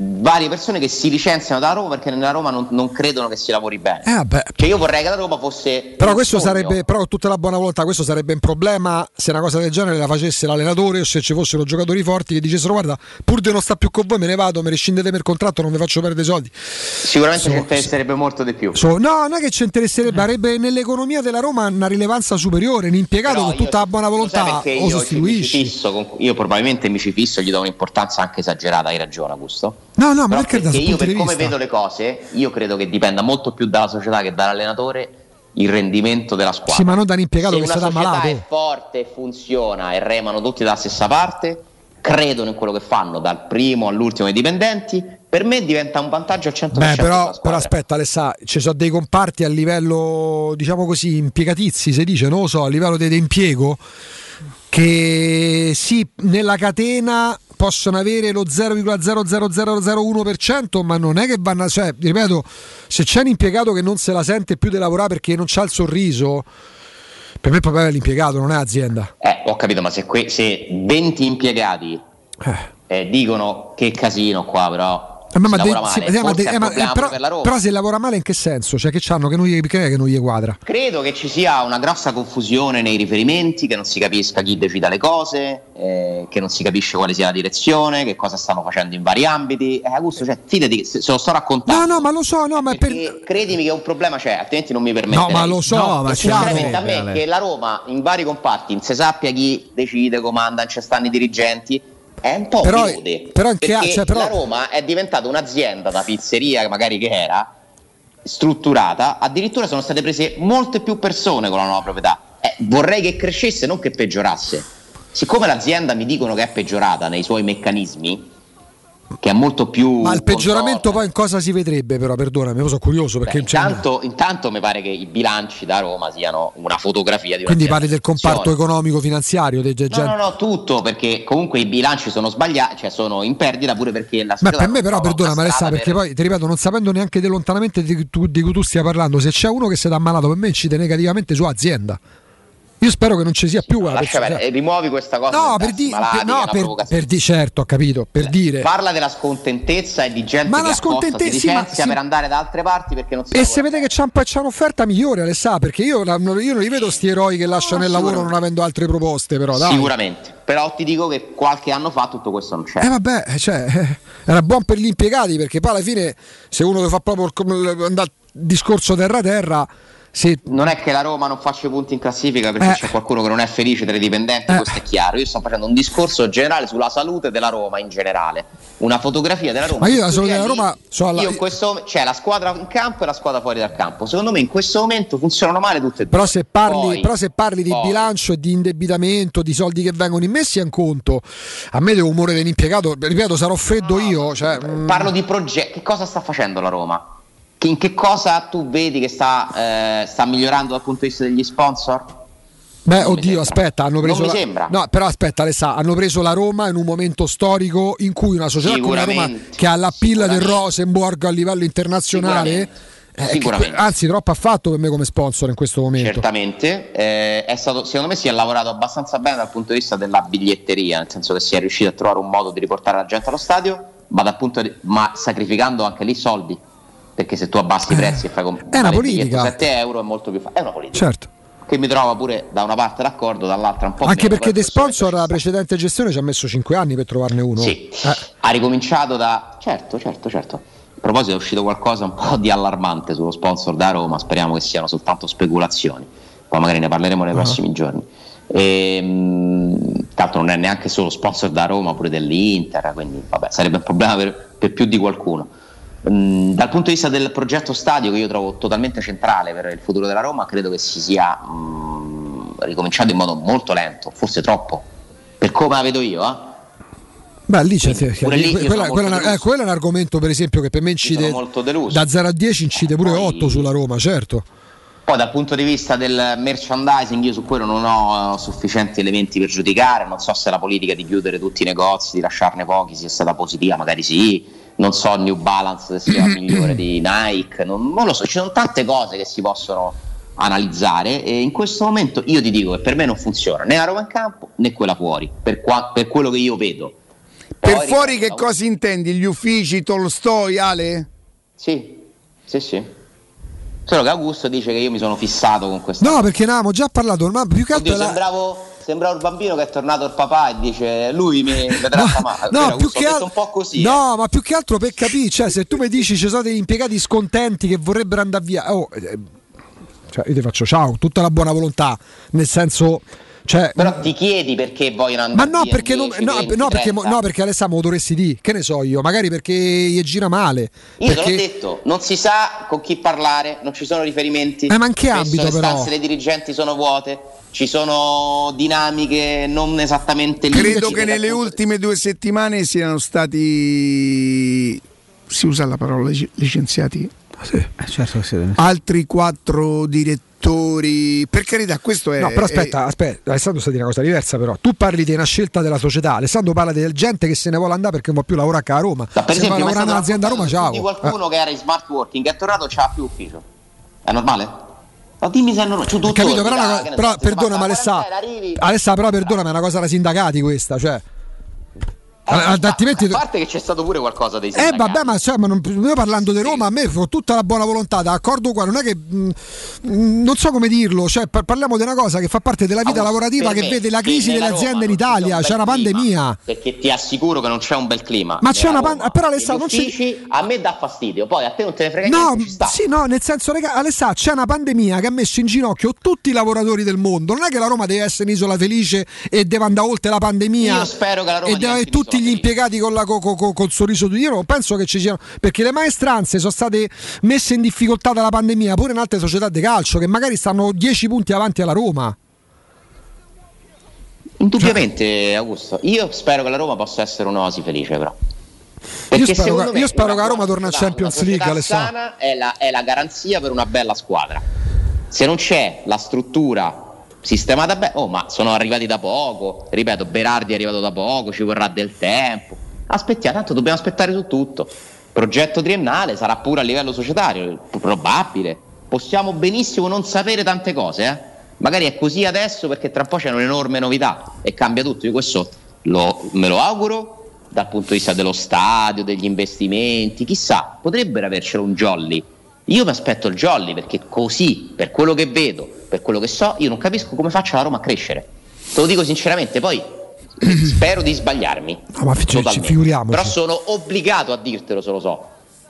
varie persone che si licenziano da Roma perché nella Roma non, non credono che si lavori bene. Eh, vabbè. Cioè io vorrei che la Roma fosse Però questo sogno. sarebbe, però tutta la buona volontà, questo sarebbe un problema se una cosa del genere la facesse l'allenatore o se ci fossero giocatori forti che dicessero guarda, pur di non sta più con voi me ne vado, mi rescindete per contratto, non vi faccio perdere soldi. Sicuramente So- ci interesserebbe molto di più. So- no, non è che ci interesserebbe, avrebbe nell'economia della Roma una rilevanza superiore, un impiegato con tutta la buona lo volontà perché o io io probabilmente mi ci fisso gli do un'importanza anche esagerata, hai ragione Augusto. No, no, ma perché sul io per come vista. vedo le cose, io credo che dipenda molto più dalla società che dall'allenatore il rendimento della squadra. Sì, ma non da un impiegato Se che una si dà società malato. è forte, funziona e remano tutti dalla stessa parte, credono in quello che fanno dal primo all'ultimo dei dipendenti, per me diventa un vantaggio al 100% Beh, per la però, però aspetta, Alessà, ci sono dei comparti a livello, diciamo così, impiegatizi, si dice, non lo so, a livello di, di impiego, che sì, nella catena possono avere lo 0,00001%, ma non è che vanno, cioè, ripeto, se c'è un impiegato che non se la sente più di lavorare perché non c'ha il sorriso, per me proprio è l'impiegato, non è l'azienda. Eh, ho capito, ma se, que- se 20 impiegati eh, dicono che casino qua, però Eh, ma- si ma de- lavora sì, male, eh, ma de- è eh, ma- eh, però, per la Roma. però se lavora male in che senso? Cioè che c'hanno che non gli, che è che non gli quadra? Credo che ci sia una grossa confusione nei riferimenti, che non si capisca chi decida le cose, eh, che non si capisce quale sia la direzione, che cosa stanno facendo in vari ambiti. Eh, Augusto, cioè, fidati, se, se lo sto raccontando. No, no, ma lo so, no, ma per... perché credimi che un problema c'è, altrimenti non mi permetterei. No, ma lo so, No, ma chiaro. sinceramente a me che la Roma in vari comparti non si sappia chi decide, comanda, non ci stanno i dirigenti, è un po' Però- piude. però perché cioè, però- la Roma è diventata un'azienda da pizzeria, magari che era, strutturata, addirittura sono state prese molte più persone con la nuova proprietà. Eh, vorrei che crescesse, non che peggiorasse. Siccome l'azienda mi dicono che è peggiorata nei suoi meccanismi, che è molto più... Ma il peggioramento poi in cosa si vedrebbe però, perdonami, sono curioso perché Beh, intanto, intanto mi pare che i bilanci da Roma siano una fotografia di una quindi parli del comparto economico finanziario dei No, no, no, tutto, perché comunque i bilanci sono sbagliati, cioè sono in perdita pure perché la Ma società per me però, perdona strada perché per- poi ti ripeto, non sapendo neanche di lontanamente di, di cui tu stia parlando, se c'è uno che si dà ammalato per me incide negativamente su azienda. Io spero che non ci sia più quella Lascia perdere, eh, rimuovi questa cosa. No, per, di- malati, per- no, per, per di certo, ho capito, per dire. Parla della scontentezza e di gente Ma che la si scontentezza- ma- licenzia sì. per andare da altre parti perché non si E se vede che c'è, un- c'è un'offerta migliore, Alessà, perché io, io non li vedo sti eroi che lasciano il lavoro non avendo altre proposte, però dai. Sicuramente, però ti dico che qualche anno fa tutto questo non c'era. Eh vabbè, cioè, eh, era buon per gli impiegati perché poi alla fine se uno lo fa proprio il, il- andare- discorso terra-terra, se Non è che la Roma non faccia punti in classifica perché Eh. c'è qualcuno che non è felice delle dipendenti, questo è chiaro. Io sto facendo un discorso generale sulla salute della Roma in generale, una fotografia della Roma. Ma io la salute della Roma so alla- Io in questo c'è la squadra in campo e la squadra fuori dal campo. Secondo me in questo momento funzionano male tutte e due. Però se parli, Poi- però se parli di poi- bilancio e di indebitamento, di soldi che vengono immessi è un conto. A me devo umore dell'impiegato, ripeto, sarò freddo io. Cioè, mm, Parlo di progetti. Che cosa sta facendo la Roma? Che- in che cosa tu vedi che sta, eh, sta migliorando dal punto di vista degli sponsor? Beh, Non mi oddio, aspetta, hanno preso. Non mi la- sembra. No, però aspetta, Alessà, hanno preso la Roma in un momento storico in cui una società come la Roma, che ha la pilla del Rosenborg a livello internazionale, eh, che- Sicuramente. anzi, troppo ha fatto per me come sponsor in questo momento. Certamente, eh, è stato, secondo me si è lavorato abbastanza bene dal punto di vista della biglietteria, nel senso che si è riuscito a trovare un modo di riportare la gente allo stadio, ma, punto ma sacrificando anche lì soldi, perché se tu abbassi i prezzi e fai comprare Eh, politica. 7 euro è molto più facile, è una politica. Certo. Che mi trova pure da una parte d'accordo, dall'altra un po' Anche meno, perché De Sponsor la precedente gestione ci ha messo 5 anni per trovarne uno. Sì. Eh. ha ricominciato da... Certo, certo, certo. A proposito è uscito qualcosa un po' di allarmante sullo sponsor da Roma, speriamo che siano soltanto speculazioni, poi magari ne parleremo nei Ah. prossimi giorni. E, tra l'altro non è neanche solo sponsor da Roma, pure dell'Inter, quindi vabbè, sarebbe un problema per, per più di qualcuno. Dal punto di vista del progetto stadio, che io trovo totalmente centrale per il futuro della Roma, credo che si sia mm, ricominciato in modo molto lento, forse troppo, per come la vedo io. Eh? Beh, lì c'è, pure lì io quella, quella- eh, quello è un argomento, per esempio, che per me incide da 0 a 10 incide pure 8 sulla Roma, certo. Poi dal punto di vista del merchandising io su quello non ho eh, sufficienti elementi per giudicare, non so se la politica di chiudere tutti i negozi, di lasciarne pochi sia stata positiva, magari sì, non so New Balance se sia migliore di Nike, non, non lo so, ci sono tante cose che si possono analizzare e in questo momento io ti dico che per me non funziona né la Roma in campo né quella fuori, per, qua- per quello che io vedo. Per Poi, fuori che cosa intendi? Gli uffici, Tolstoi, Ale? Sì, sì, sì. Solo che Augusto dice che io mi sono fissato con questa No, perché ne avevamo già parlato, ma più che altro Oddio, la- sembravo, sembravo il bambino che è tornato il papà e dice lui mi, mi tratta male. No, più che al- un po' così. eh. No, ma più che altro per capire, cioè, se tu mi dici ci sono degli impiegati scontenti che vorrebbero andare via, oh, eh, cioè, io ti faccio ciao, tutta la buona volontà, nel senso, cioè, Però ti chiedi perché vogliono ma andare no, via perché, non, 10, no, 20, no, perché, mo- 30. no, perché Alessandro lo dovresti dire, che ne so io, magari perché gli gira male. Io te perché... l'ho detto, non si sa con chi parlare, non ci sono riferimenti. Eh, ma in che Spesso ambito, le però? stanze dei dirigenti sono vuote, ci sono dinamiche non esattamente lì. Credo che nelle ultime due settimane siano stati. Si usa la parola lic- licenziati? certo che siete. Altri quattro direttori. Per carità, questo è. No, però aspetta, è- aspetta, Alessandro sta di una cosa diversa però. Tu parli di una scelta della società, Alessandro parla di gente che se ne vuole andare perché non va più lavorare a Roma. Per se esempio, ma è a Roma, ciao. di qualcuno che era in smart working è tornato c'ha più ufficio. È normale? Ma dimmi se è normale. Cioè, Eh, capito, però, una però fatta la Alessà, Alessà, però perdonami, è una cosa da sindacati questa, cioè. Al- altrimenti A parte che c'è stato pure qualcosa dei Eh vabbè, ma, cioè, ma non, io parlando di Roma, a me con tutta la buona volontà, d'accordo qua, non è che mh, mh, non so come dirlo, cioè par- parliamo di una cosa che fa parte della vita Augusto, lavorativa per che me, vede la crisi delle aziende in Italia, c'è c'è un una pandemia. Perché ti assicuro che non c'è un bel clima. Ma c'è una pan- Roma. però, Alessà, non c'è- a me dà fastidio, poi a te non te ne frega No, niente, sì, no, nel senso, raga, Alessà, c'è una pandemia che ha messo in ginocchio tutti i lavoratori del mondo. Non è che la Roma deve essere un'isola felice e deve andare oltre la pandemia. Io spero che la Roma e, deve- tutti, tutti gli impiegati con la, co- co- co- col sorriso di Dio, non penso che ci siano, perché le maestranze sono state messe in difficoltà dalla pandemia pure in altre società di calcio che magari stanno 10 punti avanti alla Roma. Indubbiamente, Augusto. Io spero che la Roma possa essere un'oasi felice, però. Io spero, che, me io spero che la Roma torni a Champions League, sana è la, è la garanzia per una bella squadra. Se non c'è la struttura sistemata bene, oh, ma sono arrivati da poco. Ripeto, Berardi è arrivato da poco, ci vorrà del tempo. Aspettiamo, tanto dobbiamo aspettare su tutto. Progetto triennale sarà pure a livello societario, probabile. Possiamo benissimo non sapere tante cose, eh? Magari è così adesso perché tra un po' c'è un'enorme novità e cambia tutto. Io questo lo- me lo auguro dal punto di vista dello stadio, degli investimenti, chissà, potrebbero avercelo un jolly. Io mi aspetto il jolly perché così, per quello che vedo, per quello che so, io non capisco come faccia la Roma a crescere. Te lo dico sinceramente, poi spero di sbagliarmi. No, ma fi- ci- figuriamoci. Però sono obbligato a dirtelo se lo so.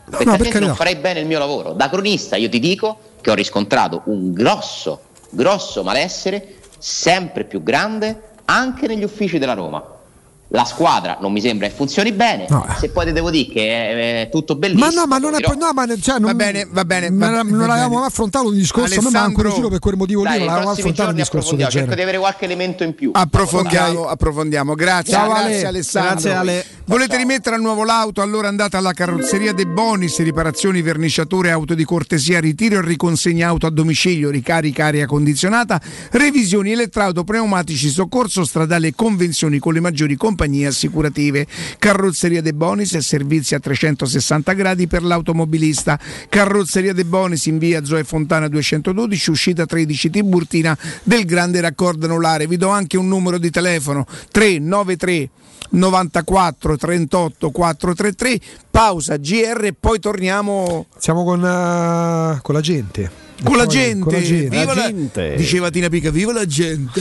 Perché no, per altrimenti carità. non farei bene il mio lavoro. Da cronista io ti dico che ho riscontrato un grosso, grosso malessere sempre più grande anche negli uffici della Roma. La squadra non mi sembra che funzioni bene. Se poi ti devo dire che è, è tutto bellissimo. Ma no, ma non è no, ma cioè, non, Va bene, va bene, Non, va- non bene. avevamo mai affrontato un discorso. A me Alessandro- incuriosito per quel motivo Dai, lì. Non avevamo prossimi affrontato un giorni discorso del. Cerco di avere qualche elemento in più. Approfondiamo, approfondiamo. Grazie, Ciao, grazie Ale. Alessandro. Grazie, Ale. Volete rimettere al nuovo l'auto? Allora andate alla carrozzeria De Bonis, riparazioni, verniciature, auto di cortesia, ritiro e riconsegna auto a domicilio, ricarica aria condizionata, revisioni elettrauto, pneumatici, soccorso stradale e convenzioni con le maggiori compagnie assicurative. Carrozzeria De Bonis e servizi a 360 gradi per l'automobilista. Carrozzeria De Bonis in via Zoe Fontana 212, uscita 13 Tiburtina del Grande Raccordo Anulare. Vi do anche un numero di telefono 393 94 38 433 pausa GR e poi torniamo Siamo con, eh, con la gente. con la gente, con la gente. Viva la- diceva Tina Pica viva la gente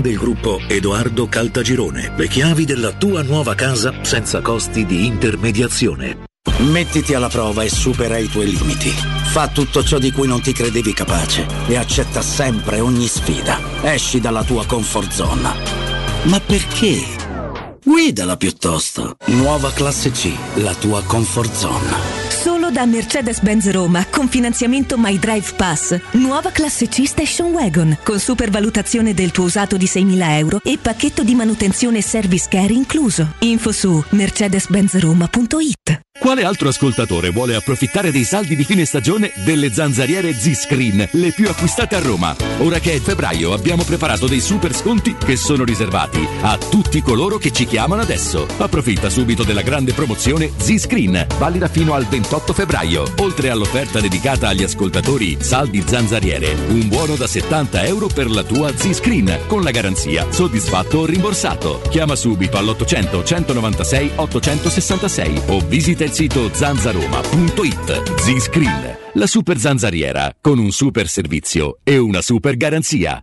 del gruppo Edoardo Caltagirone. Le chiavi della tua nuova casa senza costi di intermediazione. Mettiti alla prova e supera i tuoi limiti. Fa tutto ciò di cui non ti credevi capace e accetta sempre ogni sfida. Esci dalla tua comfort zone. Ma perché? Guidala piuttosto. Nuova classe C, la tua comfort zone. Solo da Mercedes-Benz Roma con finanziamento My Drive Pass. Nuova classe C Station Wagon con supervalutazione del tuo usato di 6.000 euro e pacchetto di manutenzione e service care incluso. Info su mercedes-benzroma.it. Quale altro ascoltatore vuole approfittare dei saldi di fine stagione delle zanzariere Z-Screen, le più acquistate a Roma? Ora che è febbraio abbiamo preparato dei super sconti che sono riservati a tutti coloro che ci chiamano adesso. Approfitta subito della grande promozione Z-Screen, valida fino al 28 febbraio. Oltre all'offerta dedicata agli ascoltatori saldi zanzariere, un buono da 70 euro per la tua Z-Screen, con la garanzia soddisfatto o rimborsato. Chiama subito all'800 196 866 o visita il sito zanzaroma.it. Z-Screen, la super zanzariera, con un super servizio e una super garanzia.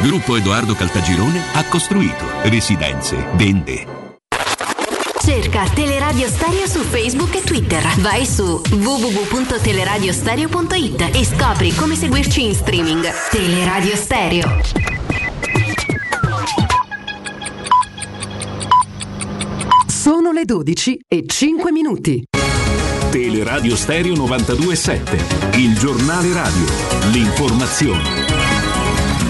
Gruppo Edoardo Caltagirone ha costruito residenze, vende. Cerca Teleradio Stereo su Facebook e Twitter. Vai su www.teleradiostereo.it e scopri come seguirci in streaming. Teleradio Stereo. Sono le 12 e 5 minuti. Teleradio Stereo 927, il giornale radio, l'informazione.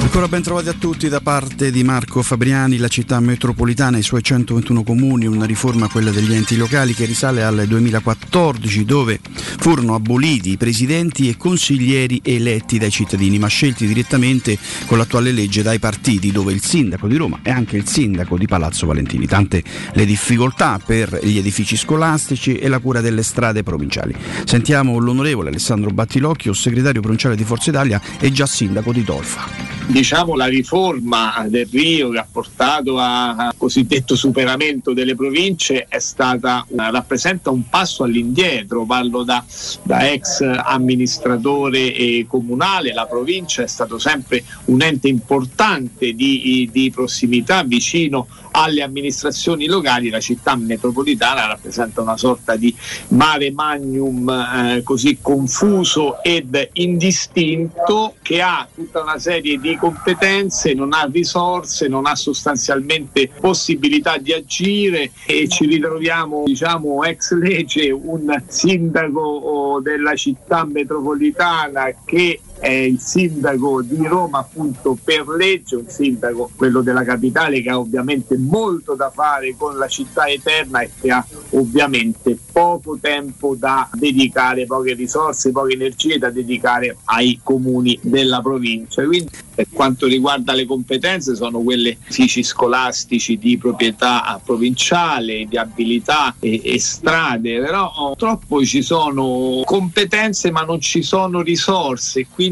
Ancora ben trovati a tutti da parte di Marco Fabriani, la città metropolitana e i suoi 121 comuni, una riforma quella degli enti locali che risale al 2014 dove furono aboliti i presidenti e consiglieri eletti dai cittadini ma scelti direttamente con l'attuale legge dai partiti dove il sindaco di Roma è anche il sindaco di Palazzo Valentini. Tante le difficoltà per gli edifici scolastici e la cura delle strade provinciali. Sentiamo l'onorevole Alessandro Battilocchio, segretario provinciale di Forza Italia e già sindaco di Tolfa diciamo la riforma del Rio che ha portato al cosiddetto superamento delle province stata rappresenta un passo all'indietro. Parlo da, da ex amministratore comunale la provincia è stato sempre un ente importante di, di prossimità vicino alle amministrazioni locali la città metropolitana rappresenta una sorta di mare magnum eh, così confuso ed indistinto che ha tutta una serie di competenze, non ha risorse, non ha sostanzialmente possibilità di agire e ci ritroviamo diciamo ex legge un sindaco oh, della città metropolitana che è il sindaco di Roma appunto per legge, un sindaco quello della capitale che ha ovviamente molto da fare con la città eterna e che ha ovviamente poco tempo da dedicare, poche risorse, poche energie da dedicare ai comuni della provincia. Quindi per quanto riguarda le competenze sono quelle uffici scolastici di proprietà provinciale, di abilità e, e strade, però purtroppo ci sono competenze ma non ci sono risorse, quindi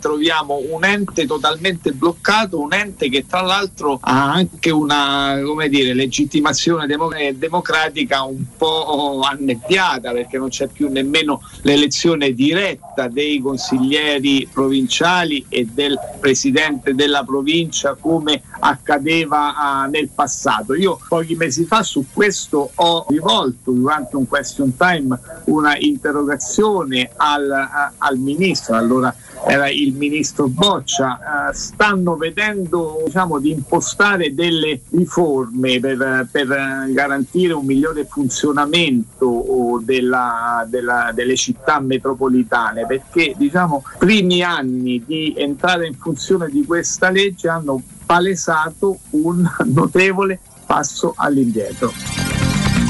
troviamo un ente totalmente bloccato, un ente che tra l'altro ha anche una dire, legittimazione demo- democratica un po' annebbiata perché non c'è più nemmeno l'elezione diretta dei consiglieri provinciali e del presidente della provincia come accadeva uh, nel passato. Io pochi mesi fa su questo ho rivolto durante un question time una interrogazione al, al ministro, allora era il ministro Boccia, uh, stanno vedendo diciamo, di impostare delle riforme per, per garantire un migliore funzionamento della, della, delle città metropolitane perché diciamo primi anni di entrata in funzione di questa legge hanno palesato un notevole passo all'indietro.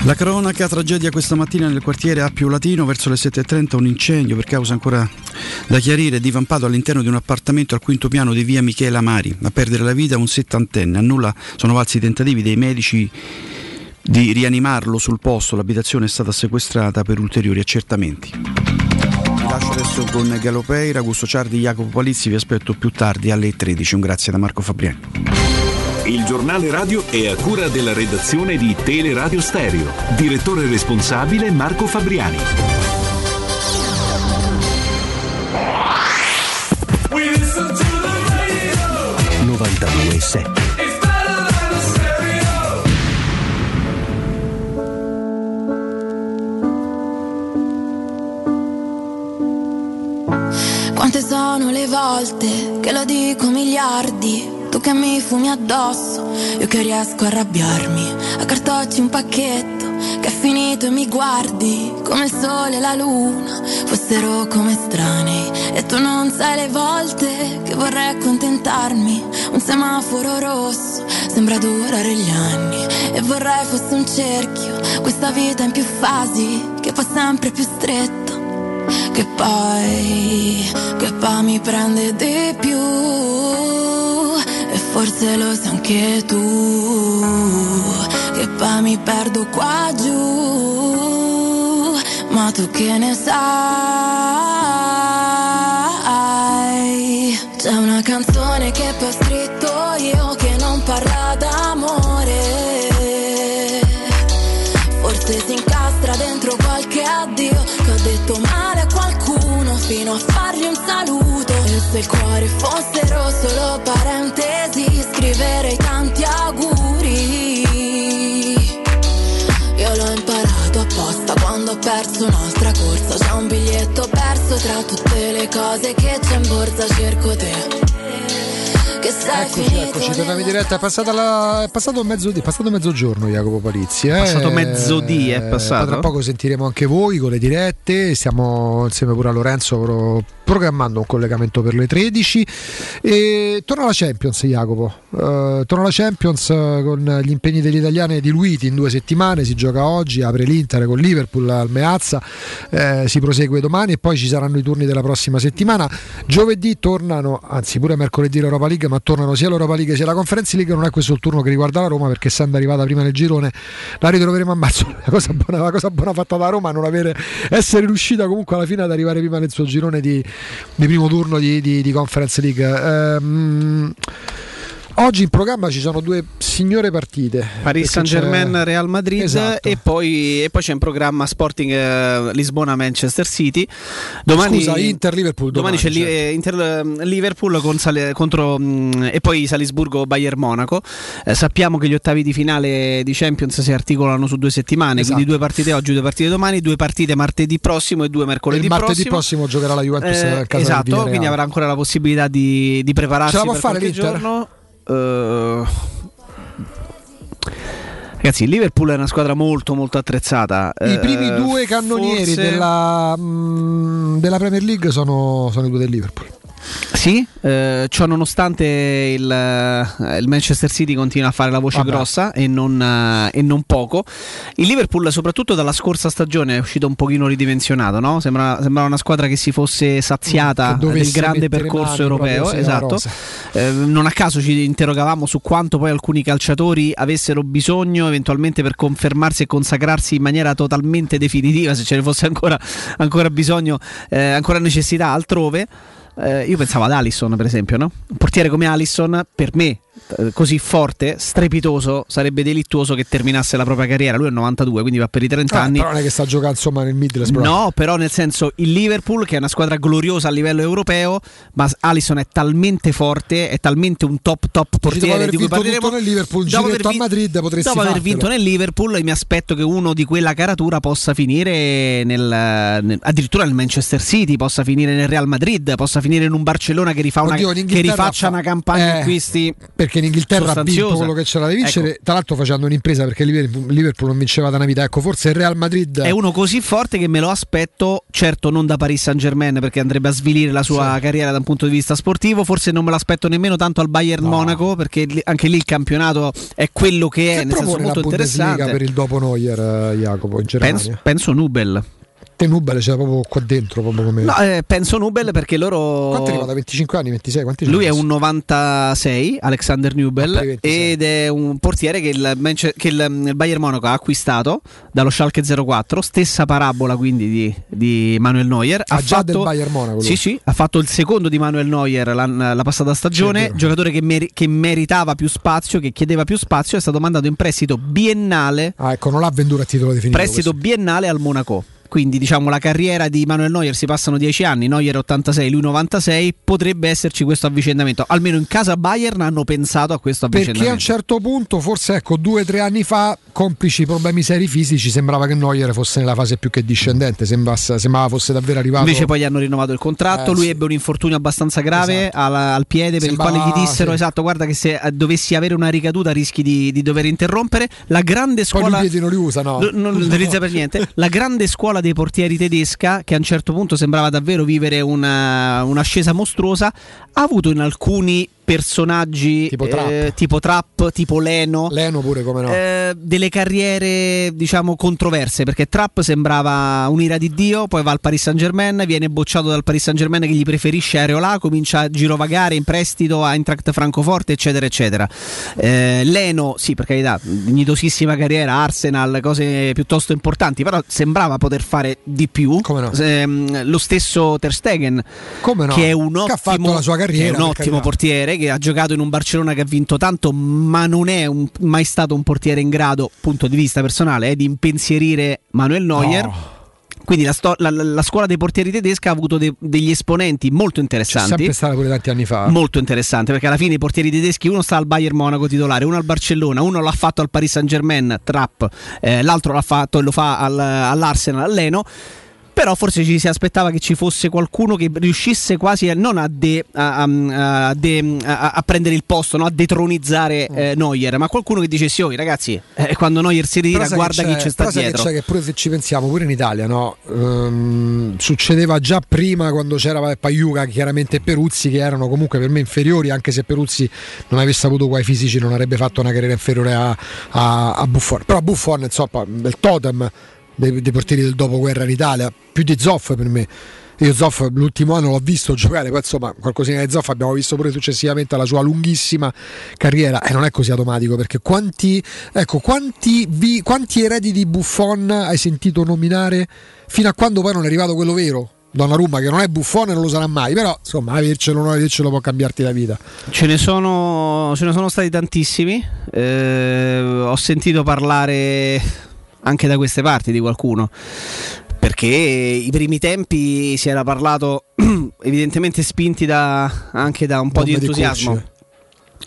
La cronaca, tragedia questa mattina nel quartiere Appio Latino, verso le 7.30 un incendio per causa ancora da chiarire, divampato all'interno di un appartamento al quinto piano di via Michela Mari. A perdere la vita un settantenne, a nulla sono valsi i tentativi dei medici di rianimarlo sul posto, l'abitazione è stata sequestrata per ulteriori accertamenti. Vi lascio adesso con Galopeira, Augusto Ciardi, Jacopo Palizzi, vi aspetto più tardi alle 13. Un grazie da Marco Fabriani. Il giornale radio è a cura della redazione di Teleradio Stereo. Direttore responsabile Marco Fabriani. We listen to the radio. 92.7 It's better than the stereo. Quante sono le volte che lo dico miliardi Tu che mi fumi addosso, io che riesco a arrabbiarmi A cartocci un pacchetto che è finito e mi guardi Come il sole e la luna fossero come estranei E tu non sai le volte che vorrei accontentarmi. Un semaforo rosso sembra durare gli anni. E vorrei fosse un cerchio, questa vita in più fasi Che fa sempre più stretto. Che poi, che poi mi prende di più forse lo sai anche tu. Che poi mi perdo qua giù. Ma tu che ne sai? C'è una canzone che poi ho scritto io che non parla d'amore. Forse si incastra dentro qualche addio. Che ho detto male a qualcuno Fino a fargli un saluto. E se il cuore fossero solo parentesi l'ho imparato apposta quando ho perso un'altra corsa C'è un biglietto perso tra tutte le cose che c'è in borsa Cerco te Eccoci, eccoci, torniamo in diretta. È, passata la- è passato, mezzodì, è passato mezzogiorno, Jacopo Palizzi. Eh? Passato mezzodì, è passato? Poi Tra poco sentiremo anche voi con le dirette. Stiamo insieme pure a Lorenzo pro- programmando un collegamento per le 13. E torna la Champions, Jacopo. Eh, torna la Champions eh, con gli impegni degli italiani diluiti in due settimane. Si gioca oggi, apre l'Inter con Liverpool al Meazza. eh, si prosegue domani e poi ci saranno i turni della prossima settimana. Giovedì tornano, anzi pure mercoledì l'Europa League, ma tornano sia l'Europa League sia la Conference League. Non è questo il turno che riguarda la Roma perché essendo arrivata prima nel girone la ritroveremo a marzo. La cosa buona, la cosa buona fatta da Roma non avere, essere riuscita comunque alla fine ad arrivare prima nel suo girone di, di primo turno di, di- di Conference League. Ehm, Oggi in programma ci sono due signore partite. Paris Saint Germain, Real Madrid Esatto. e, poi, e poi c'è in programma Sporting eh, Lisbona Manchester City. Domani, Scusa, Inter Liverpool. domani c'è Li- eh, Inter eh, Liverpool con Sale- contro, mh, e poi Salisburgo Bayern Monaco. Eh, sappiamo che gli ottavi di finale di Champions si articolano su due settimane, Esatto. quindi due partite oggi, due partite domani, due partite martedì prossimo e due mercoledì il martedì prossimo. prossimo, giocherà la Juventus Eh, del esatto, quindi avrà ancora la possibilità di, di prepararsi Ce la può per fare l'Inter? giorno. Eh, Ragazzi, il Liverpool è una squadra molto molto attrezzata. I Eh, primi due cannonieri forse- della, mm, della Premier League sono, sono i due del Liverpool. Sì, eh, ciò nonostante il, eh, il Manchester City continua a fare la voce Vabbè. grossa e non, eh, e non poco. Il Liverpool, soprattutto dalla scorsa stagione, è uscito un pochino ridimensionato. No? Sembra, sembrava una squadra che si fosse saziata del grande percorso europeo. Esatto. Eh, non a caso ci interrogavamo su quanto poi alcuni calciatori avessero bisogno eventualmente per confermarsi e consacrarsi in maniera totalmente definitiva, se ce ne fosse ancora, ancora bisogno, eh, ancora necessità altrove. Eh, io pensavo ad Alisson, per esempio, no? Un portiere come Alisson, per me, così forte, strepitoso, sarebbe delittuoso che terminasse la propria carriera. Lui è 92, quindi va per i 30 Ah, anni. però non è che sta giocando insomma nel Middlesbrough. No, però nel senso il Liverpool, che è una squadra gloriosa a livello europeo, ma Alisson è talmente forte, è talmente un top top portiere di cui vinto parleremo. nel Liverpool, Dopo aver a Madrid Dopo aver fartelo. vinto nel Liverpool, mi aspetto che uno di quella caratura possa finire nel, nel- addirittura nel Manchester City, possa finire nel Real Madrid, possa finire in un Barcellona che, rifà una, Oddio, che rifaccia fa- una campagna eh, acquisti. Perché in Inghilterra ha vinto quello che c'era da vincere, Ecco. tra l'altro facendo un'impresa perché Liverpool, non vinceva da una vita. Ecco, forse il Real Madrid È uno così forte che me lo aspetto, certo non da Paris Saint Germain perché andrebbe a svilire la sua carriera da un punto di vista sportivo, forse non me lo aspetto nemmeno tanto al Bayern Monaco perché anche lì il campionato è quello che è, che nel senso molto interessante. per il dopo Neuer, eh, Jacopo, in Germania. Penso, penso Nubel. Te Nubel c'era proprio qua dentro, proprio come... No, eh, penso Nubel perché loro. Quanti arriva da 25 anni, 26? Quanti Lui è un 96, Alexander Nubel, Ah, ed è un portiere che, il, Manche- che il, il Bayern Monaco ha acquistato dallo Schalke 04, stessa parabola quindi di, di Manuel Neuer. Ah, ha già fatto, del Bayern Monaco. Sì, sì, ha fatto il secondo di Manuel Neuer la, la passata stagione, giocatore che, meri- che meritava più spazio, che chiedeva più spazio, è stato mandato in prestito biennale Ah, ecco, non l'ha venduto a titolo definitivo. prestito biennale al Monaco. Quindi diciamo la carriera di Manuel Neuer si passano 10 anni, Neuer 86, lui 96, potrebbe esserci questo avvicendamento. Almeno in casa Bayern hanno pensato a questo Perché a un avvicendamento. certo punto, forse ecco, due o tre anni fa, complici i problemi seri fisici, sembrava che Neuer fosse nella fase più che discendente, sembrasse- sembrava fosse davvero arrivato. Invece poi gli hanno rinnovato il contratto, Eh, lui sì. ebbe un infortunio abbastanza grave al, al piede per Sembrava- il quale gli dissero sì. esatto, guarda che se eh, dovessi avere una ricaduta rischi di, di dover interrompere. La grande Poi scuola... lui i piedi non li usa, no? No, non lo utilizza per niente. La grande scuola dei portieri tedesca, che a un certo punto sembrava davvero vivere una, un'ascesa mostruosa, ha avuto in alcuni personaggi Tipo Trapp. eh, tipo Trapp, tipo Leno. Leno pure come no. eh, delle carriere diciamo controverse perché Trapp sembrava un'ira di Dio poi va al Paris Saint Germain viene bocciato dal Paris Saint Germain che gli preferisce Areola comincia a girovagare in prestito a Eintracht Francoforte eccetera eccetera Eh, Leno sì per carità dignitosissima carriera Arsenal cose piuttosto importanti però sembrava poter fare di più Ehm, lo stesso Ter Stegen Come no? che è un Che ha fatto ottimo, la sua carriera, un ottimo portiere che ha giocato in un Barcellona che ha vinto tanto, ma non è un- mai stato un portiere in grado, punto di vista personale, eh, di impensierire Manuel Neuer. Quindi la, sto- la- la- la scuola dei portieri tedesca ha avuto de- degli esponenti molto C'è interessanti. sempre stata pure tanti anni fa. Molto interessante perché alla fine i portieri tedeschi uno sta al Bayern Monaco titolare, uno al Barcellona, uno l'ha fatto al Paris Saint Germain, Trapp, eh, l'altro l'ha fatto e lo fa al- all'Arsenal, al Leno. Però forse ci si aspettava che ci fosse qualcuno che riuscisse quasi a, non a, de- a- de- a- prendere il posto, no? a detronizzare eh, Neuer, ma qualcuno che dicesse: Oh, ragazzi, eh, quando Neuer si ritira, guarda chi ci sta sai che dietro. c'è che pure se ci pensiamo, pure in Italia, no? Ehm, succedeva già prima quando c'era Paiuca, chiaramente Peruzzi, che erano comunque per me inferiori, anche se Peruzzi non avesse avuto guai fisici, non avrebbe fatto una carriera inferiore a, a- a Buffon. Però Buffon, insomma, il totem dei, dei portieri del dopoguerra in Italia, più di Zoff per me. Io Zoff l'ultimo anno l'ho visto giocare, poi insomma qualcosina di Zoff abbiamo visto pure successivamente la sua lunghissima carriera e non è così automatico perché quanti, ecco, quanti, vi- quanti eredi di Buffon hai sentito nominare fino a quando poi non è arrivato quello vero? Donnarumma che non è Buffon e non lo sarà mai, però insomma avercelo o non avercelo può cambiarti la vita. Ce ne sono, ce ne sono stati tantissimi. eh, ho sentito parlare anche da queste parti di qualcuno. Perché i primi tempi si era parlato, evidentemente spinti da- anche da un po' di Bombe di entusiasmo. coach.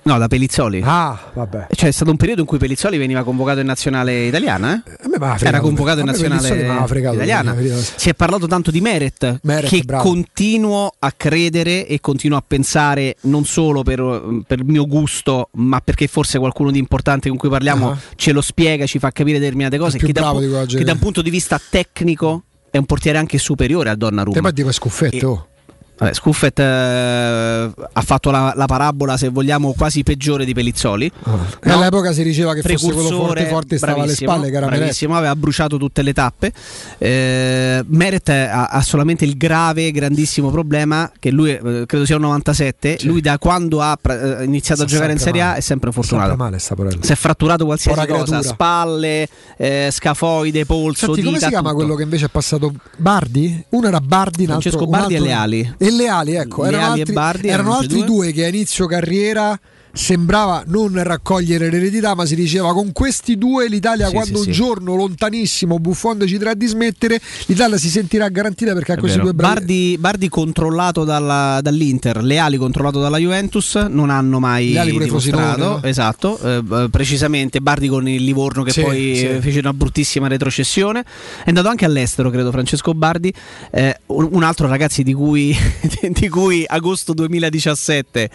No, da Pellizzoli. Ah, vabbè. Cioè, è stato un periodo in cui Pellizzoli veniva convocato in nazionale italiana. eh? Fregato. Era convocato in nazionale fregato, italiana. Si è parlato tanto di Meret, Meret, che bravo. continuo a credere e continuo a pensare non solo per, per mio gusto, ma perché forse qualcuno di importante con cui parliamo Ah. ce lo spiega, ci fa capire determinate cose. Che da, che da un punto di vista tecnico è un portiere anche superiore a Donnarumma. Te poi dico scuffette, oh. Vabbè, Scuffet eh, ha fatto la, la parabola, se vogliamo, quasi peggiore di Pellizzoli. E No? all'epoca si diceva che fosse quello forte forte stava alle spalle, bravissimo, aveva bruciato tutte le tappe. Eh, Meret ha, ha solamente il grave, grandissimo problema che lui, eh, credo sia un 97, lui da quando ha eh, iniziato Sta a giocare in Serie A male. è sempre fortunato. sempre male sta porella. Si è fratturato qualsiasi cosa, spalle, eh, scafoide, polso, Senti, come dita, si chiama tutto. quello che invece è passato Bardi? Uno era Bardi, Francesco Bardi e altro- Leali. E Leali, ecco, erano Leali e altri, erano erano altri due che a inizio carriera sembrava non raccogliere l'eredità, ma si diceva con questi due l'Italia Sì, quando sì, un sì. giorno lontanissimo Buffon deciderà di smettere, l'Italia si sentirà garantita perché ha questi vero. due bravi Bardi, Bardi controllato dalla- dall'Inter, Leali controllato dalla Juventus, non hanno mai Leali pure dimostrato. No? Esatto, eh, eh, precisamente Bardi con il Livorno che poi eh, fece una bruttissima retrocessione. È andato anche all'estero, credo, Francesco Bardi. Eh, un un altro ragazzi di cui, di cui agosto 2017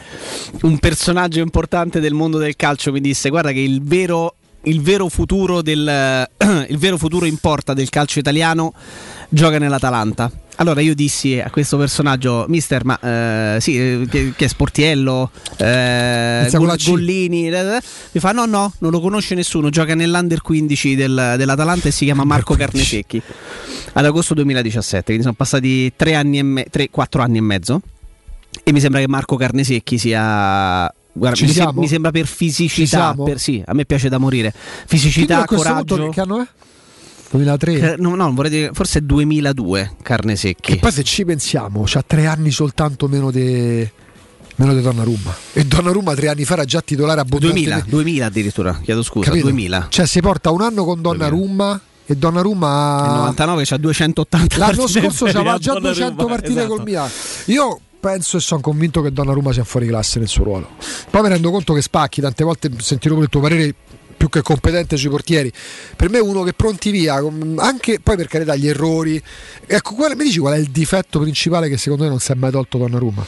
un personaggio importante del mondo del calcio mi disse guarda che il vero il vero futuro del il vero futuro in porta del calcio italiano gioca nell'Atalanta. Allora io dissi a questo personaggio, mister, ma eh, sì, eh, che, che è sportiello, eh, Inizia con la Gol- C. Gollini, eh, eh. mi fa no no, non lo conosce nessuno, gioca nell'Under 15 del- dell'Atalanta e si chiama Marco Carnesecchi. ad agosto 2017, quindi sono passati 3 anni e me- 3, 4 anni e mezzo. E mi sembra che Marco Carnesecchi sia. Guarda, mi, se- mi sembra per Ci fisicità. Per, sì, a me piace da morire. Fisicità, coraggio. punto che anno è? 2003. Eh, No, no, vorrei dire, forse è 2002 Carnesecchi. Che poi se ci pensiamo, c'ha tre anni soltanto meno di meno di Donnarumma. E Donnarumma tre anni fa era già titolare a 2000, 2000 addirittura, chiedo scusa, Capito? 2000. Cioè si porta un anno con Donnarumma e Donnarumma Nel 99 c'ha 280 L'anno scorso c'aveva il già Donnarumma, 200 partite esatto. col Milan. Io penso e sono convinto che Donnarumma sia fuori classe nel suo ruolo. Poi mi rendo conto che spacchi, tante volte sentirò il tuo parere più che competente sui portieri. Per me è uno che pronti via, anche poi per carità gli errori. Ecco, qual- mi dici qual è il difetto principale che secondo me non si è mai tolto Donnarumma?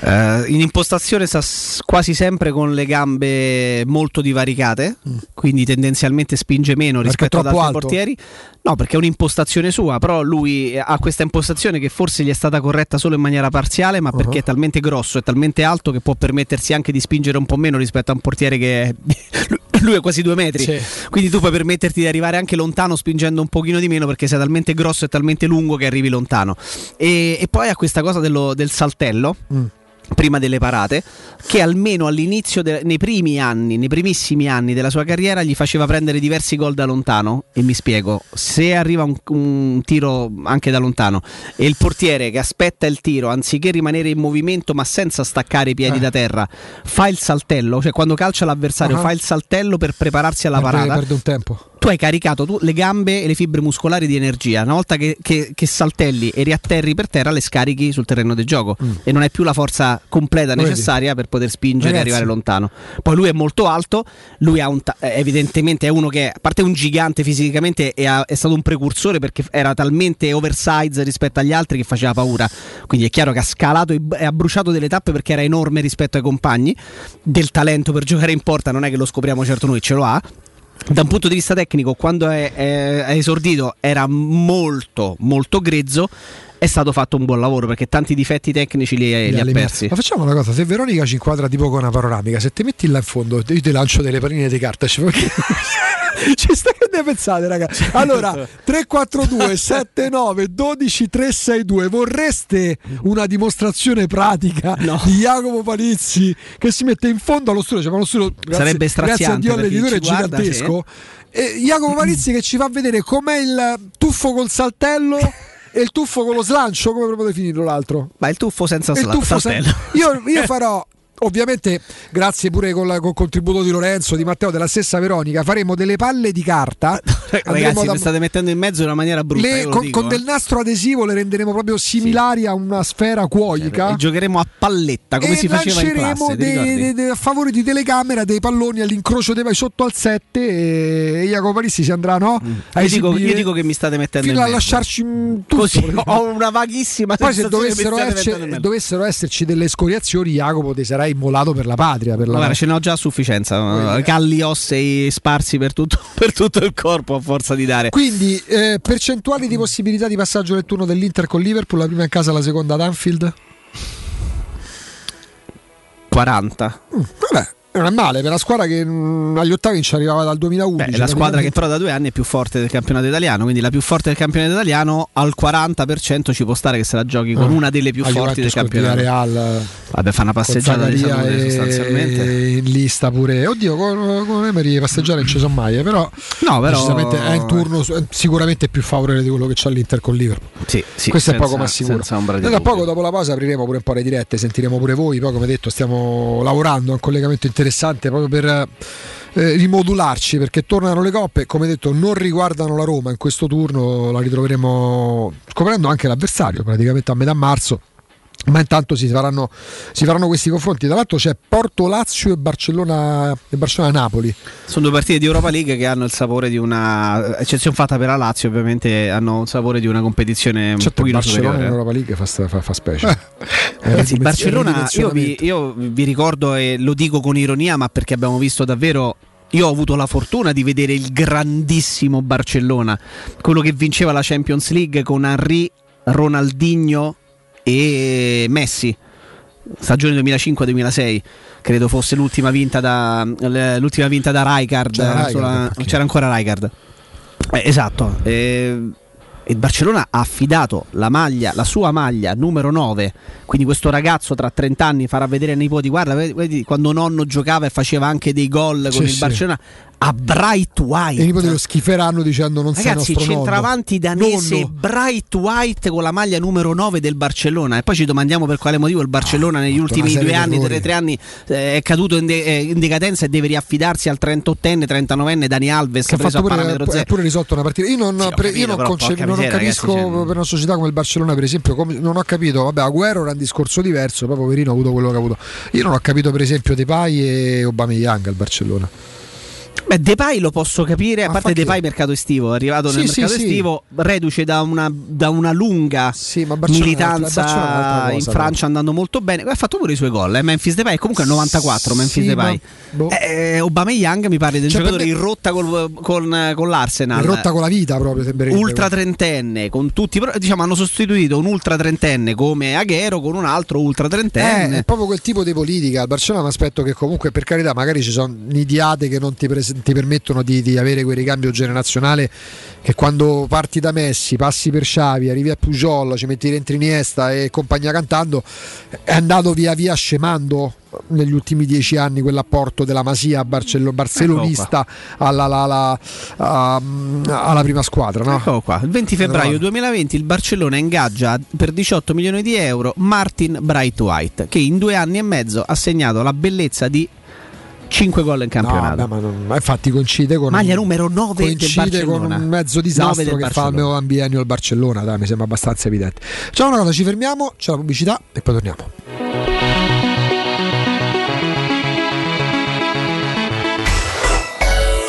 Eh, in impostazione sta s- quasi sempre con le gambe molto divaricate, quindi tendenzialmente spinge meno Mm. Perché rispetto ad altri alto? portieri. No, perché è un'impostazione sua, però lui ha questa impostazione che forse gli è stata corretta solo in maniera parziale, ma perché Uh-huh. è talmente grosso e talmente alto che può permettersi anche di spingere un po' meno rispetto a un portiere che è... lui è quasi due metri. Sì. Quindi tu puoi permetterti di arrivare anche lontano spingendo un pochino di meno perché sei talmente grosso e talmente lungo che arrivi lontano. E, e poi ha questa cosa dello- del saltello. Mm. Prima delle parate, che almeno all'inizio, de- nei primi anni, nei primissimi anni della sua carriera, gli faceva prendere diversi gol da lontano. E mi spiego: se arriva un, un tiro anche da lontano e il portiere che aspetta il tiro, anziché rimanere in movimento ma senza staccare i piedi Eh. da terra, fa il saltello, cioè quando calcia l'avversario, Ah. fa il saltello per prepararsi alla Perde- parata Perde un tempo. tu hai caricato tu- le gambe e le fibre muscolari di energia. Una volta che, che- che saltelli e riatterri per terra, le scarichi sul terreno del gioco e non hai più la forza completa Vedi? necessaria per poter spingere Ragazzi. e arrivare lontano. Poi lui è molto alto, lui ha un ta- eh, evidentemente è uno che, a parte un gigante fisicamente, è, è stato un precursore perché era talmente oversize rispetto agli altri che faceva paura. Quindi è chiaro che ha scalato e e ha bruciato delle tappe perché era enorme rispetto ai compagni. Del talento per giocare in porta non è che lo scopriamo certo noi, ce lo ha. Da un punto di vista tecnico, quando è, è- è esordito era molto, molto grezzo. È stato fatto un buon lavoro perché tanti difetti tecnici li, li ha eliminati. persi. Ma facciamo una cosa: se Veronica ci inquadra tipo con una panoramica, se ti metti là in fondo, io ti lancio delle palline di carta. Ci ci sta che ne pensate, raga? Allora, 342 79 12 362. Vorreste una dimostrazione pratica di Jacopo Palizzi che si mette in fondo allo studio? Cioè, ma lo studio grazie, Sarebbe grazie a straziante Dio l'editore è ci guarda, gigantesco. E Jacopo Palizzi che ci fa vedere com'è il tuffo col saltello. E il tuffo con lo slancio, come proprio definirlo l'altro? Ma il tuffo senza Il sla- tuffo saltello. sen- io, io farò. Ovviamente, grazie pure col, col contributo di Lorenzo, di Matteo, della stessa Veronica, faremo delle palle di carta. Ragazzi, da- mi state mettendo in mezzo in una maniera brutta. le- con, dico, con eh. del nastro adesivo le renderemo proprio similari a una sfera cuoica. E giocheremo a palletta come e si faceva in classe. dei- dei- dei- a favore di telecamera dei palloni all'incrocio dei vai sotto al 7 e Jacopo Palissi si andrà no? a Mm. Io dico, io dico che mi state mettendo fino in a mezzo. lasciarci un tutto Così ho una vaghissima poi se dovessero, esce- dovessero esserci delle scoriazioni Jacopo ti sarai immolato per la patria per la Guarda, ce ne ho già a sufficienza. Calli ossei sparsi per tutto, per tutto il corpo a forza di dare. quindi eh, percentuali di possibilità di passaggio nel turno dell'Inter con Liverpool la prima in casa la seconda ad Anfield 40. vabbè non è male per una squadra che mm, agli ottavi non ci arrivava dal 2011 Beh, è la squadra che però da due anni è più forte del campionato italiano, quindi la più forte del campionato italiano al 40% ci può stare che se la giochi con Ah, una delle più forti del campionato. Villarreal, Vabbè, fa una passeggiata di Zagaria salute e- sostanzialmente. in lista pure. Oddio con, con Emery passeggiare non ci sono mai eh, però, No, però- è in turno è sicuramente più favorevole di quello che c'ha l'Inter con Liverpool. Sì, sì, questo senza- è poco ma sicuro. Noi da poco dopo la pausa apriremo pure un po' le dirette sentiremo pure voi poi come detto stiamo lavorando a un collegamento interessante proprio per eh, rimodularci perché tornano le coppe come detto non riguardano la Roma in questo turno la ritroveremo scoprendo anche l'avversario praticamente a metà marzo ma intanto si faranno, si faranno questi confronti. Tra l'altro c'è Porto Lazio e Barcellona e Barcellona Napoli. Sono due partite di Europa League che hanno il sapore di una eccezione fatta per la Lazio, ovviamente hanno il sapore di una competizione un Certo, il pochino Barcellona in superiore. Europa League fa, fa, fa specie. Eh, Eh, sì, Barcellona, io vi, io vi ricordo e lo dico con ironia, ma perché abbiamo visto davvero. Io ho avuto la fortuna di vedere il grandissimo Barcellona, quello che vinceva la Champions League con Henry, Ronaldinho e Messi. Stagione 2005-2006, credo fosse l'ultima vinta da, l'ultima vinta da Rijkaard. C'era Rijkaard, sulla- perché? c'era ancora Rijkaard. Eh, esatto. eh, il Barcellona ha affidato la maglia, la sua maglia numero 9, quindi questo ragazzo tra 30 anni farà vedere ai nipoti, guarda, vedi, quando nonno giocava e faceva anche dei gol con Sì, il sì. A Bright White. E i nipoti lo schiferanno dicendo non sei Ragazzi, nostro nonno. centravanti danese Nonno. Bright White con la maglia numero 9 del Barcellona. E poi ci domandiamo per quale motivo il Barcellona negli una ultimi due anni, tre, tre anni eh, è caduto in, de- eh, in decadenza e deve riaffidarsi al 38enne, 39enne Dani Alves che ha preso fatto a pure, ha zero. pure risolto una partita. Io non, Sì, pre- io capito, non, però, concep- non miseria, capisco ragazzi, cioè- per una società come il Barcellona, per esempio, come- non ho capito. Vabbè, Aguero era un discorso diverso, poi poverino ha avuto quello che ha avuto. Io non ho capito, per esempio, Depay e Aubameyang al Barcellona. Beh, Depay lo posso capire, a Ma parte Depay mercato estivo, è arrivato Sì, nel sì, mercato sì. estivo, reduce da una, da una lunga militanza un'altra in cosa, Francia andando molto bene, ha fatto pure i suoi gol, eh, Memphis Depay, comunque è 94 Memphis Sì, Depay. ma- boh. Eh, Aubameyang mi pare del Cioè, giocatore me- in rotta col- con, con l'Arsenal. È rotta con la vita proprio, sembrerebbe. ultra trentenne con tutti diciamo hanno sostituito un ultra trentenne come Aghero con un altro ultra Eh, trentenne è proprio quel tipo di politica. Al Barcellona mi aspetto che comunque, per carità, magari ci sono nidiate che non ti, pres- ti permettono di, di avere quel ricambio generazionale che quando parti da Messi, passi per Xavi, arrivi a Pujol, ci metti dentro Iniesta e compagnia cantando, è andato via via scemando negli ultimi dieci anni quell'apporto della Masia barcello- barcellonista alla, alla- alla- a- alla prima squadra. No? Eccolo qua, il 20 febbraio No. 2020 il Barcellona ingaggia per 18 milioni di euro Martin Bright White che in due anni e mezzo ha segnato la bellezza di 5 gol in campionato. No, non- ma infatti coincide con Maglia numero 9 del coincide con Barcellona. un mezzo 9 disastro che fa il mio biennio al Barcellona, dai, mi sembra abbastanza evidente. C'è una cosa, ci fermiamo, c'è la pubblicità e poi torniamo.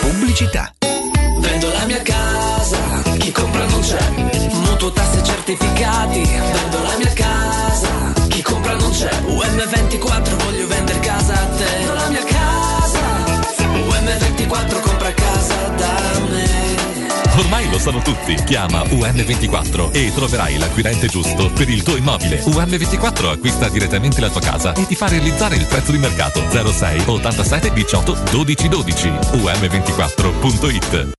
Pubblicità. Vendo la mia casa, chi compra non c'è. Mutuo tasse certificati. Vendo la mia casa, chi compra non c'è. UM24 voglio vendere Ormai lo sanno tutti. Chiama UM24 e troverai l'acquirente giusto per il tuo immobile. UM24 acquista direttamente la tua casa e ti fa realizzare il prezzo di mercato 06 87 18 12 12. UM24.it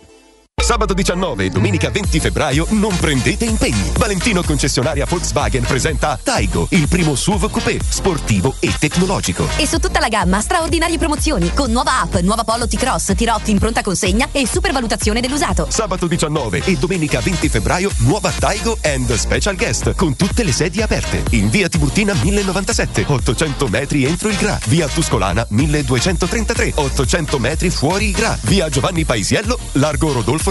Sabato 19 e domenica 20 febbraio non prendete impegni. Valentino concessionaria Volkswagen presenta Taigo, il primo SUV coupé, sportivo e tecnologico. E su tutta la gamma straordinarie promozioni con nuova app, nuova Polo T-Cross, Tirotti in pronta consegna e supervalutazione dell'usato. Sabato 19 e domenica 20 febbraio nuova Taigo and Special Guest con tutte le sedie aperte. In via Tiburtina 1097, 800 metri entro il Gra. Via Tuscolana 1233, 800 metri fuori il Gra. Via Giovanni Paisiello, largo Rodolfo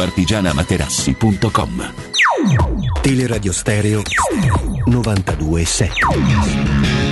artigianamaterassi.com. Teleradio Stereo 92.7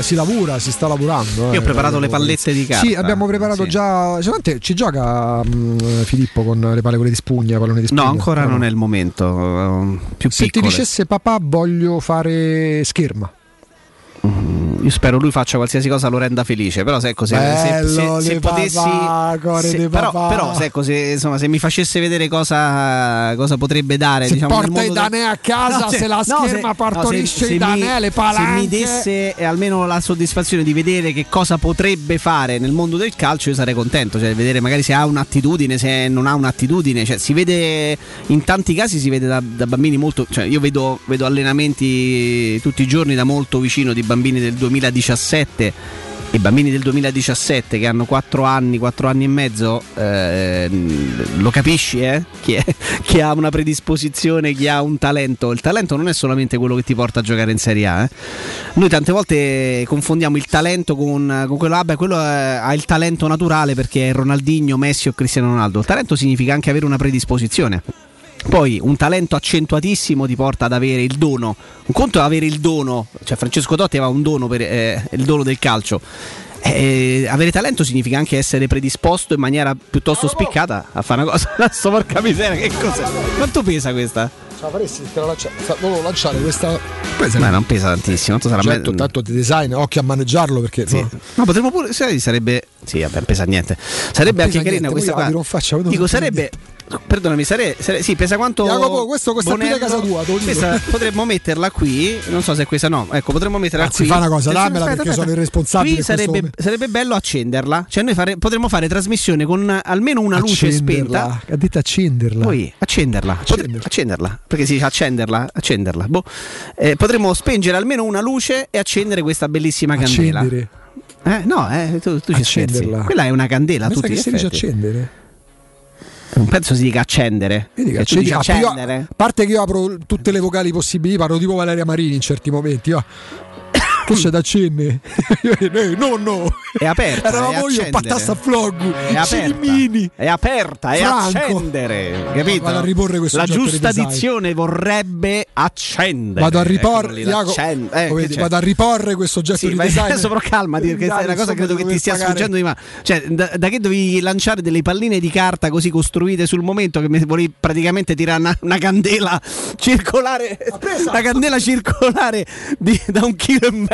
sta- si lavora, si sta lavorando. Io eh. ho preparato le pallette di carta. Sì, abbiamo preparato Sì. già. Solamente ci gioca mh, Filippo con le palle quelle di spugna, pallone di spugna. No, ancora non è il momento. eh, Più Se ti piccole. dicesse papà voglio fare scherma. Io spero lui faccia qualsiasi cosa lo renda felice. Però, se, ecco, se, se- Bello, se- se potessi. papà, se- però, però, se, ecco, se, insomma, se mi facesse vedere cosa, cosa potrebbe dare, Se diciamo, porta i danè a casa, se la scherma partorisce i mi- danè, le Se palanche. mi desse almeno la soddisfazione di vedere che cosa potrebbe fare nel mondo del calcio, io sarei contento. Cioè, vedere magari se ha un'attitudine, se non ha un'attitudine. Cioè, si vede in tanti casi si vede da, da bambini molto. Cioè, io vedo, vedo allenamenti tutti i giorni da molto vicino di bambini del 2017 e bambini del 2017 che hanno 4 anni, 4 anni e mezzo, eh, lo capisci, eh? Chi, è- chi ha una predisposizione, chi ha un talento. Il talento non è solamente quello che ti porta a giocare in Serie A. eh. Noi tante volte confondiamo il talento con, con quello, vabbè, quello eh, ha il talento naturale perché è Ronaldinho, Messi o Cristiano Ronaldo. Il talento significa anche avere una predisposizione. Poi un talento accentuatissimo ti porta ad avere il dono. Un conto è avere il dono, cioè Francesco Totti aveva un dono per eh, il dono del calcio. Eh, avere talento significa anche essere predisposto in maniera piuttosto spiccata a fare una cosa. Sto porca miseria, che cos'è? Quanto pesa questa? Ce la faresti? Te la lancia- volevo lanciare questa Pesa- Beh, non pesa tantissimo. Tanto sarà Certo, me- tanto di design, occhio a maneggiarlo perché Sì. no. No, potremmo pure. sai, sarebbe. Sì, vabbè, pesa niente. Sarebbe Non anche carina niente, questa qua. faccia, Dico, sarebbe. Perdonami, sare, sare- sì, pesa quanto. Jacopo, questo costa più Bonello. casa tua. Questa potremmo metterla qui. Non so se è questa no. Ecco, potremmo metterla Anzi, qui. fa una cosa, dammela aspetta, perché aspetta. sono irresponsabile Qui sarebbe, sarebbe bello accenderla. Cioè, noi fare- potremmo fare trasmissione con almeno una luce Accenderla. spenta. Ha detto accenderla. Poi accenderla, Potre- accenderla, perché si dice accenderla, accenderla. Boh. Eh, potremmo spengere almeno una luce e accendere questa bellissima candela. Accendere. Eh, no, eh, tu, tu ci scherzi. Accenderla. Quella è una candela, a Mi sa tutti che si dice accendere. Non penso si dica accendere. Vedi che dici accendi- io- accendere. a parte che io apro tutte le vocali possibili, parlo tipo Valeria Marini in certi momenti. va. Che c'è da accendere? Eh, no, no. È aperta. Eravamo io, patassa flog, È aperta. Cirimini. È aperta, è Franco. accendere. Capito? Vado a riporre questo La giusta dizione vorrebbe accendere. Vado a riporre, lì, Jacopo, l'accend- eh, vedi, vado a riporre questo oggetto Sì, di ma design. adesso però calmati perché è una cosa che credo che ti stia sfuggendo di mano. Cioè, da, da che dovevi lanciare delle palline di carta così costruite sul momento che mi volevi praticamente tirare una, una candela circolare, una candela circolare di- da un chilo e mezzo.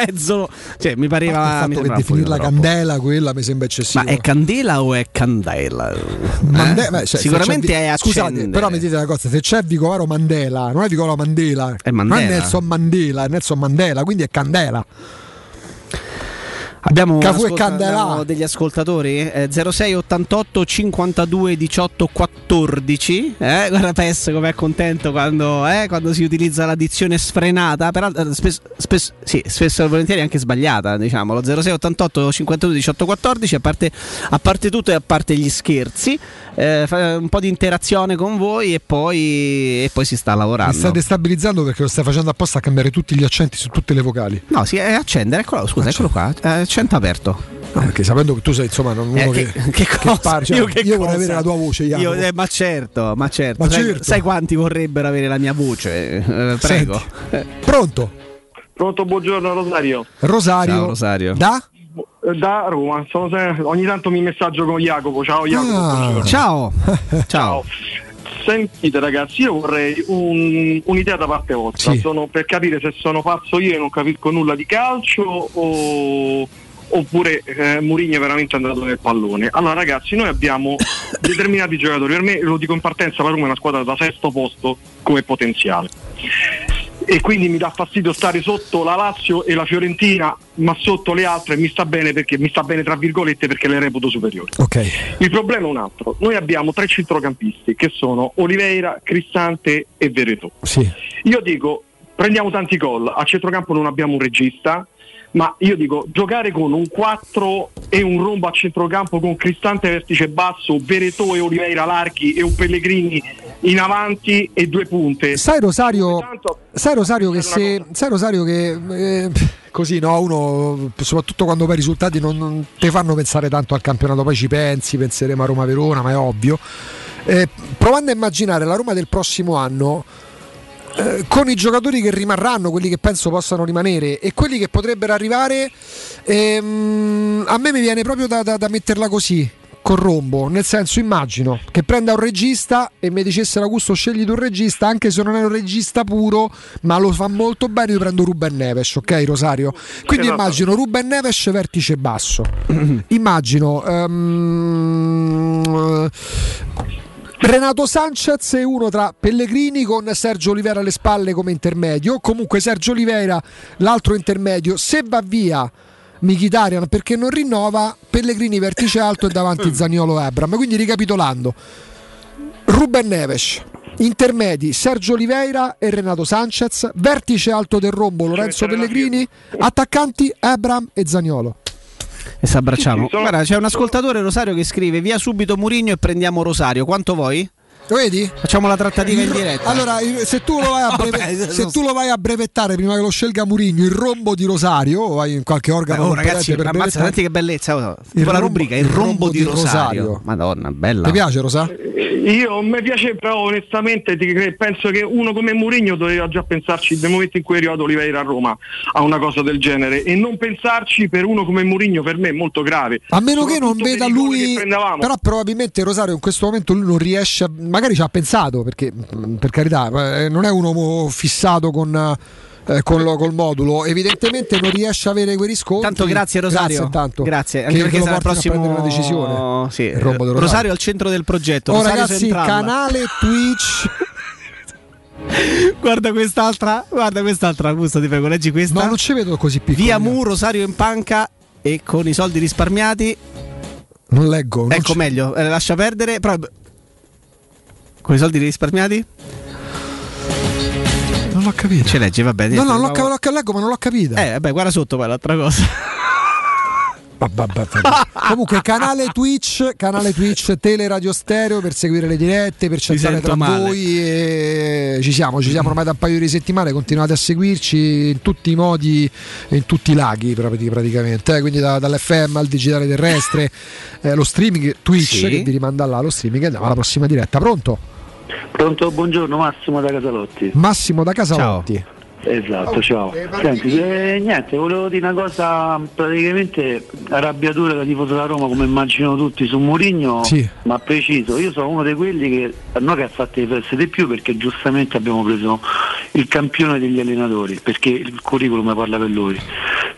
Cioè, mi Il pareva. fatto mi che sembrava definirla candela quella mi sembra eccessivo. Ma è candela o è candela? Mande- Eh? beh, cioè, Sicuramente è Scusate, accendere. però mi dite una cosa: se c'è Vicovaro Mandela, non è Vicovaro Mandela, È non Mandela. è Nelson Mandela, è Nelson Mandela, quindi è candela. Abbiamo, Cafu e ascolta- abbiamo degli ascoltatori? Eh, 06 88 52 18 14 eh? guarda Pes come è contento quando, eh, quando si utilizza l'addizione sfrenata. Peraltro eh, spesso, spesso, sì, spesso e volentieri anche sbagliata diciamolo. 06 88 52 18 14 a parte, a parte tutto e a parte gli scherzi. Eh, un po' di interazione con voi e poi, e poi si sta Mi lavorando stai destabilizzando perché lo stai facendo apposta a cambiare tutti gli accenti su tutte le vocali. no si è accendere eccolo scusa eccolo qua. Eh, accento aperto No, perché sapendo che tu sei insomma non uno Eh, che, che, che cosa? parla, cioè, io che io vorrei avere la tua voce. Io- eh, ma certo, ma certo. Ma sai, certo. sai quanti vorrebbero avere la mia voce? Eh, prego. Pronto? Pronto, buongiorno Rosario. Rosario. Ciao, Rosario. Da? Eh, Da Roma, sono se- ogni tanto mi messaggio con Jacopo. Ciao Jacopo. Ah. Ciao. Ciao. Sentite ragazzi, io vorrei un- un'idea da parte vostra, Sì. sono per capire se sono pazzo io e non capisco nulla di calcio o, oppure eh, Mourinho è veramente andato nel pallone. Allora ragazzi, noi abbiamo determinati giocatori, per me lo dico in partenza, la Roma è una squadra da sesto posto come potenziale. E quindi mi dà fastidio stare sotto la Lazio e la Fiorentina, ma sotto le altre mi sta bene perché mi sta bene tra virgolette perché le reputo superiori. Ok. Il problema è un altro. Noi abbiamo tre centrocampisti che sono Oliveira, Cristante e Veretù. Sì. Io dico, prendiamo tanti gol, a centrocampo non abbiamo un regista, ma io dico, giocare con un 4 e un rombo a centrocampo con Cristante vertice basso, Veretù e Oliveira larghi e un Pellegrini in avanti e due punte. Sai Rosario, sai Rosario che se sai Rosario che eh, così no, uno soprattutto quando poi i risultati non, non ti fanno pensare tanto al campionato, poi ci pensi, penseremo a Roma Verona, ma è ovvio. Eh, provando a immaginare la Roma del prossimo anno eh, con i giocatori che rimarranno, quelli che penso possano rimanere e quelli che potrebbero arrivare, ehm, a me mi viene proprio da, da- da metterla così. Con rombo, nel senso immagino che prenda un regista e mi dicesse Augusto scegli tu un regista anche se non è un regista puro ma lo fa molto bene io prendo Ruben Neves ok Rosario quindi Esatto. immagino Ruben Neves vertice basso immagino ehm, Renato Sanchez è uno tra Pellegrini con Sergio Oliveira alle spalle come intermedio. Comunque Sergio Oliveira l'altro intermedio. Se va via Mkhitaryan perché non rinnova, Pellegrini vertice alto e davanti Zaniolo e Abram. Quindi ricapitolando, Ruben Neves. Intermedi Sergio Oliveira e Renato Sanchez, vertice alto del rombo Lorenzo Pellegrini, attaccanti Abram e Zaniolo. E si abbracciamo. Sì, sì, sono- Guarda, c'è un ascoltatore Rosario che scrive: Via subito Murigno e prendiamo Rosario. Quanto vuoi? Lo vedi? Facciamo la trattativa in diretta. Allora, se tu lo vai a, breve- Vabbè, se tu lo vai a brevettare prima che lo scelga Murigno, il rombo di Rosario, o vai in qualche organo Oh, ragazzi, per ammazza, brevettare- senti che bellezza. oh. Il la rubrica, il rombo, rombo di di Rosario. Rosario. Madonna, bella. Ti piace Rosa? Io mi piace, però onestamente penso che uno come Mourinho doveva già pensarci nel momento in cui è arrivato Oliveira a Roma a una cosa del genere e non pensarci per uno come Mourinho per me è molto grave. A meno che non veda lui, che però probabilmente Rosario in questo momento lui non riesce, a, magari ci ha pensato perché per carità eh, non è un uomo fissato con eh, eh, con lo- col modulo, evidentemente non riesce a avere quei riscontri. Tanto grazie Rosario. Grazie, intanto. Grazie, Che- anche che perché sarà il prossimo prendere una decisione. Sì, Il di Rosario. Rosario. al centro del progetto. Oh Rosario ragazzi, Centrale. canale Twitch. Guarda quest'altra, guarda quest'altra, Augusto, ti prego, leggi questa. No, non ci vedo così piccolo. Via Mu, Rosario in panca e con i soldi risparmiati. Non leggo. non ecco ci- meglio, eh, lascia perdere. Però... Con i soldi risparmiati? Non l'ho capito. Ce leggi, va bene. No, no, l'ho, l'ho- leggo, ma non l'ho capita. Eh, vabbè, guarda sotto poi l'altra cosa. Comunque, canale Twitch, canale Twitch, Teleradio Stereo per seguire le dirette, per chattare tra male. voi. E ci siamo, ci siamo ormai da un paio di settimane. Continuate a seguirci in tutti i modi, in tutti i laghi praticamente. eh, Quindi da- dall'FM al digitale terrestre, eh, lo streaming Twitch Sì. che vi rimanda là lo streaming. e Andiamo alla prossima diretta. Pronto? Pronto, buongiorno Massimo da Casalotti. Massimo da Casalotti. Esatto, ciao. Senti, eh, niente, volevo dire una cosa, praticamente arrabbiatura da tifoso da Roma, come immagino tutti, su Mourinho, Sì. ma preciso, io sono uno di quelli che a noi che ha fatto i prezzi di più perché giustamente abbiamo preso il campione degli allenatori, perché il curriculum parla per lui.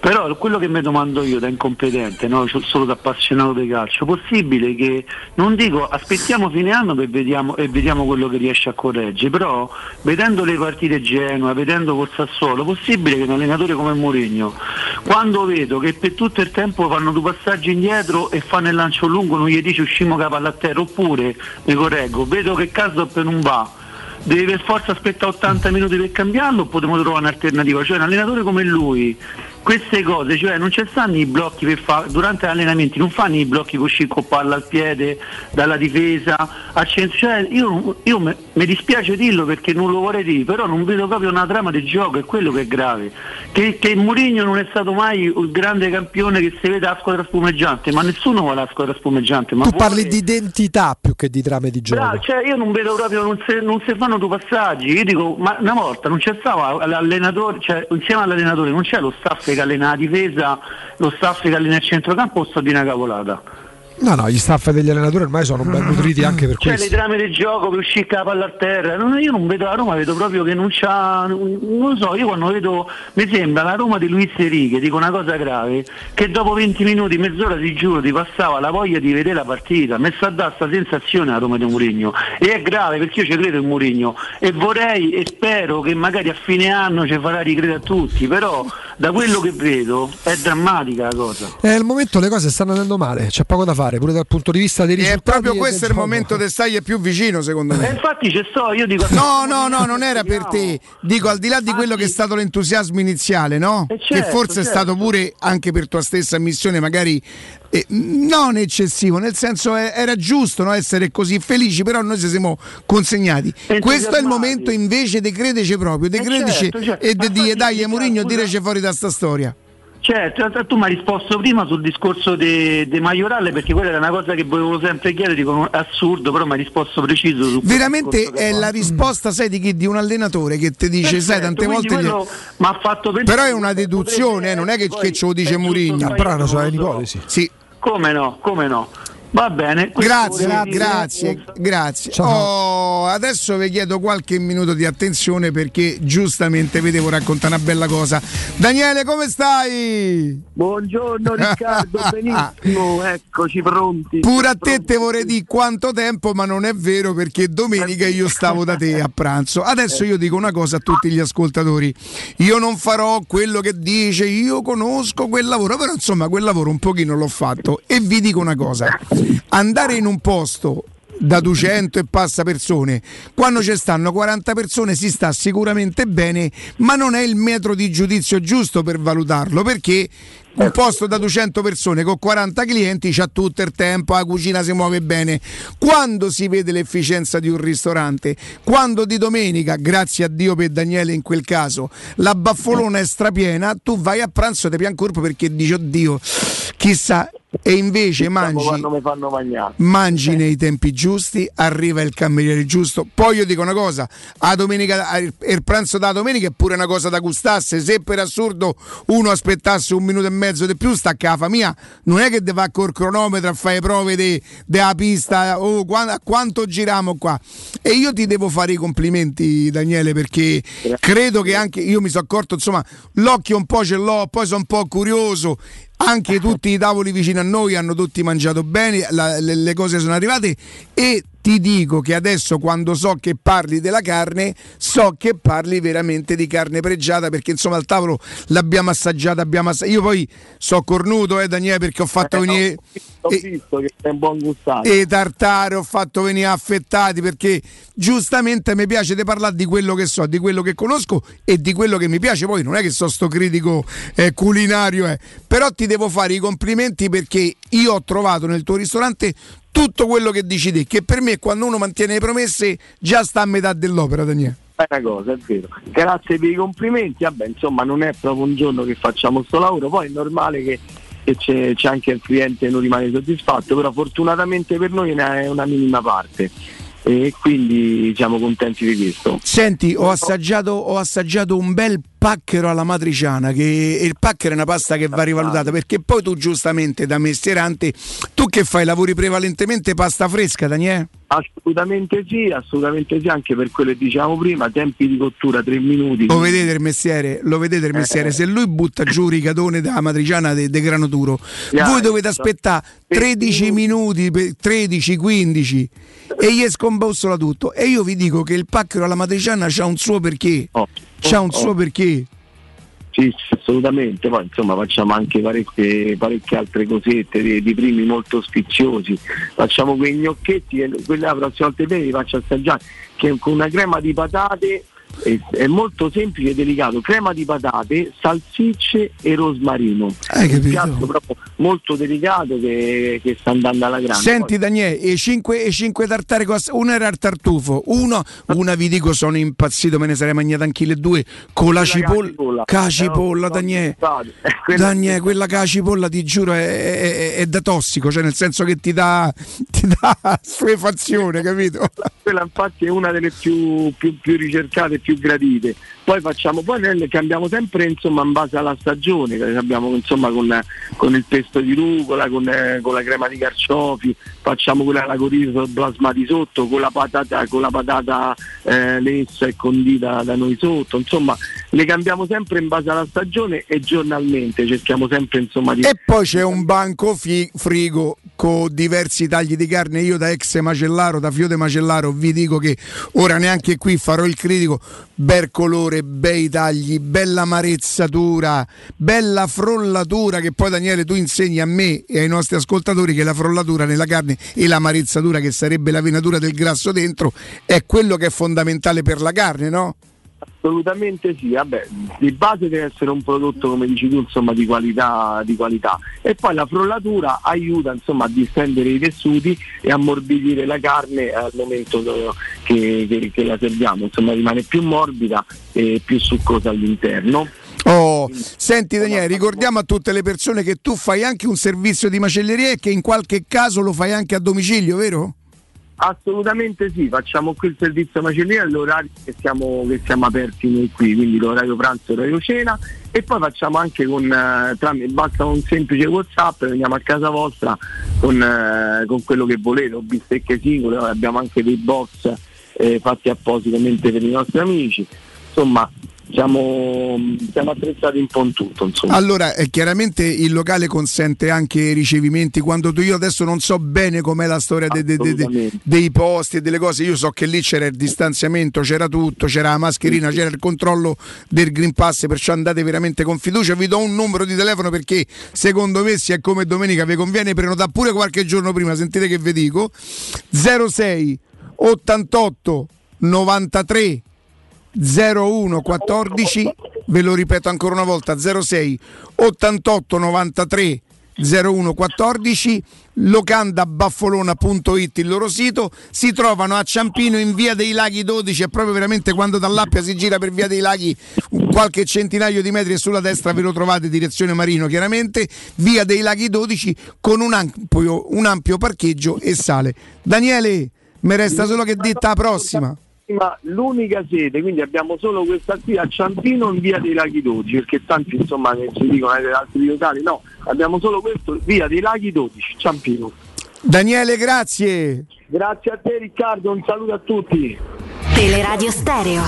Però quello che mi domando io da incompetente, no? Solo da appassionato di calcio, possibile che non dico aspettiamo fine anno per vediamo, e vediamo quello che riesce a correggere, però vedendo le partite Genoa, vedendo col Sassuolo, possibile che un allenatore come Mourinho, quando vedo che per tutto il tempo fanno due passaggi indietro e fanno il lancio lungo, non gli dice uscimo capo alla terra, oppure mi correggo, vedo che caso non va. Deve per forza aspettare 80 minuti per cambiarlo o potremmo trovare un'alternativa? Cioè un allenatore come lui, queste cose, cioè non ci stanno i blocchi per fa- durante gli allenamenti, non fanno i blocchi con con palla al piede, dalla difesa al centro, cioè io, io me- mi dispiace dirlo perché non lo vorrei dire, però non vedo proprio una trama di gioco, è quello che è grave. Che, che Mourinho non è stato mai il grande campione che si vede alla squadra spumeggiante, ma nessuno vuole la squadra spumeggiante. Tu parli di identità più che di trame di gioco. Cioè io non vedo proprio, non si, non si fanno due passaggi, io dico, ma una volta non c'è stato l'allenatore, cioè insieme all'allenatore non c'è lo staff che allena la difesa, lo staff che allena il centrocampo o sto di una cavolata? No, no, gli staff degli allenatori ormai sono ben nutriti anche per Cioè questo. le trame del gioco per uscire la palla a terra, Non- io non vedo la Roma, vedo proprio che non c'ha, non so, io quando vedo, mi sembra la Roma di Luis Enrique, dico una cosa grave, che dopo 20 minuti, mezz'ora ti giuro, ti passava la voglia di vedere la partita, mi sta a dare questa sensazione la Roma di Mourinho. E è grave perché io ci credo in Mourinho. E vorrei e spero che magari a fine anno ci farà ricredere a tutti, però da quello che vedo è drammatica la cosa. Eh, al momento le cose stanno andando male, c'è poco da fare, pure dal punto di vista dei E risultati. è proprio questo del il gioco. momento che stai è più vicino, secondo E me. infatti ci sto, io dico No, no, no, non era per te. Dico, al di là di quello che è stato l'entusiasmo iniziale, no? che certo, forse è certo. stato pure anche per tua stessa ammissione, magari eh, non eccessivo, nel senso eh, era giusto no, essere così felici, però noi ci siamo consegnati. Questo è il momento invece di credece proprio, di crederci certo, certo. e di dire dai, dica, Mourinho, direci fuori da sta storia. Certo, tu mi hai risposto prima sul discorso di Maiorale perché quella era una cosa che volevo sempre chiedere, dico è assurdo, però mi hai risposto preciso su Veramente è la risposta, sai di chi? Di un allenatore che ti dice, sai, tante volte. gli- ha fatto Però è una deduzione, eh, non è che, che ce lo dice Mourinho. Però sono le ipotesi. Sì. Come no, come no. Va bene. questo Grazie, dire. grazie, grazie. Oh, adesso vi chiedo qualche minuto di attenzione perché giustamente vi devo raccontare una bella cosa. Daniele, come stai? Buongiorno Riccardo, benissimo, eccoci pronti. Pure a te te vorrei dire quanto tempo, ma non è vero perché domenica io stavo da te a pranzo. Adesso io dico una cosa a tutti gli ascoltatori. Io non farò quello che dice, io conosco quel lavoro, però insomma quel lavoro un pochino l'ho fatto e vi dico una cosa. Andare in un posto da 200 e passa persone, quando ci stanno 40 persone si sta sicuramente bene, ma non è il metro di giudizio giusto per valutarlo, perché un posto da 200 persone con 40 clienti c'ha tutto il tempo, la cucina si muove bene. Quando si vede l'efficienza di un ristorante, quando di domenica, grazie a Dio per Daniele in quel caso, la baffolona è strapiena, tu vai a pranzo e ti pian corpo perché dici oddio, chissà e invece Diciamo mangi mangi nei tempi giusti, arriva il cameriere giusto. Poi io dico una cosa: a domenica, il pranzo da domenica è pure una cosa da gustasse. Se per assurdo uno aspettasse un minuto e mezzo di più, stacca la famiglia, non è che deve va col cronometro a fare prove della pista. Oh, a quanto giriamo qua? E io ti devo fare i complimenti, Daniele, perché credo che anche io mi sono accorto, insomma, l'occhio un po' ce l'ho, poi sono un po' curioso. Anche tutti i tavoli vicino a noi hanno tutti mangiato bene, la- le, le cose sono arrivate e ti dico che adesso quando so che parli della carne, so che parli veramente di carne pregiata perché insomma al tavolo l'abbiamo assaggiata, abbiamo assa- io poi so cornuto eh Daniele perché ho fatto venire Ho visto che sei un buon gustato. e tartare, ho fatto venire affettati perché giustamente mi piace di parlare di quello che so, di quello che conosco e di quello che mi piace. Poi non è che so sto critico eh, culinario, eh. però ti devo fare i complimenti perché io ho trovato nel tuo ristorante tutto quello che dici te, che per me quando uno mantiene le promesse già sta a metà dell'opera, Daniele. È una cosa, è vero. Grazie per i complimenti. Vabbè, insomma, non è proprio un giorno che facciamo sto lavoro, poi è normale che, che c'è, c'è anche il cliente che non rimane soddisfatto, però fortunatamente per noi ne è una minima parte e quindi siamo contenti di questo. Senti, ho assaggiato, ho assaggiato un bel pacchero alla matriciana, che il pacchero è una pasta che va rivalutata, perché poi tu giustamente da mestierante, tu che fai? Lavori prevalentemente pasta fresca, Daniele? Assolutamente sì, assolutamente sì, anche per quello che dicevamo prima, tempi di cottura 3 minuti. Lo vedete il mestiere, lo vedete il mestiere. Eh. Se lui butta giù i catone della matriciana de, de grano duro, Yeah, voi dovete aspettare 13 minuti, pe- 13, 15 e gli scombussola tutto. E io vi dico che il pacchero alla matriciana c'ha un suo perché. C'ha un suo perché. Sì, assolutamente, poi insomma facciamo anche parecchie, parecchie altre cosette di, di primi molto sfiziosi, facciamo quei gnocchetti, e quelli la prossima volta te li faccio assaggiare, che con una crema di patate è, molto semplice e delicato, crema di patate, salsicce e rosmarino. Hai Un capito? piatto proprio molto delicato che, che sta andando alla grande. Senti Daniele, e 5 e cinque tartare cost- una era il tartufo, uno, una vi dico sono impazzito, me ne sarei mangiata anche le due con la cipolla. Ca cipolla, Daniele. Daniele, quella ca cipolla ti giuro è, è- è da tossico, cioè nel senso che ti dà, ti dà suefazione, capito? quella infatti è una delle più, più- più ricercate più gradite. Poi facciamo, poi cambiamo sempre insomma in base alla stagione, abbiamo insomma con, con il pesto di rucola, con, eh, con la crema di carciofi, facciamo quella alla corizo plasmati sotto, con la patata, con la patata eh, lessa e condita da noi sotto, insomma le cambiamo sempre in base alla stagione e giornalmente, cerchiamo sempre insomma di... E poi c'è un banco fi- frigo con diversi tagli di carne. Io da ex macellaro, da Fiode Macellaro, vi dico che ora neanche qui farò il critico. Bel colore, bei tagli, bella amarezzatura, bella frollatura. Che poi, Daniele, tu insegni a me e ai nostri ascoltatori che la frollatura nella carne e l'amarezzatura, che sarebbe la venatura del grasso dentro, è quello che è fondamentale per la carne, no? Assolutamente sì, vabbè, di base deve essere un prodotto come dici tu insomma di qualità, di qualità. e poi la frollatura aiuta insomma a distendere i tessuti e ammorbidire la carne al momento che, che- che la serviamo, insomma rimane più morbida e più succosa all'interno. Oh, senti Daniele, ricordiamo a tutte le persone che tu fai anche un servizio di macelleria e che in qualche caso lo fai anche a domicilio, vero? Assolutamente sì, facciamo qui il servizio macelleria all'orario che siamo, che siamo aperti noi qui, quindi l'orario pranzo e l'orario cena e poi facciamo anche con, eh, tramite, basta un semplice whatsapp, veniamo a casa vostra con, eh, con quello che volete, o bistecche singole, abbiamo anche dei box eh, fatti appositamente per i nostri amici, insomma siamo, siamo attrezzati in. Insomma. Allora, eh, chiaramente il locale consente anche ricevimenti. Quando tu, io adesso non so bene com'è la storia de- de- de- de- dei posti e delle cose, io so che lì c'era il distanziamento, c'era tutto, c'era la mascherina, c'era il controllo del Green Pass, perciò andate veramente con fiducia. Vi do un numero di telefono perché secondo me, se è come domenica, vi conviene prenotare pure qualche giorno prima. Sentite che vi dico: 06 88 93 0114 ve lo ripeto ancora una volta 06 88 93 0114 locandabaffolona.it il loro sito. Si trovano a Ciampino in via dei Laghi 12 è proprio veramente quando dall'Appia si gira per via dei Laghi qualche centinaio di metri e sulla destra ve lo trovate direzione Marino chiaramente. Via dei Laghi 12 con un ampio, un ampio parcheggio e sale. Daniele mi resta solo che detta la prossima Ma l'unica sede, quindi abbiamo solo questa qui a Ciampino in via dei Laghi 12, perché tanti insomma che ci dicono eh, altri locali, no, abbiamo solo questo, via dei Laghi 12, Ciampino. Daniele grazie Grazie a te Riccardo, un saluto a tutti. Teleradio Stereo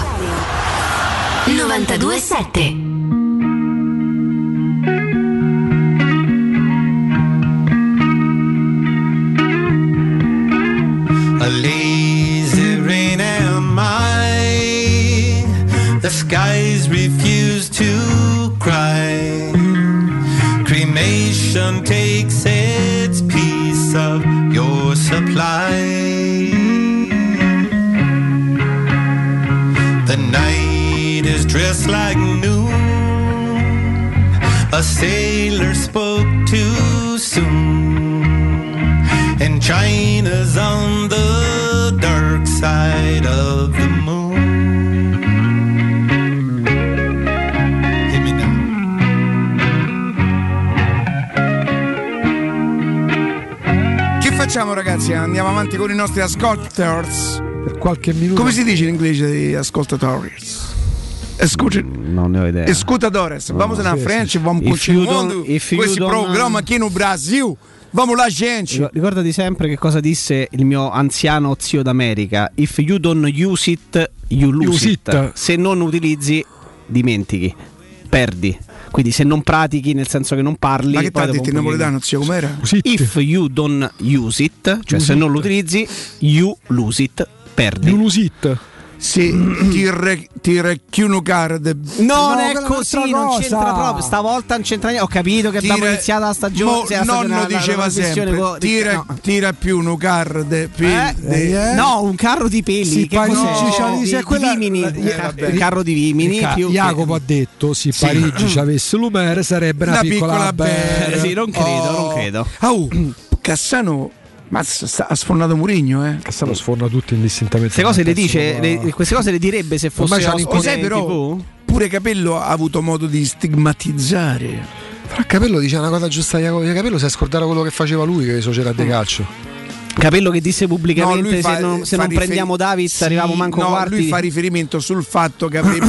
927 A I. The skies refuse to cry. Cremation takes its piece of your supply. The night is dressed like noon. A sailor spoke too soon. And China's on the dark side of the moon. Hit me now. che facciamo ragazzi andiamo avanti con i nostri ascoltators per qualche minuto come si dice in inglese di ascoltators Escuta, Non ne ho idea. escutadores vamos No, na sì, frente sì. vamos If you continuando don't- if com you esse don't- programa aqui no Brasil vamos lá gente Ric- Ricordati sempre che cosa disse il mio anziano zio d'America: If you don't use it, you lose Use it. it. Se non utilizzi, dimentichi, perdi. Quindi se non pratichi, nel senso che non parli. ma che ti poi ha dopo detto in napoletano zio com'era? If you don't use it, cioè Use se it. non lo utilizzi, you lose it, perdi. You lose it. Se ti, re, ti recchiuno card Non No, è così, non cosa. c'entra proprio. Stavolta non c'entra niente. Ho capito che abbiamo Tira- iniziato la stagione. Mo- sì, la stagione- nonno la- la- diceva la sempre con- tira, no. tira più un card più Eh? de- No, un carro di peli. Si che cos'è? c'ha- Di- di quella- Vimini. eh, vabbè. carro di Vimini. Ca- più che- Jacopo ha detto se Sì. Parigi ci avesse Lumere sarebbe una, Una piccola, piccola. Bear. Sì, non credo, Oh. non credo. Au, Cassano sta- ha sfornato Murigno eh Cassano sforna tutti indistintamente. Queste cose le dice, ma- le- queste cose le direbbe se fosse Ormai Lo sai però TV? pure Capello ha avuto modo di stigmatizzare Fra Capello dice una cosa giusta di. Capello si è scordato quello che faceva lui, che società di calcio. Capello che disse pubblicamente fa- se non, se non riferi- prendiamo Davids Sì, arriviamo manco no, quarti. lui fa riferimento sul fatto che avrebbe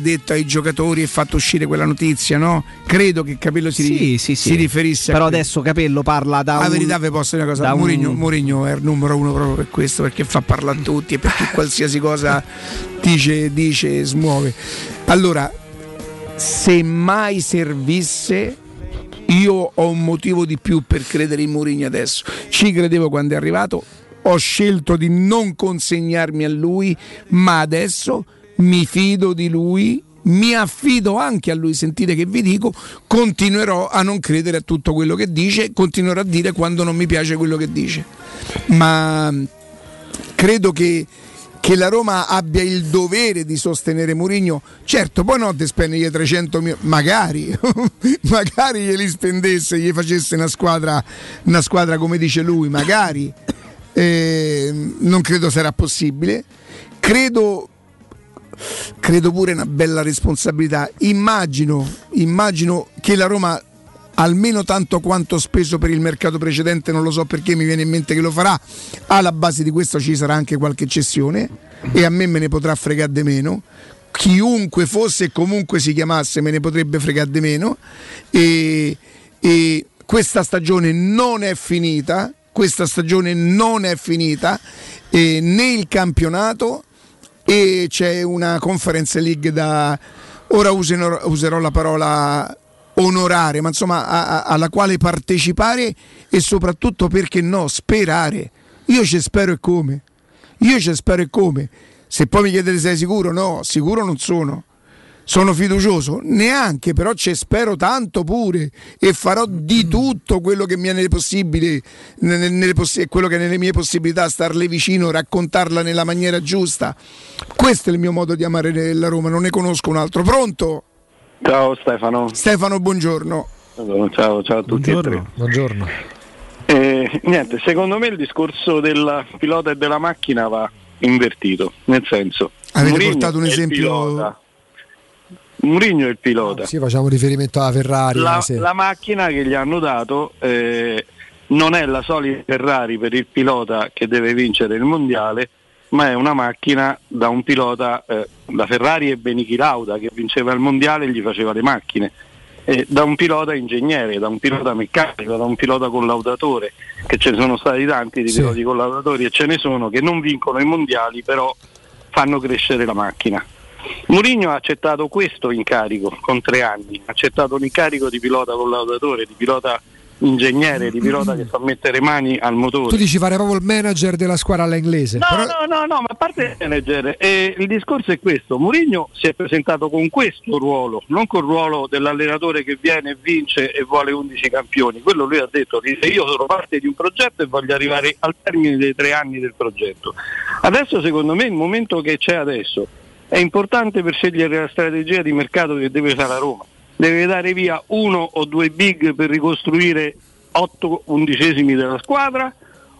detto ai giocatori e fatto uscire quella notizia no? credo che Capello si, sì, ri- sì, sì. si riferisse Però a adesso Capello parla da La un... verità vi posso dire una cosa, un- Mourinho, Mourinho è il numero uno proprio per questo, perché fa parlare a tutti e perché qualsiasi cosa dice, dice smuove. Allora, se mai servisse, io ho un motivo di più per credere in Mourinho adesso. Ci credevo quando è arrivato, ho scelto di non consegnarmi a lui, ma adesso mi fido di lui. Mi affido anche a lui, sentite che vi dico, continuerò a non credere a tutto quello che dice, continuerò a dire quando non mi piace quello che dice. Ma mh, credo che, che la Roma abbia il dovere di sostenere Mourinho. Certo, poi no, di spendere 300 milioni, magari, magari glieli spendesse, gli facesse una squadra, una squadra come dice lui, magari. Eh, non credo sarà possibile. Credo credo pure una bella responsabilità. Immagino, immagino che la Roma almeno tanto quanto speso per il mercato precedente, non lo so perché mi viene in mente che lo farà. Alla base di questo ci sarà anche qualche cessione e a me me ne potrà fregare di meno. Chiunque fosse e comunque si chiamasse me ne potrebbe fregare di meno. E, e questa stagione non è finita. Questa stagione non è finita e né il campionato e c'è una conference league da ora userò, la parola onorare ma insomma a- a- alla quale partecipare e soprattutto perché no sperare. Io ci spero e come? Io ci spero e come? Se poi mi chiedete sei sicuro no sicuro non sono sono fiducioso neanche però ci spero tanto pure e farò di tutto quello che mi è nelle possibili nelle, nelle possi- quello che è nelle mie possibilità starle vicino raccontarla nella maniera giusta questo è il mio modo di amare la Roma non ne conosco un altro pronto Ciao Stefano. Stefano buongiorno Ciao, ciao a tutti e tre. Buongiorno. Eh, niente, secondo me il discorso del pilota e della macchina va invertito, nel senso Avete Mourinho portato un esempio- pilota. Mourinho è il pilota. Sì, facciamo riferimento alla Ferrari. La, sì. la macchina che gli hanno dato eh, non è la solita Ferrari per il pilota che deve vincere il mondiale, ma è una macchina da un pilota, eh, la Ferrari ebbe Niki Lauda che vinceva il mondiale e gli faceva le macchine, eh, da un pilota ingegnere, da un pilota meccanico, da un pilota collaudatore, che ce ne sono stati tanti di Sì. piloti collaudatori e ce ne sono che non vincono i mondiali però fanno crescere la macchina. Mourinho ha accettato questo incarico con tre anni, ha accettato l'incarico di pilota collaudatore, di pilota ingegnere, di pilota che fa mettere mani al motore. Tu dici fare proprio il manager della squadra alla inglese. No, però- no, no, no, ma a parte il manager, eh, il discorso è questo, Mourinho si è presentato con questo ruolo, non col ruolo dell'allenatore che viene, vince e vuole 11 campioni, quello lui ha detto, dice, io sono parte di un progetto e voglio arrivare al termine dei tre anni del progetto. Adesso secondo me il momento che c'è adesso è importante per scegliere la strategia di mercato che deve fare la Roma. Deve dare via uno o due big per ricostruire otto undicesimi della squadra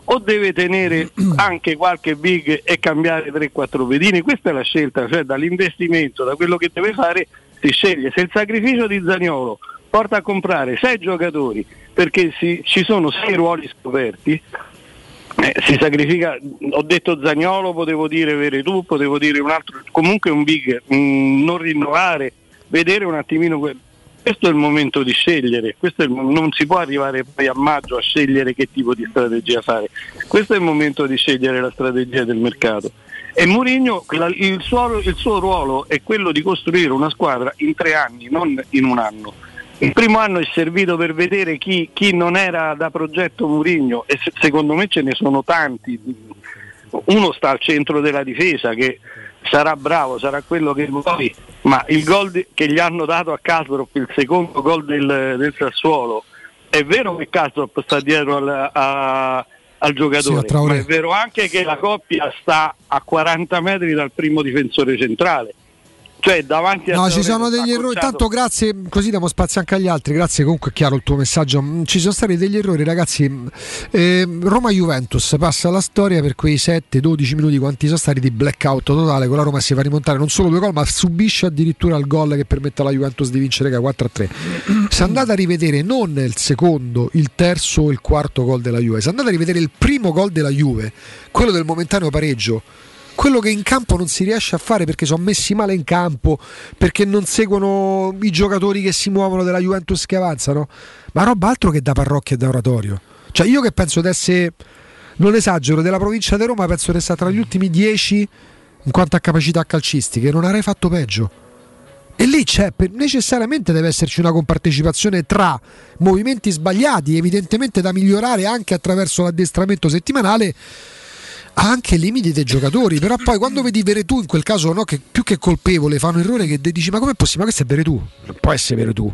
o deve tenere anche qualche big e cambiare 3-4 pedini? Questa è la scelta, cioè dall'investimento, da quello che deve fare si sceglie. Se il sacrificio di Zaniolo porta a comprare 6 giocatori perché si- ci sono 6 ruoli scoperti, eh, si sacrifica, ho detto Zagnolo, potevo dire Veretù, potevo dire un altro, comunque un big, mm, non rinnovare, vedere un attimino que- questo è il momento di scegliere, il non si può arrivare poi a maggio a scegliere che tipo di strategia fare, questo è il momento di scegliere la strategia del mercato. E Mourinho, il il suo ruolo è quello di costruire una squadra in tre anni, non in un anno. Il primo anno è servito per vedere chi, chi non era da progetto Mourinho e se- secondo me ce ne sono tanti. Uno sta al centro della difesa che sarà bravo, sarà quello che vuoi, ma il gol di- che gli hanno dato a Kasdorp, il secondo gol del, del Sassuolo, è vero che Kasdorp sta dietro al, a- al Sì, giocatore, Traoré. ma è vero anche che la coppia sta a 40 metri dal primo difensore centrale. Cioè davanti a No, ci sono degli errori. Tanto grazie, così diamo spazio anche agli altri. Grazie, comunque è chiaro il tuo messaggio. Mm, Ci sono stati degli errori, ragazzi. Mm, eh, Roma-Juventus passa la storia per quei 7-12 minuti quanti sono stati di blackout totale. Con la Roma si fa rimontare non solo due gol, ma subisce addirittura il gol che permette alla Juventus di vincere che è 4-3. Se andate a rivedere non il secondo, il terzo o il quarto gol della Juve, se andate a rivedere il primo gol della Juve, quello del momentaneo pareggio quello che in campo non si riesce a fare perché sono messi male in campo, perché non seguono i giocatori che si muovono della Juventus che avanzano, ma roba altro che da parrocchia e da oratorio. Cioè io che penso di essere, non esagero, della provincia di Roma penso di essere tra gli ultimi dieci in quanto a capacità calcistiche, non avrei fatto peggio. E lì c'è, necessariamente deve esserci una compartecipazione tra movimenti sbagliati, evidentemente da migliorare anche attraverso l'addestramento settimanale, ha anche limiti dei giocatori, però poi quando vedi Veretù in quel caso no, che più che colpevole fa un errore che dici ma com'è possibile? Ma questo è Veretù, non può essere Veretù.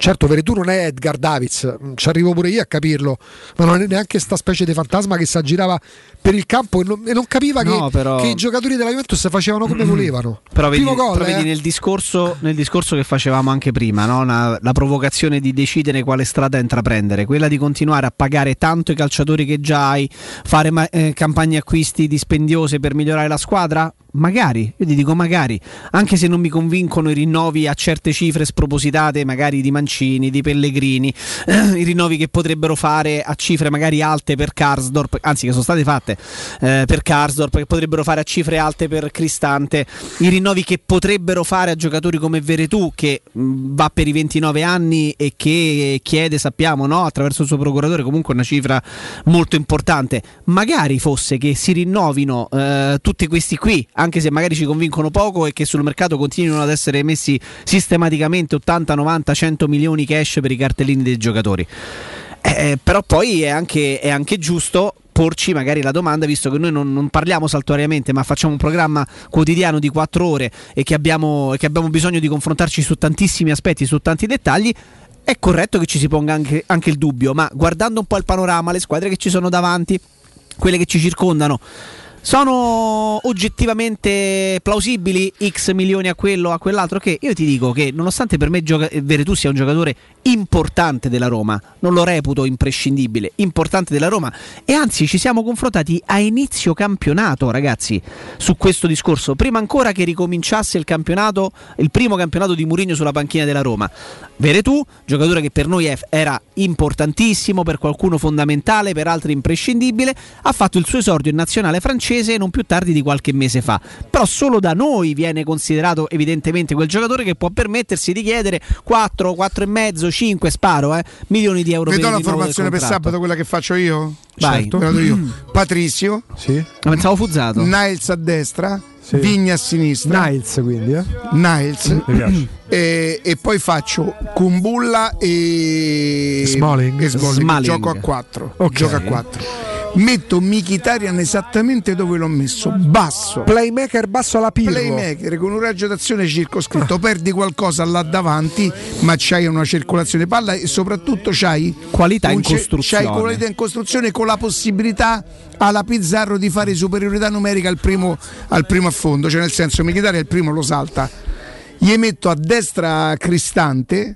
Certo, Veretù non è Edgar Davids, mm, ci arrivo pure io a capirlo, ma non è neanche sta specie di fantasma che si aggirava per il campo e non, e non capiva No, che, però- che i giocatori della Juventus facevano come volevano. Però vedi, Primo gol, però eh. vedi nel, discorso, nel discorso che facevamo anche prima, no? Una- la provocazione di decidere quale strada intraprendere, quella di continuare a pagare tanto i calciatori che già hai, fare ma- eh, campagne acquisti dispendiose per migliorare la squadra? Magari, io ti dico magari, anche se non mi convincono i rinnovi a certe cifre spropositate, magari di Mancini, di Pellegrini, i rinnovi che potrebbero fare a cifre magari alte per Karsdorp, anzi che sono state fatte eh, per Karsdorp, che potrebbero fare a cifre alte per Cristante, i rinnovi che potrebbero fare a giocatori come Veretù che mh, va per i 29 anni e che chiede, sappiamo, no, attraverso il suo procuratore comunque una cifra molto importante. Magari fosse che si rinnovino eh, tutti questi qui, anche se magari ci convincono poco e che sul mercato continuino ad essere messi sistematicamente 80, 90, 100 milioni cash per i cartellini dei giocatori. Eh, però poi è anche, è anche giusto porci magari la domanda, visto che noi non, non parliamo saltuariamente, ma facciamo un programma quotidiano di 4 ore e che abbiamo, che abbiamo bisogno di confrontarci su tantissimi aspetti, su tanti dettagli. È corretto che ci si ponga anche, anche il dubbio, ma guardando un po' il panorama, le squadre che ci sono davanti, quelle che ci circondano, Sono oggettivamente plausibili X milioni a quello a quell'altro? Che io ti dico che nonostante per me gioca- Veretù sia un giocatore importante della Roma, non lo reputo imprescindibile, importante della Roma e anzi ci siamo confrontati a inizio campionato ragazzi su questo discorso, prima ancora che ricominciasse il campionato, il primo campionato di Mourinho sulla panchina della Roma. Veretù, giocatore che per noi era importantissimo, per qualcuno fondamentale, per altri imprescindibile, ha fatto il suo esordio in nazionale francese non più tardi di qualche mese fa. Però solo da noi viene considerato evidentemente quel giocatore che può permettersi di chiedere 4, 4,5, 5, sparo, eh, milioni di euro Vi per do il la formazione per sabato, quella che faccio io? Vai. Certo. Do io. Patrizio. Sì. Ma pensavo Fuzzato. Niles a destra. Vigna a sinistra. Niles quindi, eh? Niles. Mi piace. E, e poi faccio Kumbulla e Smalling. e Smalling. Smalling. Gioco a 4. Ok. Gioco a 4. Metto Mkhitaryan esattamente dove l'ho messo, basso. Playmaker basso alla Pirlo. Playmaker con un raggio d'azione circoscritto, perdi qualcosa là davanti, ma c'hai una circolazione palla e soprattutto c'hai Qualità in costruzione. C'hai qualità in costruzione con la possibilità alla Pizzarro di fare superiorità numerica al primo, al primo affondo, cioè nel senso Mkhitaryan il primo lo salta. Gli metto a destra Cristante,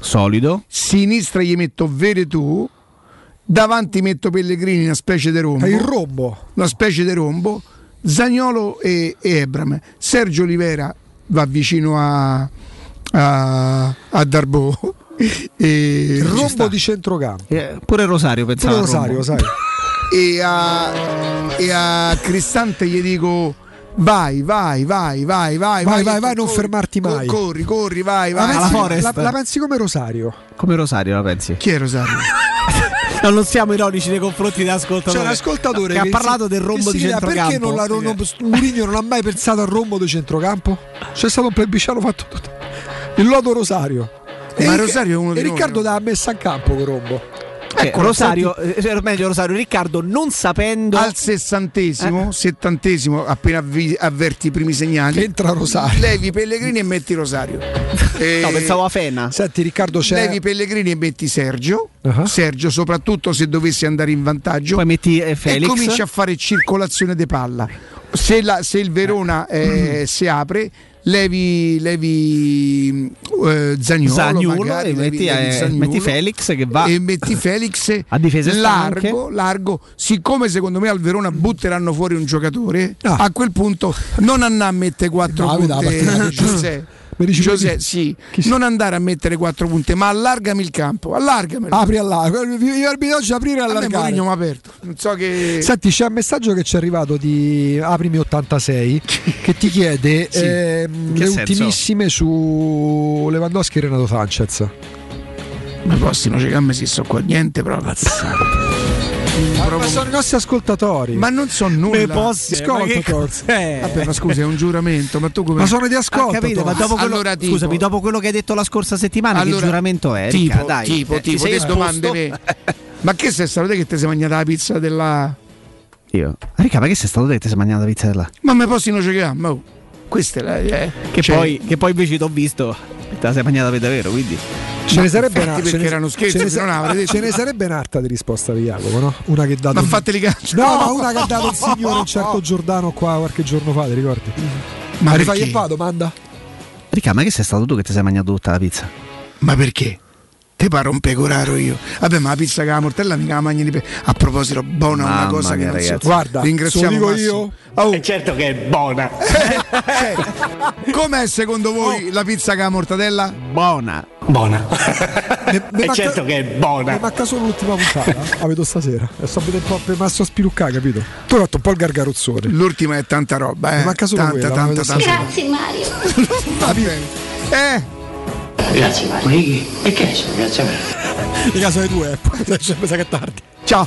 solido, sinistra gli metto Veretù, davanti metto Pellegrini, una specie di rombo. Il rombo. Una specie di rombo. Zagnolo e, e Ebram. Sergio Olivera va vicino a, a, a Darbo. E Il rombo di centrocampo. Eh, pure Rosario pensava Pure. Rosario, sai. E a, e a Cristante gli dico vai, vai, vai, vai, vai, Vai, vai, vai, non corri, fermarti mai. Corri, corri, vai, La vai. pensi, Alla Forest. la- la pensi come Rosario? Come Rosario la pensi? Chi è Rosario? No, non siamo ironici nei confronti dell'ascoltatore. C'è un ascoltatore che, ha si- parlato del rombo di centrocampo. Perché non la, non, non- Mourinho non ha mai pensato al rombo di centrocampo? C'è stato un plebiscito fatto tutto. Il lodo Rosario. Ma E- Rosario è uno E di Riccardo l'ha messa in campo con rombo. Eh, Ecco, Rosario, eh, meglio Rosario Riccardo non sapendo Al sessantesimo, settantesimo, appena avvi- avverti i primi segnali, Entra Rosario. levi Pellegrini e metti Rosario. E- No, pensavo a Fena. Senti Riccardo c'è Levi Pellegrini e metti Sergio. Uh-huh. Sergio, soprattutto se dovessi andare in vantaggio. Poi metti eh, e Felix. cominci a fare circolazione di palla. Se, la- se il Verona eh, si apre, levi, levi eh, Zaniolo, Zagnolo magari, e levi- metti, levi eh, Zaniolo metti Felix che va e metti Felix a stanche. largo, largo. Siccome secondo me al Verona butteranno fuori un giocatore, a quel punto non andare a mettere quattro No. Giuseppe. Sì, non andare a mettere quattro punte, ma allargami il campo, allargamelo. Apri all'arco. Io arbitro oggi aprire e A allargare. Mi ha aperto. Non so che. Senti, c'è un messaggio che ci è arrivato di Aprimi 86 che ti chiede Sì. che le senso? ultimissime su Lewandowski e Renato Sanchez. Ma prossimo c'è che si so qua niente Ma sono i nostri ascoltatori. Ma non so nulla. Posso- ma che Torz. cos'è? Vabbè, ma scusa, è un giuramento, ma tu come Ma sono di Ah, ascolto. capito, ma dopo quello, Allora, tipo- scusami, dopo quello che hai detto la scorsa settimana, Allora, che giuramento è? Tipo, Ricca? Dai, tipo, eh, ti tipo, esposto? domande me. Ma che sei stato te che ti sei mangiata la pizza della. Io. Ricca, ma che sei stato te che ti sei mangiato la pizza della? Ma me posso non giocare? Ma oh, questa è la. Eh. Che, Cioè, poi, che poi invece ti ho visto, te la sei mangiata per davvero, quindi. Ce ne sarebbe una, perché ce ne- erano scherzi, ce ne sa- ce ne sarebbe un'altra di risposta di Jacopo, no? Una che ha dato Ma fateli calcio. No, ma una che ha dato il signore un certo Giordano qua qualche giorno fa, ti ricordi? Ma rifai perché? e fa domanda? Ricca, ma che sei stato tu che ti sei mangiato tutta la pizza? Ma perché? Te pare un pecoraro io. Vabbè, ma la pizza che la mortella mica la mangi di pe- A proposito, buona una Mamma cosa che mia, non so. ragazzi. Guarda, ringraziamo dico Massimo. io. Oh, certo che è buona. eh, com'è secondo voi la pizza che la mortadella? Buona. Buona. Me, me È manca- certo che è Mi buona. manca solo l'ultima puntata, la vedo stasera. E sto vedendo un po' per masso a spiluccare, capito? Tu hai fatto un po' il gargaruzzone. L'ultima è tanta roba, eh. Mi manca solo tanta, quella, tanta, tanta, tanta. Grazie Mario. Va bene. Eh, Grazie Mario. E che so, grazie a me. In caso dei due, eh, sa che è tardi. ciao.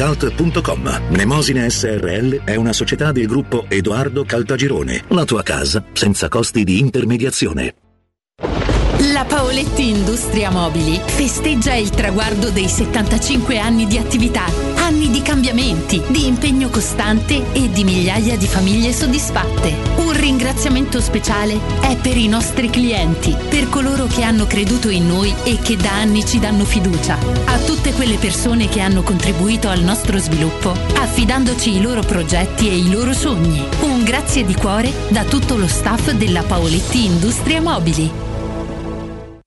www.kcalt.com. Mnemosine SRL è una società del gruppo Edoardo Caltagirone. La tua casa senza costi di intermediazione. La Paoletti Industria Mobili festeggia il traguardo dei 75 anni di attività, anni di cambiamenti, di impegno costante e di migliaia di famiglie soddisfatte. Un ringraziamento speciale è per i nostri clienti, per coloro che hanno creduto in noi e che da anni ci danno fiducia, a tutte quelle persone che hanno contribuito al nostro sviluppo, affidandoci i loro progetti e i loro sogni. Un grazie di cuore da tutto lo staff della Paoletti Industria Mobili.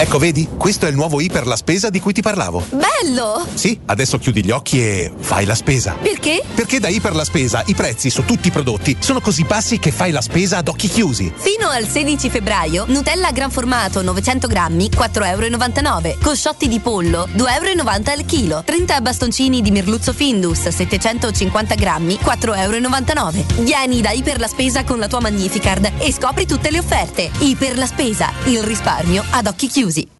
Ecco, vedi? Questo è il nuovo I per la spesa di cui ti parlavo. Bello! Sì, adesso chiudi gli occhi e fai la spesa. Perché? Perché da I per la spesa i prezzi su tutti i prodotti sono così bassi che fai la spesa ad occhi chiusi. Fino al 16 febbraio, Nutella gran formato 900 grammi, 4,99 euro. Cosciotti di pollo, 2,90 euro al chilo. 30 bastoncini di merluzzo Findus, 750 grammi, 4,99 euro. Vieni da I per la spesa con la tua Magnificard e scopri tutte le offerte. I per la spesa, il risparmio ad occhi chiusi. Sarkozy.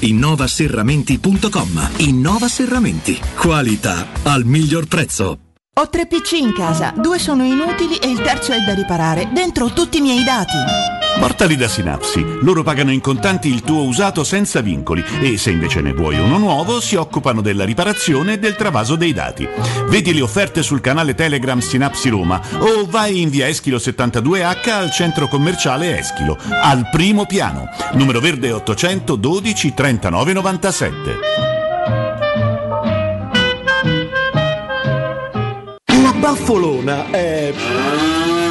innovaserramenti.com. Innova Serramenti. Qualità al miglior prezzo. Ho tre PC in casa, due sono inutili e il terzo è da riparare. Dentro tutti i miei dati. Portali da Synapsi. Loro pagano in contanti il tuo usato senza vincoli e se invece ne vuoi uno nuovo si occupano della riparazione e del travaso dei dati. Vedi le offerte sul canale Telegram Synapsi Roma o vai in via Eschilo 72H al centro commerciale Eschilo, al primo piano. Numero verde 812 39 97. La baffolona è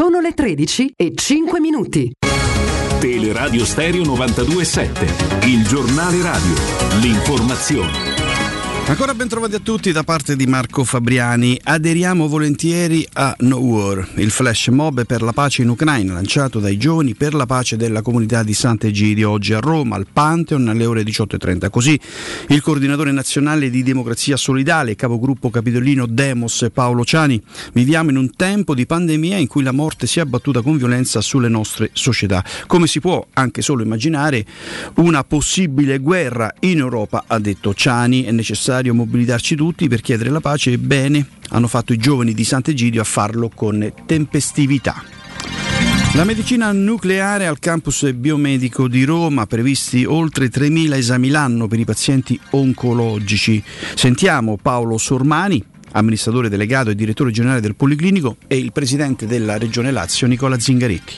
Sono le 13 e 5 minuti. Teleradio Stereo 927, il giornale radio, l'informazione. Ancora ben trovati a tutti da parte di Marco Fabriani. Aderiamo volentieri a No War, il flash mob per la pace in Ucraina lanciato dai giovani per la pace della comunità di Sant'Egidio oggi a Roma, al Pantheon alle ore 18.30. Così il coordinatore nazionale di Democrazia Solidale, capogruppo capitolino Demos Paolo Ciani. Viviamo in un tempo di pandemia in cui la morte si è abbattuta con violenza sulle nostre società. Come si può anche solo immaginare una possibile guerra in Europa, ha detto Ciani, è necessario necessario mobilitarci tutti per chiedere la pace e bene hanno fatto i giovani di Sant'Egidio a farlo con tempestività. La medicina nucleare al campus biomedico di Roma, previsti oltre 3.000 esami l'anno per i pazienti oncologici. Sentiamo Paolo Sormani, amministratore delegato e direttore generale del Policlinico, e il presidente della Regione Lazio, Nicola Zingaretti.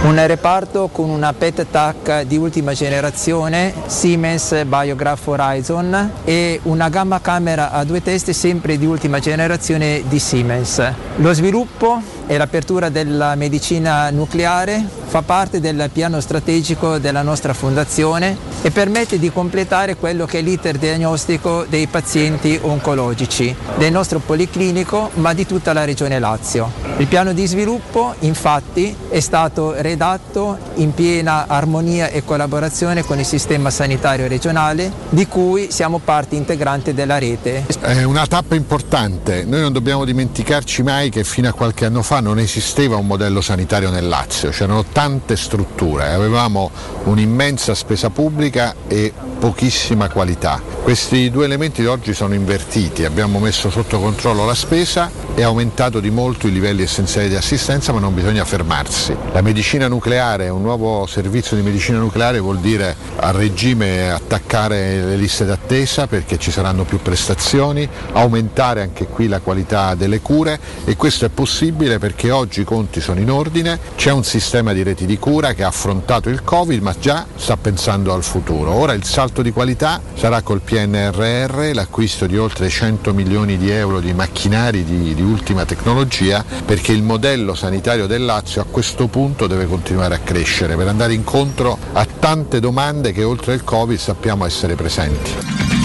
Un reparto con una PET TAC di ultima generazione, Siemens Biograph Horizon e una gamma camera a due teste sempre di ultima generazione di Siemens. Lo sviluppo e l'apertura della medicina nucleare fa parte del piano strategico della nostra fondazione e permette di completare quello che è l'iter diagnostico dei pazienti oncologici del nostro policlinico ma di tutta la regione Lazio. Il piano di sviluppo infatti è stato redatto in piena armonia e collaborazione con il sistema sanitario regionale di cui siamo parte integrante della rete. È una tappa importante, noi non dobbiamo dimenticarci mai che fino a qualche anno fa non esisteva un modello sanitario nel Lazio, c'erano tante strutture, avevamo un'immensa spesa pubblica e pochissima qualità. Questi due elementi oggi sono invertiti, abbiamo messo sotto controllo la spesa e aumentato di molto i livelli essenziali di assistenza, ma non bisogna fermarsi. La medicina nucleare, un nuovo servizio di medicina nucleare vuol dire a regime attaccare le liste d'attesa perché ci saranno più prestazioni, aumentare anche qui la qualità delle cure e questo è possibile perché oggi i conti sono in ordine, c'è un sistema di reti di cura che ha affrontato il Covid ma già sta pensando al futuro. Ora il salto di qualità sarà col PNRR, l'acquisto di oltre 100 milioni di euro di macchinari di, di ultima tecnologia perché il modello sanitario del Lazio a questo punto deve continuare a crescere per andare incontro a tante domande che oltre il Covid sappiamo essere presenti.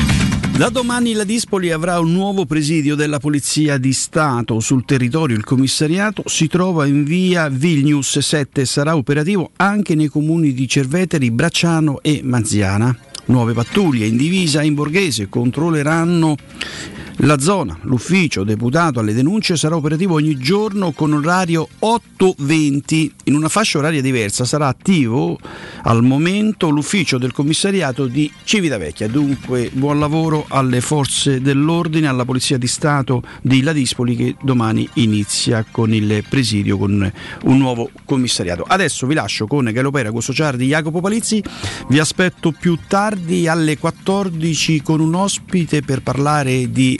Da domani la Dispoli avrà un nuovo presidio della Polizia di Stato. Sul territorio il commissariato si trova in via Vilnius 7 e sarà operativo anche nei comuni di Cerveteri, Bracciano e Manziana. Nuove pattuglie in divisa in borghese controlleranno la zona. L'ufficio deputato alle denunce sarà operativo ogni giorno con orario 8.20. In una fascia oraria diversa sarà attivo al momento l'ufficio del commissariato di Civitavecchia. Dunque buon lavoro alle forze dell'ordine, alla Polizia di Stato di Ladispoli che domani inizia con il presidio, con un nuovo commissariato. Adesso vi lascio con Galoperago Sociale di Jacopo Palizzi. Vi aspetto più tardi alle 14 con un ospite per parlare di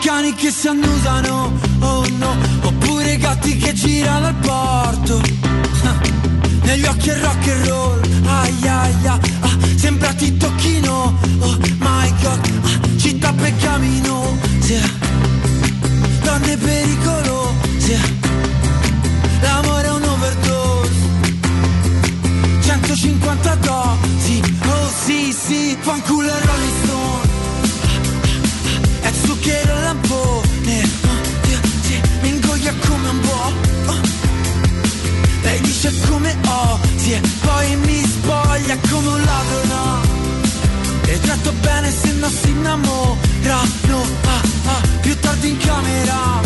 cani che si annusano, oh no, oppure gatti che girano al porto. Ah, Negli occhi è rock and roll, ai ai ai, ah, sembra ti tocchino, oh my god, ah, città peccaminosa, donne pericolose, l'amore è un overdose, 150 dosi, oh sì sì, fanculo e Rolling Stone è zucchero e lampone. Oh, Dio, sì, mi ingoia come un po' oh. Lei dice come sì, e poi mi spoglia come un ladro. No E tratto bene se non si innamorano ah, ah, Più tardi in camera.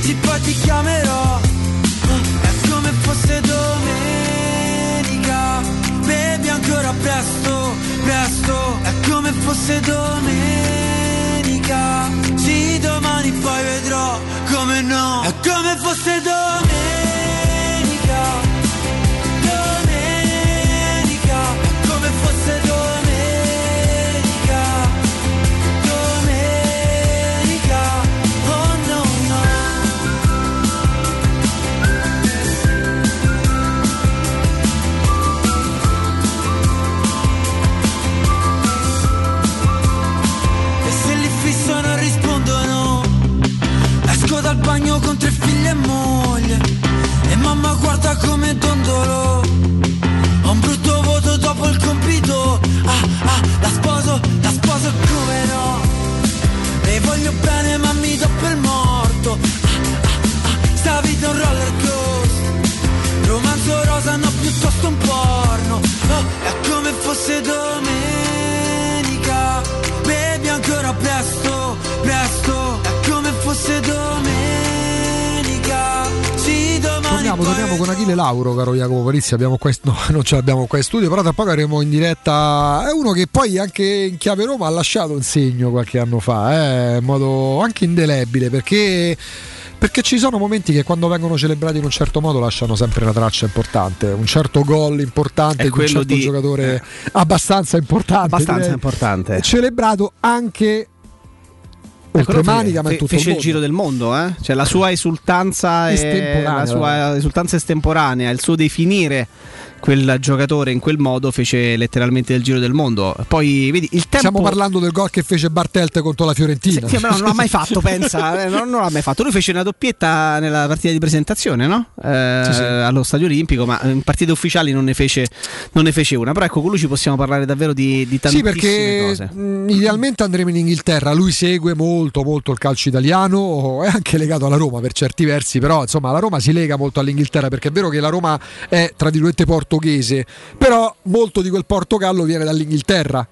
Sì poi ti chiamerò. Oh, È come fosse domenica. Bevi ancora presto, presto È come fosse domenica. Sì, domani poi vedrò come no È come fosse domenica Mamma guarda come dondolo. Ho un brutto voto dopo il compito. Ah ah la sposo, la sposo come no? Le voglio bene ma mi do per morto. Ah ah ah sta vita è un roller coaster. Romanzo rosa no piuttosto un porno. Oh è come fosse domenica. Bevi ancora presto, presto. È come fosse domenica Torniamo, torniamo con Achille Lauro, caro Jacopo Parizzi. Abbiamo qua, no, non ce l'abbiamo qua in studio, però tra poco avremo in diretta. È uno che poi anche in chiave Roma ha lasciato un segno qualche anno fa, eh, in modo anche indelebile, perché. Perché ci sono momenti che quando vengono celebrati in un certo modo lasciano sempre una traccia importante, un certo gol importante di un certo di- giocatore abbastanza importante. Abbastanza importante. Celebrato anche Ecco, oltre lui manica, ma fe- tutto il fece il, mondo. giro del mondo, eh? cioè la sua esultanza, è- Estemporanea, la sua esultanza estemporanea, il suo definire quel giocatore in quel modo fece letteralmente il giro del mondo. Poi vedi il tempo. Stiamo parlando del gol che fece Bartelt contro la Fiorentina. Sì, ma non l'ha mai fatto, pensa, eh, non, non l'ha mai fatto. Lui fece una doppietta nella partita di presentazione, no? Eh, Sì, sì. Allo Stadio Olimpico, ma in partite ufficiali non ne, fece, non ne fece una. Però ecco, con lui ci possiamo parlare davvero di, di Sì, tantissime perché cose. mh, idealmente andremo in Inghilterra. Lui segue molto, molto il calcio italiano, è anche legato alla Roma per certi versi, però insomma la Roma si lega molto all'Inghilterra perché è vero che la Roma è tra virgolette portoghese, però molto di quel Portogallo viene dall'Inghilterra.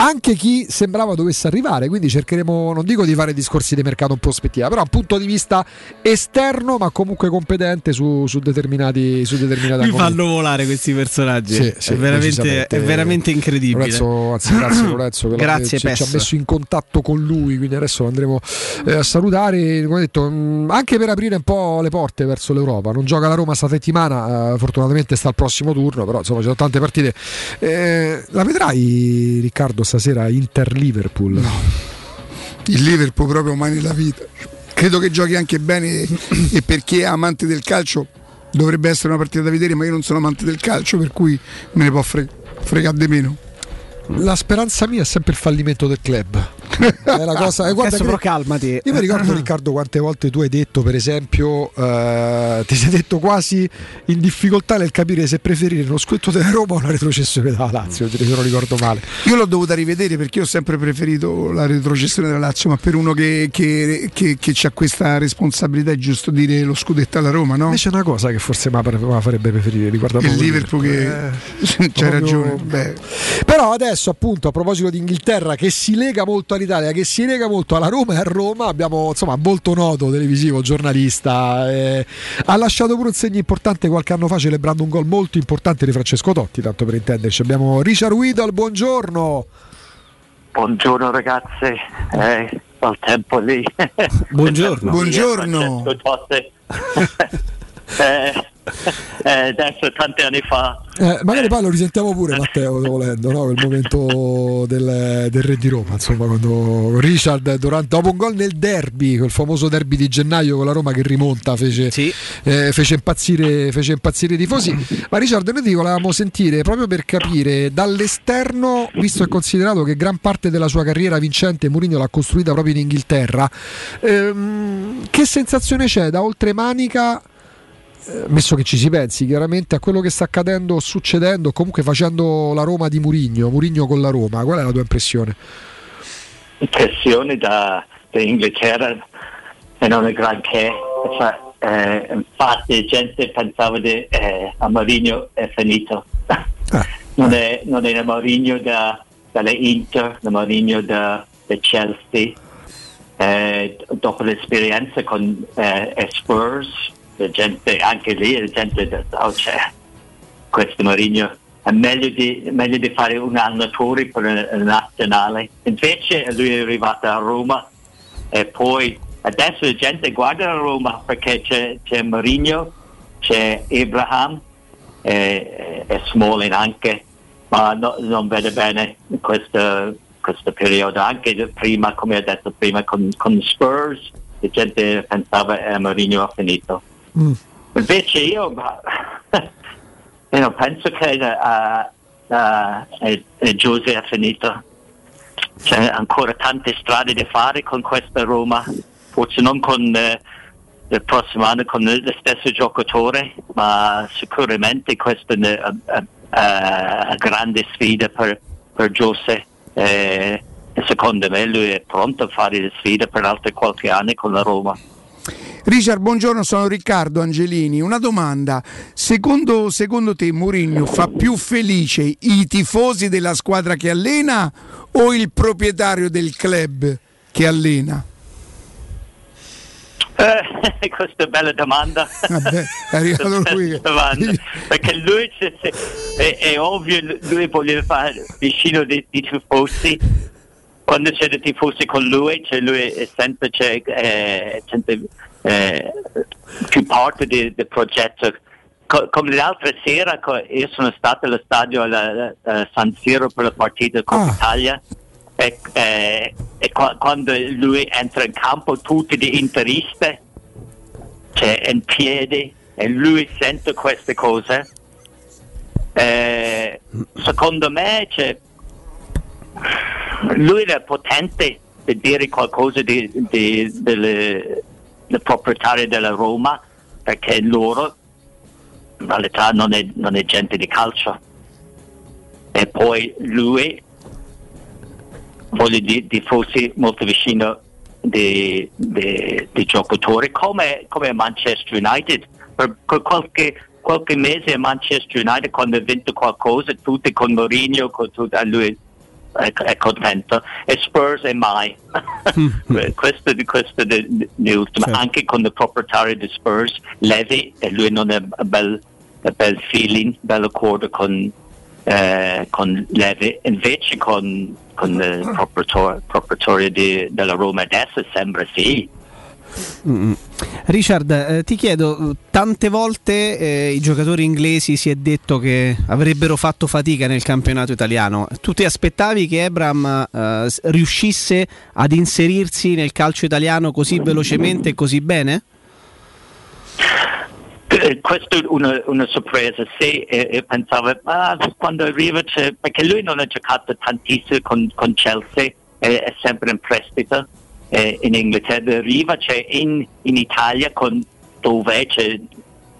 Anche chi sembrava dovesse arrivare, quindi cercheremo, non dico di fare discorsi di mercato in prospettiva, però un punto di vista esterno, ma comunque competente su, su determinati, su determinati Mi fanno volare questi personaggi. Sì, sì, è, veramente, è veramente incredibile. Lorenzo, anzi, grazie Lorenzo Grazie, ci, ci ha messo in contatto con lui, quindi adesso lo andremo eh, a salutare. Come detto, mh, anche per aprire un po' le porte verso l'Europa. Non gioca la Roma sta settimana, eh, fortunatamente sta al prossimo turno, però insomma ci sono tante partite. Eh, la vedrai Riccardo stasera Inter-Liverpool? il Liverpool proprio mai nella vita. Credo che giochi anche bene e per chi è amante del calcio dovrebbe essere una partita da vedere, ma io non sono amante del calcio, per cui me ne può fre- fregare di meno. La speranza mia è sempre il fallimento del club. È la cosa, eh, guarda però calmati. Io mi ricordo Riccardo quante volte tu hai detto, per esempio, eh, ti sei detto quasi in difficoltà nel capire se preferire uno scudetto della Roma o una retrocessione della Lazio, se non ricordo male. Io l'ho dovuta rivedere perché io ho sempre preferito la retrocessione della Lazio, ma per uno che, che, che, che ha questa responsabilità è giusto dire lo scudetto alla Roma, no? Invece è una cosa che forse mi farebbe preferire riguardo Il Liverpool che Eh, c'hai proprio- ragione. Beh, Però adesso appunto a proposito di Inghilterra che si lega molto all'Italia, che si lega molto alla Roma e a Roma, abbiamo insomma molto noto televisivo, giornalista, eh, ha lasciato pure un segno importante qualche anno fa celebrando un gol molto importante di Francesco Totti, tanto per intenderci. Abbiamo Richard Widal, buongiorno. Buongiorno ragazzi, eh, al tempo lì. Buongiorno. Buongiorno. Eh, eh, adesso tanti anni fa. Eh, magari poi lo risentiamo pure Matteo volendo, no? quel momento del, del Re di Roma, insomma, quando Richard durante- dopo un gol nel derby, quel famoso derby di gennaio con la Roma che rimonta, fece, eh, fece, impazzire, fece impazzire i tifosi. Ma Richard, noi ti volevamo sentire proprio per capire dall'esterno, visto e considerato che gran parte della sua carriera vincente Mourinho l'ha costruita proprio in Inghilterra, ehm, che sensazione c'è da oltre manica? Messo che ci si pensi chiaramente a quello che sta accadendo succedendo, comunque facendo la Roma di Murigno, Murigno con la Roma, qual è la tua impressione? Impressioni da, da Inghilterra e non è granché. Cioè, eh, infatti gente pensava di, eh, a Mourinho è finito. non, è, non è il Mourinho da, dalle Inter, il Mourinho da, da Chelsea. Eh, dopo l'esperienza con eh, Spurs, gente anche lì, la gente oh, c'è questo Mourinho è meglio di, meglio di fare un allenatore per il nazionale. Invece lui è arrivato a Roma e poi adesso la gente guarda a Roma perché c'è, c'è Mourinho, c'è Abraham e, e Smalling anche, ma no- non vede bene questo, questo periodo, anche prima, come ho detto prima, con, con Spurs, la gente pensava che Mourinho ha finito. Invece io ma, know, penso che uh, uh, Giuse ha finito. C'è ancora tante strade da fare con questa Roma, forse non con eh, il prossimo anno con lo stesso giocatore, ma sicuramente ne- eh, eh, eh, grande sfida per, per Giuseppe eh, secondo me lui è pronto a fare le sfide per altri qualche anno con la Roma. Richard, buongiorno, sono Riccardo Angelini. Una domanda: secondo, secondo te Mourinho fa più felice i tifosi della squadra che allena o il proprietario del club che allena? Eh, questa è una bella domanda. Vabbè, è arrivato lui. Domanda. Perché lui è, è ovvio, lui voleva fare vicino dei, dei tifosi. Quando c'è dei tifosi con lui, cioè lui è sempre, c'è, eh, sempre eh, più parte del, progetto. Co- come l'altra sera, co- io sono stato allo stadio alla, a San Siro per la partita con l'Italia e, eh, e qua- quando lui entra in campo tutti gli interisti cioè in piedi e lui sente queste cose eh, secondo me cioè, lui è potente di dire qualcosa di, di- delle, del proprietario della Roma perché loro in realtà non è, non è gente di calcio. E poi lui voglio dire di fosse molto vicino dei giocatori come, come Manchester United. Per, per qualche, qualche mese Manchester United quando ha vinto qualcosa tutti con Mourinho con tutto, lui è, è contento. E Spurs e mai. Questo, questo è l'ultimo anche con il proprietario di Spurs Levy e lui non è un bel, un bel feeling bel accordo con eh, con Levy. Invece con, con il proprietario, proprietario di- della Roma adesso sembra sì Mm. Richard, eh, ti chiedo, tante volte eh, i giocatori inglesi si è detto che avrebbero fatto fatica nel campionato italiano. Tu ti aspettavi che Ebram eh, riuscisse ad inserirsi nel calcio italiano così velocemente e così bene? Eh, Questa è una, una sorpresa, sì, e, e pensavo, ah, quando arriva, perché lui non ha giocato tantissimo con, con Chelsea, è, è sempre in prestito eh, in Inghilterra, arriva c'è in, in Italia con, dove c'è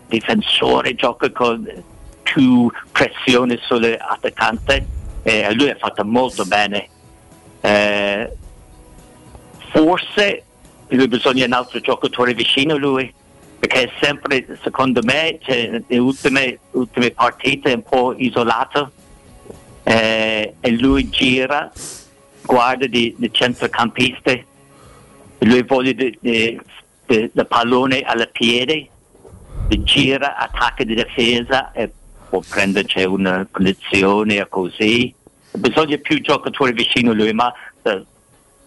difensore, gioca con più pressione sull'attaccante, e lui ha fatto molto bene. Eh, forse lui bisogna un altro giocatore vicino a lui perché è sempre secondo me cioè, le ultime, ultime partite è un po' isolato eh, e lui gira guarda di, di centrocampista lui vuole il pallone alla piede gira attacca di difesa e può prenderci una o così. Bisogna più giocatori vicino a lui ma eh,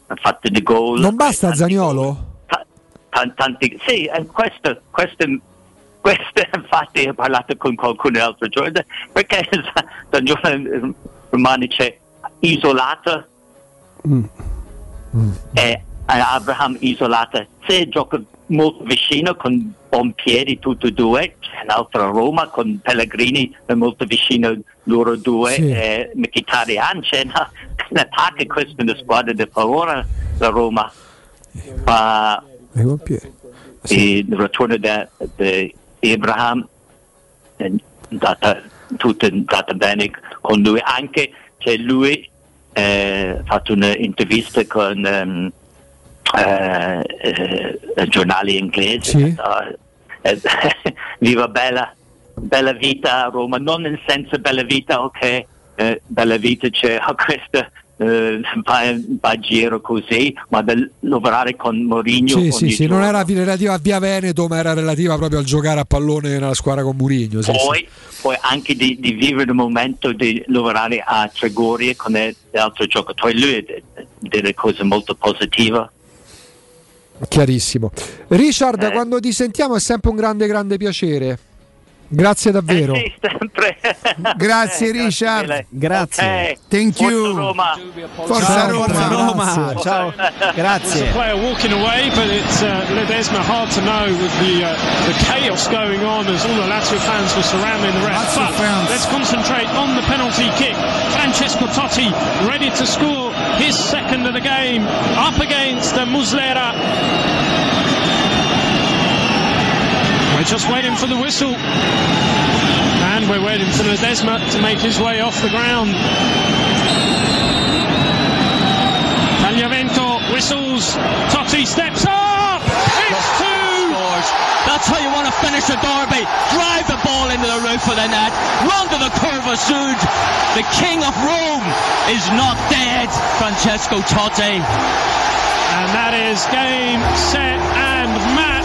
ha fatto di gol. Non basta Zaniolo? tan- tanti, sì, e questo, questo, questo infatti ho parlato con qualcuno l'altro giorno, perché Dangione rimane c'è isolato. E Abraham isolata, se gioca molto vicino con buon piedi tutti e due, c'è un'altra Roma con Pellegrini è molto vicino loro due, Sì. e Mkhitaryan c'è una, un attacco, questa è una squadra di paura, la Roma. Ma pompieri. il ritorno di Abraham è andata, tutto è andato bene con lui anche c'è lui eh, ha fatto un'intervista con ehm, eh, eh, giornali inglesi eh, viva bella bella vita a Roma non nel senso bella vita ok eh, bella vita c'è oh, questa eh, va, a giro così ma da lavorare con Mourinho Sì, sì, sì, non era relativa a Via Veneto, ma era relativa proprio al giocare a pallone nella squadra con Murigno. Sì, poi, poi anche di, di vivere il momento di lavorare a Tregoria con gli altri giocatori, lui è delle cose molto positive. Chiarissimo. Richard, Eh. quando ti sentiamo è sempre un grande, grande piacere. Grazie davvero. Sì, sempre. Grazie Richard. Grazie. Thank you. Roma. Forza Roma. Forza Roma. Ciao. Grazie. There's a player walking away, but it's uh, Ledesma hard to know with the uh, the chaos going on as all the Lazio fans were surrounding the ref. Lazio But fans. let's concentrate on the penalty kick. Francesco Totti ready to score his second of the game up against Muslera. We're just waiting for the whistle. And we're waiting for Ledesma to make his way off the ground. Tagliavento whistles. Totti steps up. It's two. That's how you want to finish a derby. Drive the ball into the roof of the net. Run to the curve of Sud. The king of Rome is not dead. Francesco Totti. And that is game, set, and match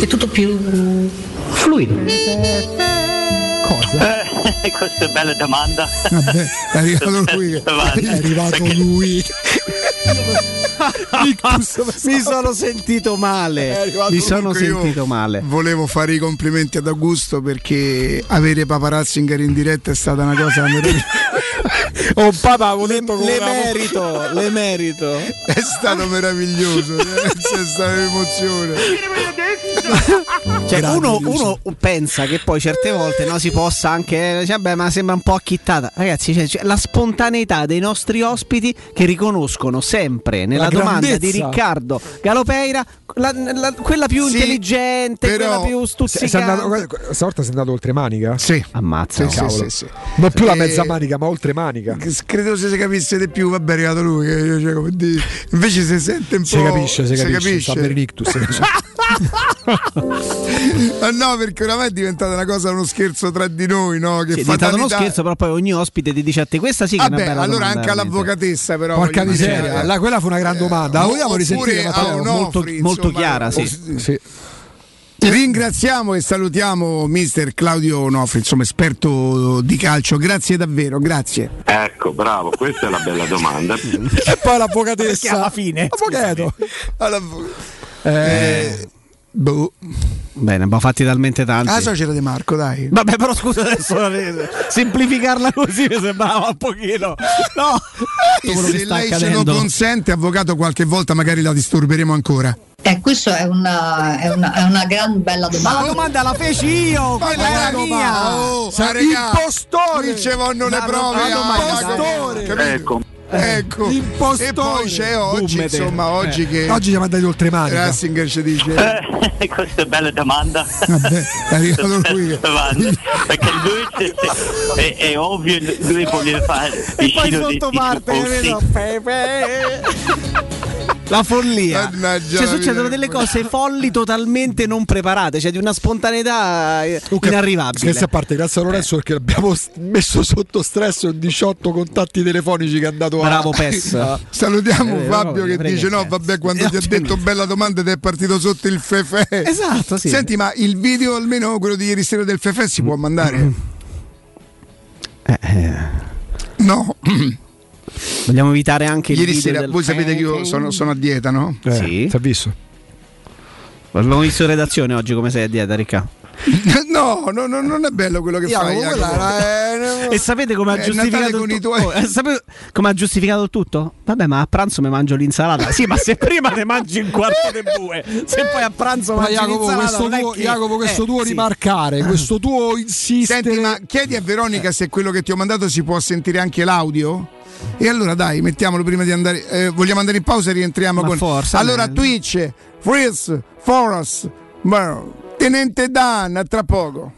È tutto più fluido. Cosa? Eh, questa è bella domanda. Vabbè, è arrivato lui. È arrivato Perché- lui. Mi sono sentito male. Mi sono sentito male. Volevo fare i complimenti ad Augusto perché avere Papa Ratzinger in diretta è stata una cosa meravigliosa. Oh papà, avevo detto Le merito, le merito. È stato meraviglioso, c'è stata un'emozione. Cioè, uno, uno pensa che poi certe volte no, si possa anche. eh, dice, Vabbè, ma sembra un po' acchittata. Ragazzi, c'è, c'è la spontaneità dei nostri ospiti che riconoscono sempre nella La domanda di grandezza. Riccardo Galopeira la- la- quella più Sì, intelligente, però- quella più stuzzicante. stavolta sei andato oltre manica? Sì. Ammazza. Sì, cavolo. sì, sì, sì. Non più la mezza manica, ma oltre manica. Credo se si capisse di più, vabbè è arrivato lui. che cioè, come dire, invece si sente un po'. Si capisce, si capisce. Sta per ictus. Ma no, perché oramai è diventata una cosa, uno scherzo tra di noi, no? Che Sì, è diventato uno scherzo, però poi ogni ospite ti dice a te questa sì che è Vabbè, una bella allora domanda, anche all'avvocatessa, però. Porca miseria, eh, la- quella fu una gran domanda. La vogliamo risentire? a Matteo? un molto, Onofri, molto insomma, chiara, sì. o- Sì. Ringraziamo e salutiamo mister Claudio Onofri, insomma esperto di calcio. Grazie davvero, grazie. Ecco, bravo, questa è la bella domanda. E poi l'avvocatessa. Perché alla fine, Avvocato. Eh, boh. Bene, abbiamo fatti talmente tanti. Ah, so c'era De Marco, dai. Vabbè, però scusa adesso semplificarla così mi sembrava un pochino. No, E se lei ce lo consente, avvocato, qualche volta magari la disturberemo ancora. Eh, questa è una, è, una, è una gran bella Ma domanda. la domanda la feci io, quella era mia. Oh, regà, impostore! Qui ci vanno le Ma prove. ah, capito? Ecco, Ecco. Impostore. E poi c'è oggi, Bummete. insomma, oggi che Oggi siamo andati oltre manica. Ratzinger ci dice. Eh, questa è bella domanda. Vabbè, è arrivato lui. Perché lui è, è ovvio, lui vuole fare E poi sotto parte, vedo, Pepe. La follia. Mannaggia Cioè, succedono delle cose folli totalmente non preparate, cioè di una spontaneità eh, Comunque, inarrivabile. Scherzi a parte, grazie a Lorenzo perché l'abbiamo s- messo sotto stress con 18 contatti telefonici che è andato a. Bravo Pes. Salutiamo Eh, Fabio no, che dice: No, niente. vabbè, quando Eh, ti ha detto bella domanda ed è partito sotto il Fefe. Esatto, sì. Senti, ma il video, almeno quello di ieri sera del Fefe, si può mandare? Eh, eh, No. vogliamo evitare anche il Ieri sera, del voi sapete che io sono, sono a dieta, no? Eh, Sì. Ti ha visto? L'abbiamo visto in redazione oggi come sei a dieta, Ricca. No, no, no, non è bello quello che fai. era- Eh, E sapete come ha giustificato il tuoi- Oh, eh, sapete come ha giustificato il tutto? Vabbè, ma a pranzo mi mangio l'insalata. Sì, ma se prima ne mangi un quarto di bue, se poi a pranzo Ma mangi Jacopo, l'insalata, questo tuo, che- Jacopo, questo eh, tuo sì. rimarcare, questo tuo insistere. Senti, ma chiedi a Veronica se quello che ti ho mandato si può sentire anche l'audio? E allora dai, mettiamolo prima di andare. eh, vogliamo andare in pausa e rientriamo Ma con. forza, allora, bene. Twitch, Freeze, Forest, Tenente Dan, tra poco.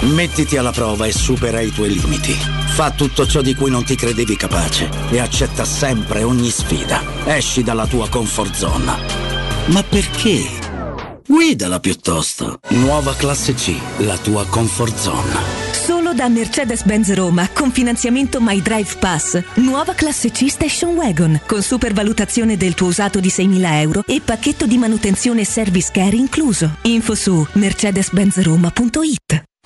Mettiti alla prova e supera i tuoi limiti. Fa tutto ciò di cui non ti credevi capace e accetta sempre ogni sfida. Esci dalla tua comfort zone. Ma perché? Guidala piuttosto. Nuova classe C, la tua comfort zone. Solo da Mercedes-Benz Roma con finanziamento My Drive Pass. Nuova classe C Station Wagon con supervalutazione del tuo usato di 6.000 euro e pacchetto di manutenzione e service care incluso. Info su mercedes-benzroma.it.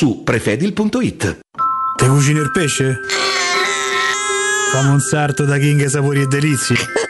su prefedil.it. Te cucini il pesce? Fammi un sarto da King Sapori e Delizie.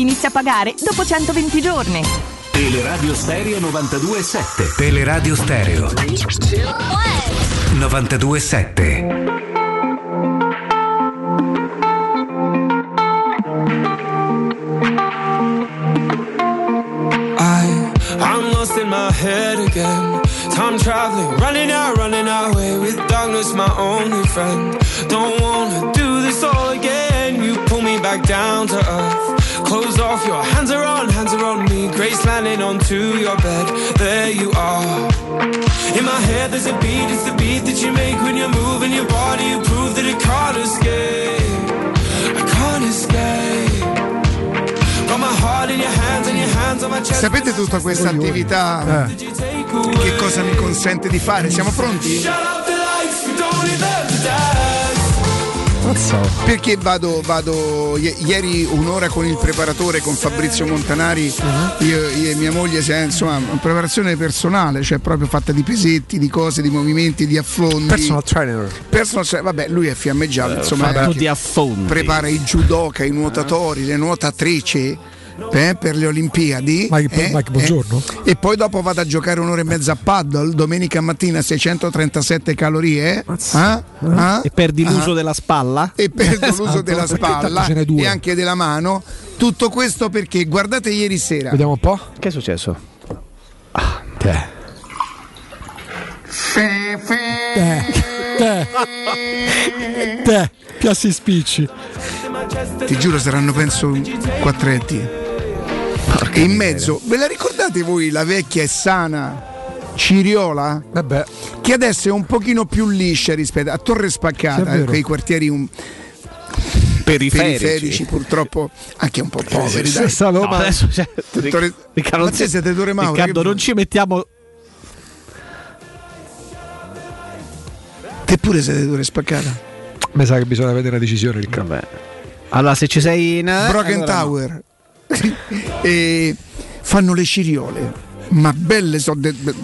inizia a pagare dopo 120 giorni. Teleradio Stereo 92.7 Teleradio Stereo 92.7 I, I'm lost in my head again. Time traveling, running out, running away with darkness, my only friend. Don't wanna do this all again. You pull me back down to earth. Close off, your hands are on, hands are on me. Grace landing onto your bed. There you are. In my head, there's a beat, it's the beat that you make when you're moving your body. You prove that it can't escape. I can't escape. Got my heart in your hands and your hands on my chest. Sapete tutta questa attività che cosa mi consente di fare? Siamo pronti? Shut out the lights, we don't to die. Perché vado, vado i- ieri un'ora con il preparatore, con Fabrizio Montanari, Uh-huh. io, io e mia moglie, se- insomma, una preparazione personale, cioè proprio fatta di pesetti, di cose, di movimenti, di affondi. Personal trainer. Personal tra- vabbè, lui è fiammeggiato, Eh, insomma, fatto anche di affondi. prepara i judoka, i nuotatori, le nuotatrici. Eh, per le Olimpiadi Mike- eh, Mike, buongiorno. eh, e poi dopo vado a giocare un'ora e mezza a paddle domenica mattina 637 calorie eh? Ah? Ah? E perdi Ah? l'uso della spalla? e perdo l'uso Esatto, della perché spalla e anche della mano. Tutto questo perché guardate ieri sera. Vediamo un po'. Che è successo? Te. Te. Te. Te. Piassi spicci. Ti giuro saranno penso quattretti. E in mezzo, ve la ricordate voi la vecchia e sana Ciriola? Vabbè. Che adesso è un pochino più liscia rispetto a Torre Spaccata, quei quartieri un- Periferici. periferici purtroppo anche un po' poveri. dai. Stessa Roma. No, adesso c'è Torre- Riccardo, Ma te siete Torre Mauro, Riccardo, che- non ci mettiamo. Te pure siete Torre Spaccata. Mi sa che bisogna vedere una decisione, Riccardo. Vabbè. Allora, se ci sei in. Broken allora no. Tower. e fanno le ciriole, ma belle so de- be-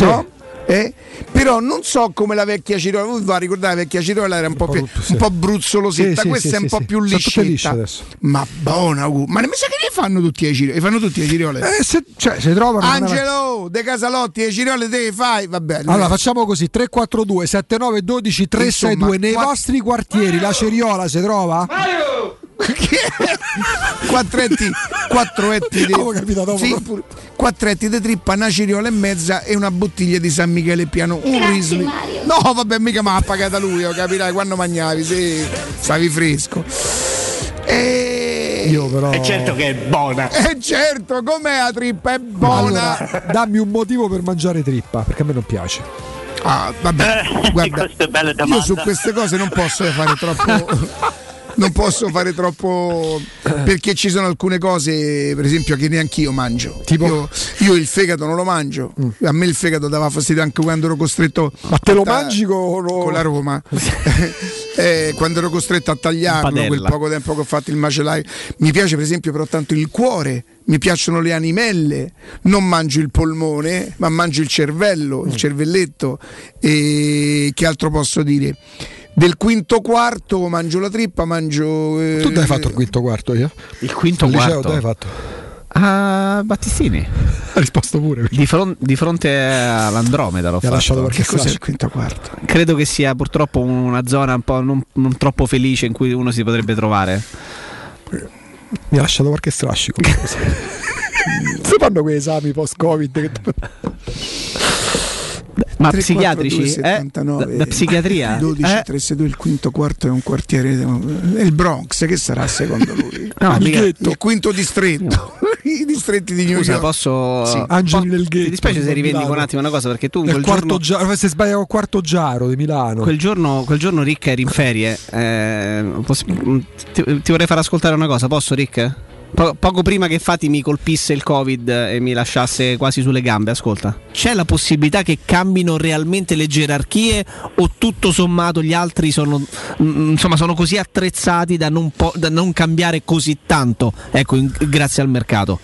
no? Eh? Però non so come la vecchia Ciriola, voi vi ricordate la vecchia Ciriola era un po', più, sì. un po' bruzzolosetta, Sì, sì, questa sì, è un sì, po' sì. più liscetta. adesso. Ma buona, ma ne mi sa che ne fanno tutti le ciriole, fanno tutte le ciriole. Eh, se, cioè, se trovano. non è una- Angelo, De Casalotti, le ciriole te le fai, va bene. Allora facciamo così 342 79 12 362 Insomma, nei qua- vostri quartieri la ceriola si trova? Quattretti, quattro etti di, Avevo capito dopo. sì, pure- quattro etti di trippa, una ciriola e mezza e una bottiglia di San Michele Piano. Un Riesling. No, vabbè, mica mi ha pagata lui, oh, capirai quando mangiavi, sì, stavi fresco. E... Io però È certo che è buona. Eh certo, com'è la trippa? È buona. Allora, dammi un motivo per mangiare trippa, perché a me non piace. Ah, vabbè, Eh, guarda, è io su queste cose non posso fare troppo. Non posso fare troppo perché ci sono alcune cose, per esempio, che neanch'io mangio. Tipo? Io, io il fegato non lo mangio. A me il fegato dava fastidio anche quando ero costretto. Ma te lo ta- mangi con, con la Roma? Eh, quando ero costretto a tagliarlo, quel poco tempo che ho fatto il macellaio. Mi piace, per esempio, però tanto il cuore. Mi piacciono le animelle, non mangio il polmone, ma mangio il cervello, Mm. il cervelletto. E che altro posso dire? Del quinto quarto mangio la trippa, mangio. eh, Tu hai fatto il quinto quarto io? Il quinto Al liceo quarto. hai fatto? A Battistini. Ha risposto pure. Di, fron- di fronte all'Andromeda l'ho Mi ha lasciato fatto. qualche Che cos'è il quinto quarto? Credo che sia purtroppo una zona un po' non, non troppo felice in cui uno si potrebbe trovare. Mi ha lasciato qualche strascico. si fanno quei esami post-Covid. Che... Ma 3, psichiatrici? 4, 2, eh? 79, Da, da psichiatria? 12, Eh? 362, il quinto quarto è un quartiere. È il Bronx, che sarà secondo lui? No, mica- il quinto distretto. I distretti di New Scusa, York. posso. Sì. Angeli po- nel ghetto. Ti dispiace se di rivendico un attimo una cosa perché tu quel quarto giorno, giaro, se sbaglia il quarto giaro di Milano. quel giorno, quel giorno Rick eri in ferie. eh, posso- ti, ti vorrei far ascoltare una cosa, posso Rick? Po- poco prima che infatti mi colpisse il Covid e mi lasciasse quasi sulle gambe, ascolta. C'è la possibilità che cambino realmente le gerarchie o tutto sommato gli altri sono, mm, insomma, sono così attrezzati da non, po- da non cambiare così tanto, ecco, in- grazie al mercato?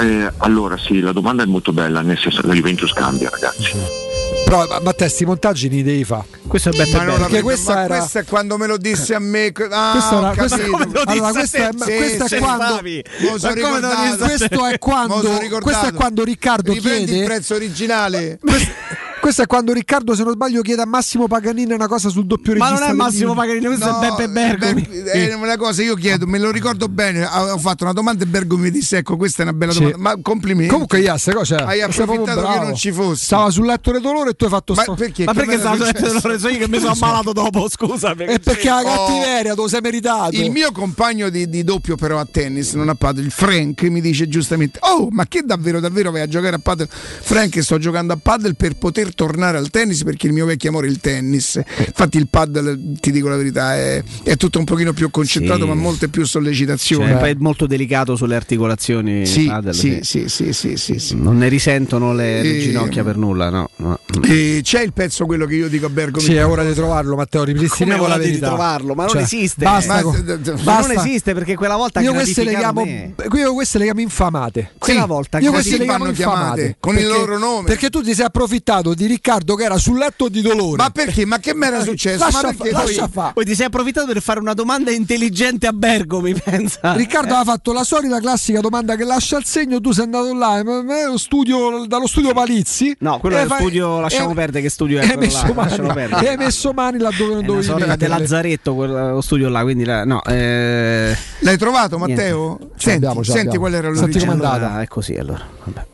Eh, allora sì, la domanda è molto bella, nel senso che la Juventus cambia ragazzi. Però, ma, ma te, sti montaggi li devi fare. Questo è Beppe Ma, Perché prendo- questa era- questo è quando me lo disse a me. Ah, Questo era- capito. allora, questo è, Sì, questo è quando, questo è quando, questo è quando Riccardo Riprendi chiede il prezzo originale. questo, è quando Riccardo, se non sbaglio, chiede a Massimo Paganini una cosa sul doppio Ma regista. non è del Massimo. Paganini, questo No, è Beppe Bergomi. Be- è una cosa io chiedo, me lo ricordo bene. Ho fatto una domanda e Bergomi mi disse: Ecco, questa è una bella Sì. domanda. Ma complimenti. Comunque, Iasse, cosa Hai sei proprio approfittato che non ci fossi. Stava sul letto di dolore e tu hai fatto Ma sto- perché? Ma perché stavo è letto successo? dell'ore? So io che mi sono ammalato dopo, scusa. perché- E perché la Oh. cattiveria lo sei meritato. Il mio compagno di, di doppio però a tennis, non a padel, il Frank, mi dice giustamente: Oh, ma che davvero, davvero vai a giocare a padel? Frank, sto giocando a padel per poter tornare al tennis perché il mio vecchio amore è il tennis. Infatti il paddle, ti dico la verità, è, è tutto un pochino più concentrato Sì. ma molte più sollecitazioni. Cioè, poi è molto delicato sulle articolazioni. Sì, padel, sì, sì, sì, sì, sì, sì. Non ne risentono le, le E- ginocchia per nulla, no. no. E c'è il pezzo quello che io dico a Bergomi. Sì, è ora di trovarlo, Matteo. Ripristiniamo Come la di verità. trovarlo? Ma non Cioè, esiste. Basta, basta. non esiste perché quella volta Io queste, le chiamo, io queste le chiamo infamate. Quella volta io queste le chiamo infamate Con il Perché- loro nome? Perché tu ti sei approfittato di Riccardo che era sul letto di dolore. Ma perché? Ma che mi era successo? Lascia Ma fa- perché lascia poi- fa. Poi ti sei approfittato per fare una domanda intelligente a Bergomi, pensa. Riccardo aveva fatto la solita classica domanda che lascia il segno, tu sei andato là, ma- ma- lo studio- dallo studio Palizzi. No, quello e è lo fai- studio, lasciamo e- perdere che studio è e hai messo là, mani, lasciamo hai messo mani laddove non dovevi di metterle. Lazzaretto quello studio là, quindi la- no, eh, L'hai trovato Niente. Matteo? Ce Senti, l'abbiamo, ce senti qual era Senti l'origine. com'è andata. allora, è così allora. Vabbè.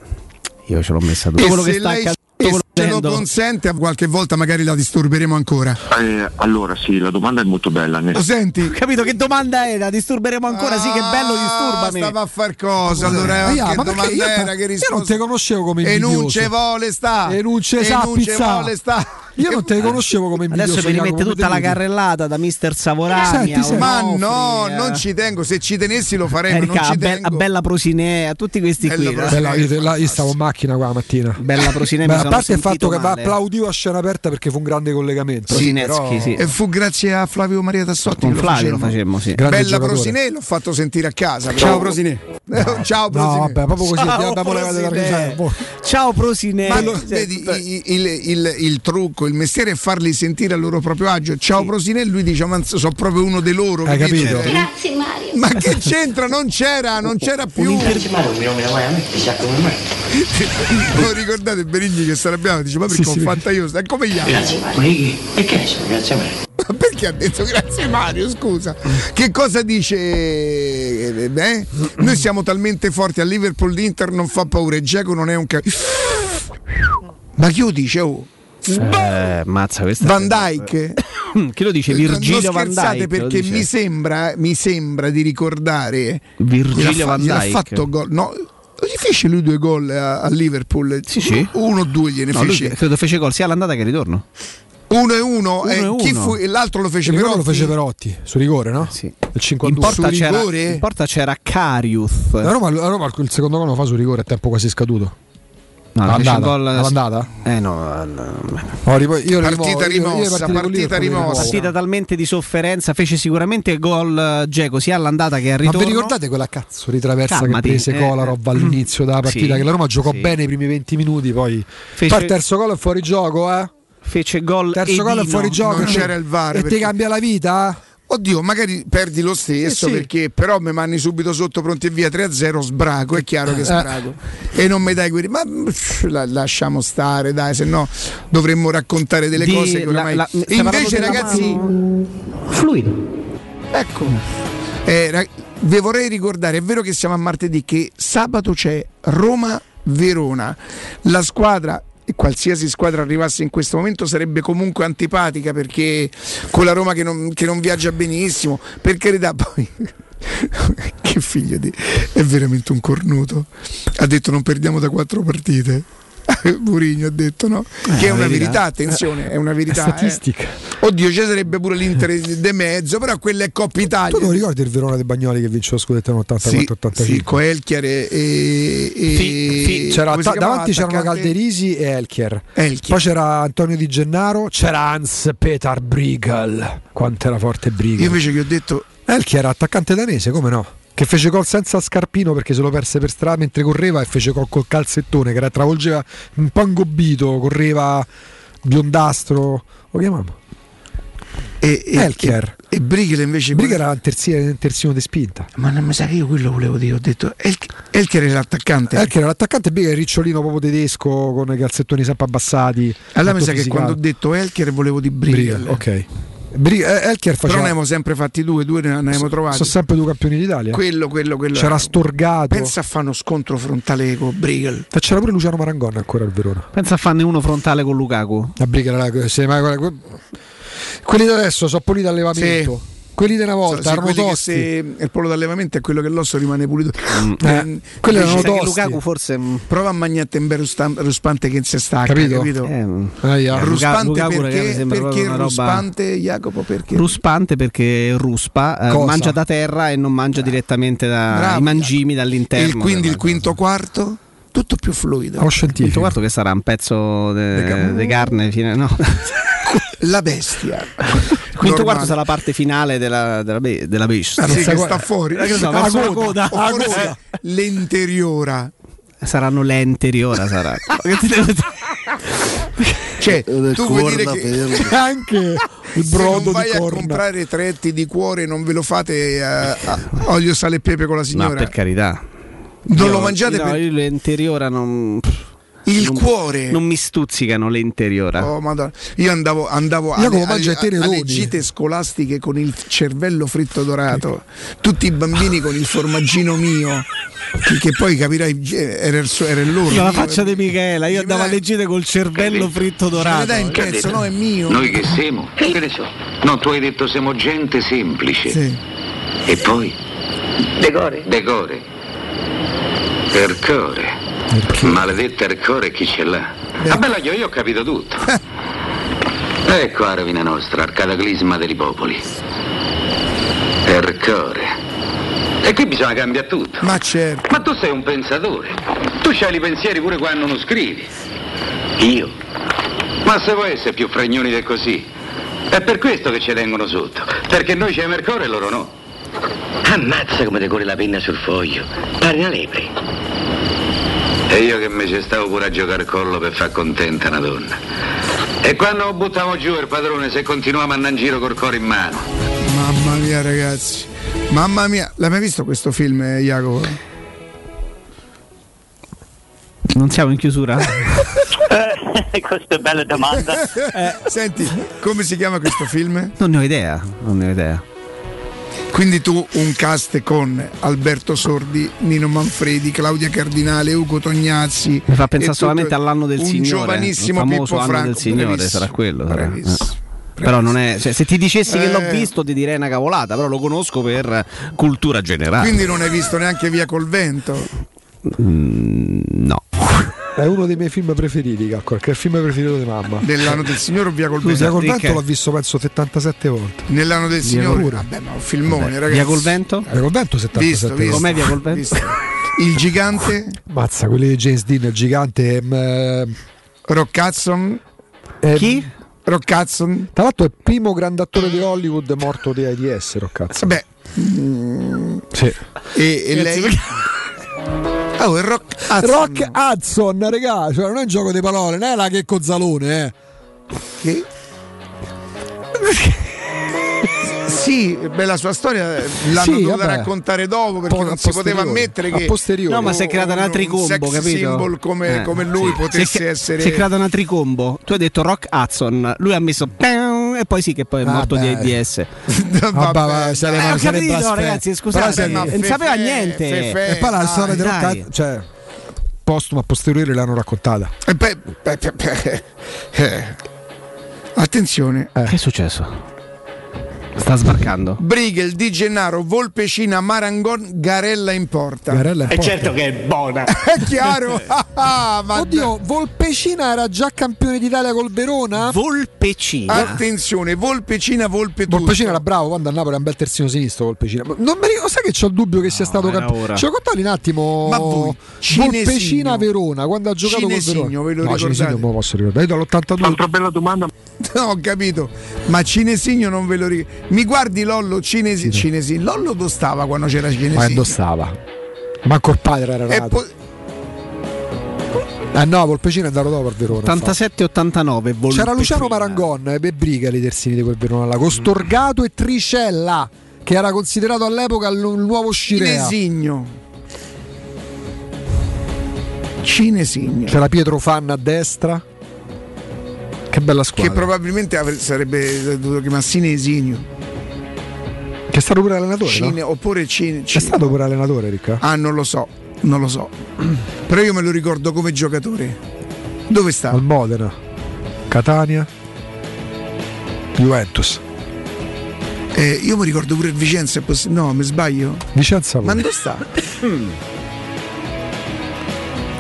Io ce l'ho messa E quello che sta lei accadendo. Se che lo consente, qualche volta magari la disturberemo ancora. Eh, allora sì, la domanda è molto bella. Lo senti? Capito che domanda era? Disturberemo ancora? sì, che bello, disturbami. Stava a far cosa allora? Eh, che ma perché domanda io- era? Che io non risposta? te conoscevo come E non invidioso. ce vuole sta. E non ce sa vuole sta. Io non te conoscevo come invidioso. Adesso mi rimette tutta la carrellata da Mister Savorani. Ma no, eh, non ci tengo. Se ci tenessi lo farei, ma Erika, a, Be- tengo. a Bella Prosinè, a tutti questi Bella qui. Prosinè. Bella, io, io stavo in macchina qua la mattina. Bella Prosinè, Beh, mi a sono parte il fatto che va male. applaudivo a scena aperta perché fu un grande collegamento. Prosinecki, Però- sì. E fu grazie a Flavio Maria Tassotti Con che Flavio lo facemmo. facemmo, sì. Grande Bella. Prosinè l'ho fatto sentire a casa. Ciao Prosinè. Ciao No, Prosinè. vabbè, proprio così. Ciao, abbiamo levato risata. Boh. Ciao Prosinè. Ma Cioè, vedi, i- il, il- il trucco, il mestiere è farli sentire a loro proprio agio. Ciao Prosinè, lui dice: Ma sono proprio uno di loro. Hai capito? Grazie Mario. Ma che c'entra? Non c'era, non c'era più. Grazie Mario, mi nomina mai a me, sa come me. Non ricordate Benigni che arrabbiava? Dice: Ma perché Sì, ho sì. fatta io? È come gli altri. Grazie Mario. E che ne so, grazie a me. Perché ha detto grazie Mario? Scusa, che cosa dice? eh? Noi siamo talmente forti a Liverpool, l'Inter non fa paura. E Dzeko non è un ca- Ma chi lo dice? Oh? Eh, mazza, Van Dyke? Chi lo dice? Virgilio non Van lo perché mi sembra, mi sembra di ricordare Virgilio Van gliel'ha Dijk. fatto gol no gli fece lui due gol a, a Liverpool Sì, sì. uno o due gliene No, fece credo fece gol sia all'andata che al ritorno. Uno e uno, Uno eh, chi uno. fu l'altro lo fece rigore lo fece Perotti su rigore, no? Sì. Il In 52. porta, Su c'era, rigore? in porta c'era Carius. La Roma, la Roma il secondo gol lo fa su rigore a tempo quasi scaduto. No, un gol- All'andata? Eh no, No, ripo- io Partita io- io le rimossa, partita rimossa. partita talmente di sofferenza, fece sicuramente gol eh, Geco sia all'andata che al Ma ritorno. vi ricordate quella cazzo di traversa Calmati, che prese eh, Kolarov eh. all'inizio della partita? Sì, che la Roma giocò sì. bene i primi 20 minuti, poi. Fece- Poi il terzo gol è fuori gioco, eh? Fece gol Terzo gol è fuori gioco. non e ti- c'era il VAR E perché- ti cambia la vita? oddio magari perdi lo stesso Eh sì. perché però mi manni subito sotto pronti e via 3-0 sbraco è chiaro che Eh. sbraco e non mi dai quelli ma pff, la- lasciamo stare dai se no dovremmo raccontare delle Di- cose che la- oramai la- parlando invece ragazzi mano- Fluido. Ecco, Eh, ra- vi vorrei ricordare, è vero che siamo a martedì, che sabato c'è Roma-Verona, la squadra qualsiasi squadra arrivasse in questo momento sarebbe comunque antipatica perché con la Roma che non, che non viaggia benissimo, per carità poi... che figlio di... è veramente un cornuto. Ha detto non perdiamo da quattro partite. Murigno ha detto no, che è una verità, attenzione, è una verità. È eh. statistica. Oddio, ci sarebbe pure l'Inter de mezzo, però quella è Coppa Italia. Tu non ricordi il Verona dei Bagnoli che vince lo scudetto nel Sì, 84-85? sì, con Elchier e, e- e- fi- C'era chiamava davanti c'erano? Calderisi e Elchier. Elchier. Poi c'era Antonio Di Gennaro, c'era Hans Peter Briegel. Quanto era forte Briegel. Io invece che ho detto Elchier era attaccante danese, come no? Che fece gol senza scarpino perché se lo perse per strada mentre correva e fece gol col calzettone che era, travolgeva un po' ingobbito, correva biondastro. Lo chiamiamo? e, e, Elchier. e, e Brighel invece Briegel era un terzino, terzino di spinta. ma non mi sa che io quello volevo dire ho detto Elchier era l'attaccante Elchier era l'attaccante Briegel è ricciolino proprio tedesco con i calzettoni sempre abbassati. allora mi sa che fisicato. quando ho detto Elchier volevo di Briegel, ok. Bri- eh, Elchier però faceva ne abbiamo sempre fatti due due ne abbiamo trovati sono sempre due campioni d'Italia. quello quello quello C'era era- Storgato. pensa a fare uno scontro frontale con Brighel E C'era pure Luciano Marangoni ancora al Verona. Pensa a farne uno frontale con Lukaku. La briga era- se- ma quelli di adesso sono puliti all'allevamento. Quelli della volta So, erano quelli che tosti. se il pollo d'allevamento è quello che l'osso rimane pulito. Eh, quelli erano tosti. Lukaku forse mm, Prova a mangiare un ruspante che si stacca, Capito? capito? eh, mm. Aia. Ruspante ragazzi, perché, perché una roba- ruspante, Jacopo? Perché? ruspante perché ruspa, eh, Cosa? mangia da terra e non mangia direttamente dai Bravo. mangimi dall'interno. Il- quindi il quinto quarto? Tutto più fluido. Ho Quinto scientifico. quarto che sarà un pezzo di carne fine, no. La bestia. Il quinto quarto sarà la parte finale della, della, be- della bestia. Sì, che sta fuori. Eh, so, verso la coda. coda. Se- coda. L'interiora. Saranno le interiora sarà. Cioè, tu vuoi dire che Anche il se brodo non vai di a corna. comprare tretti di cuore non ve lo fate a, a- olio, sale e pepe con la No, signora? per carità. non Io- lo mangiate no, per io le interiora non. Il non- cuore? Non mi stuzzicano le interiora. Oh, Madonna. Io andavo, andavo alle, alle- teneroni. alle gite scolastiche con il cervello fritto dorato, tutti i bambini con il formaggino mio, che, che poi capirai eh, era il, suo- era il loro. la faccia di Michela, io andavo a leggere col cervello fritto dorato. dai un pezzo, no, è mio. Noi che siamo? Che ne so? No, tu hai detto siamo gente semplice. Sì. E poi? Decore. Decore. Ercore. Maledetta Ercore chi ce l'ha? Ah bella io, io ho capito tutto. ecco la rovina nostra, il cataclisma dei popoli. Ercore. E qui bisogna cambiare tutto. Ma certo. Ma tu sei un pensatore. Tu c'hai i pensieri pure quando non scrivi. Io? Ma se vuoi essere più fregnoni di così. È per questo che ci tengono sotto. Perché noi c'è Mercore e loro no. Ammazza come decore la penna sul foglio. Pare una lepre. E io che invece stavo pure a giocare collo per far contenta una donna. E quando buttavo giù il padrone se continuiamo a andare in giro col cuore in mano. Mamma mia, ragazzi. Mamma mia, l'hai mai visto questo film, eh, Jacopo? Non siamo in chiusura? Eh, questa è bella domanda. Senti, come si chiama questo film? Non ne ho idea, non ne ho idea. Quindi tu un cast con Alberto Sordi, Nino Manfredi, Claudia Cardinale, Ugo Tognazzi. Mi fa pensare solamente all'anno del un Signore. giovanissimo il famoso Pippo Franco. del Signore Bravissimo, sarà quello. sarà. bravissimo. Eh. Però non è. cioè, se ti dicessi che l'ho Eh. visto, ti direi una cavolata, però lo conosco per cultura generale. Quindi non hai visto neanche Via col vento. Mm, no. È uno dei miei film preferiti, calcola, che è il film preferito di mamma. Nell'anno del Signore o Via col Via vento? col Ricche. vento l'ho visto penso 77 volte. Nell'anno del Via Signore. col- Vabbè, ma un filmone, Vabbè, ragazzi. Via col vento? Via col vento 77 Visto, volte. Com'è Via col vento? Visto. Il gigante Mazza, quelli di James Dean, il gigante. mm, eh, Rock Hudson. è- Chi? Rock Hudson. Tra l'altro è il primo grande attore di Hollywood morto di AIDS, Roccazzo. Vabbè. mm, Sì. e, e lei. Oh, il Rock Hudson. Rock Hudson, regà, cioè non è un gioco di parole, non è la che Cozzalone, eh. Che? Sì, beh, la sua storia l'hanno Sì, dovuta vabbè. raccontare dopo perché Po- non si poteva ammettere A che posteriori. No, ma si è creata una un tricombo, sex capito? symbol come, Eh, come lui sì. potesse Si è- essere Si è creata una tricombo. Tu hai detto Rock Hudson, lui ha messo e poi sì che poi è Ah, morto beh. di AIDS. Vabbè, va, saremo- Eh, sarebbe capito, ragazzi, scusate, non sapeva niente. Fefè, E poi la dai, storia di Rock cioè, postuma a posteriori l'hanno raccontata. E pe- pe- pe- eh. Attenzione. Che è successo? Sta sbarcando. Brighel, Di Gennaro, Volpecina, Marangon, Garella in porta. Garella è E forte. certo che è buona. È chiaro? Ah, ma Oddio, Volpecina era già campione d'Italia col Verona? Volpecina. Attenzione, Volpecina, Volpe tutto. Volpecina era bravo quando a Napoli era un bel terzino sinistro. Volpecina. Non mi ricordo, sai che c'ho il dubbio che sia stato campione. ora. Ce lo contavi un attimo. Ma voi, Cinesigno. Volpecina Verona quando ha giocato col Cinesigno, Verona. ve lo no, ricordate? Cinesigno non me lo posso ricordare. Io dall'82. Altra bella domanda. No, ho capito. Ma Cinesigno non ve lo ricordo. Mi guardi Lollo Cinesi- Cinesigno. Lollo dove stava quando c'era Ma Cinesigno? quando stava? Manco il padre era nato. poi- Eh no, Volpecina è andato dopo al Verona. 87-89 infatti. C'era Luciano Marangon e Briga i terzini di quel Verona là, con Storgato e Tricella, che era considerato all'epoca il nuovo Scirea. Cinesigno. Cinesigno. C'era Pietro Fanna a destra. Che bella squadra. Che probabilmente sarebbe dovuto chiamare Cinesigno. Che è stato pure allenatore. Cine, no? Oppure Cine. È stato pure allenatore, Ricca. Ah, non lo so, non lo so. Però io me lo ricordo come giocatore. Dove sta? Al Modena, Catania, Juventus. Eh, io mi ricordo pure il Vicenza, no, mi sbaglio? Vicenza Ma dove sta?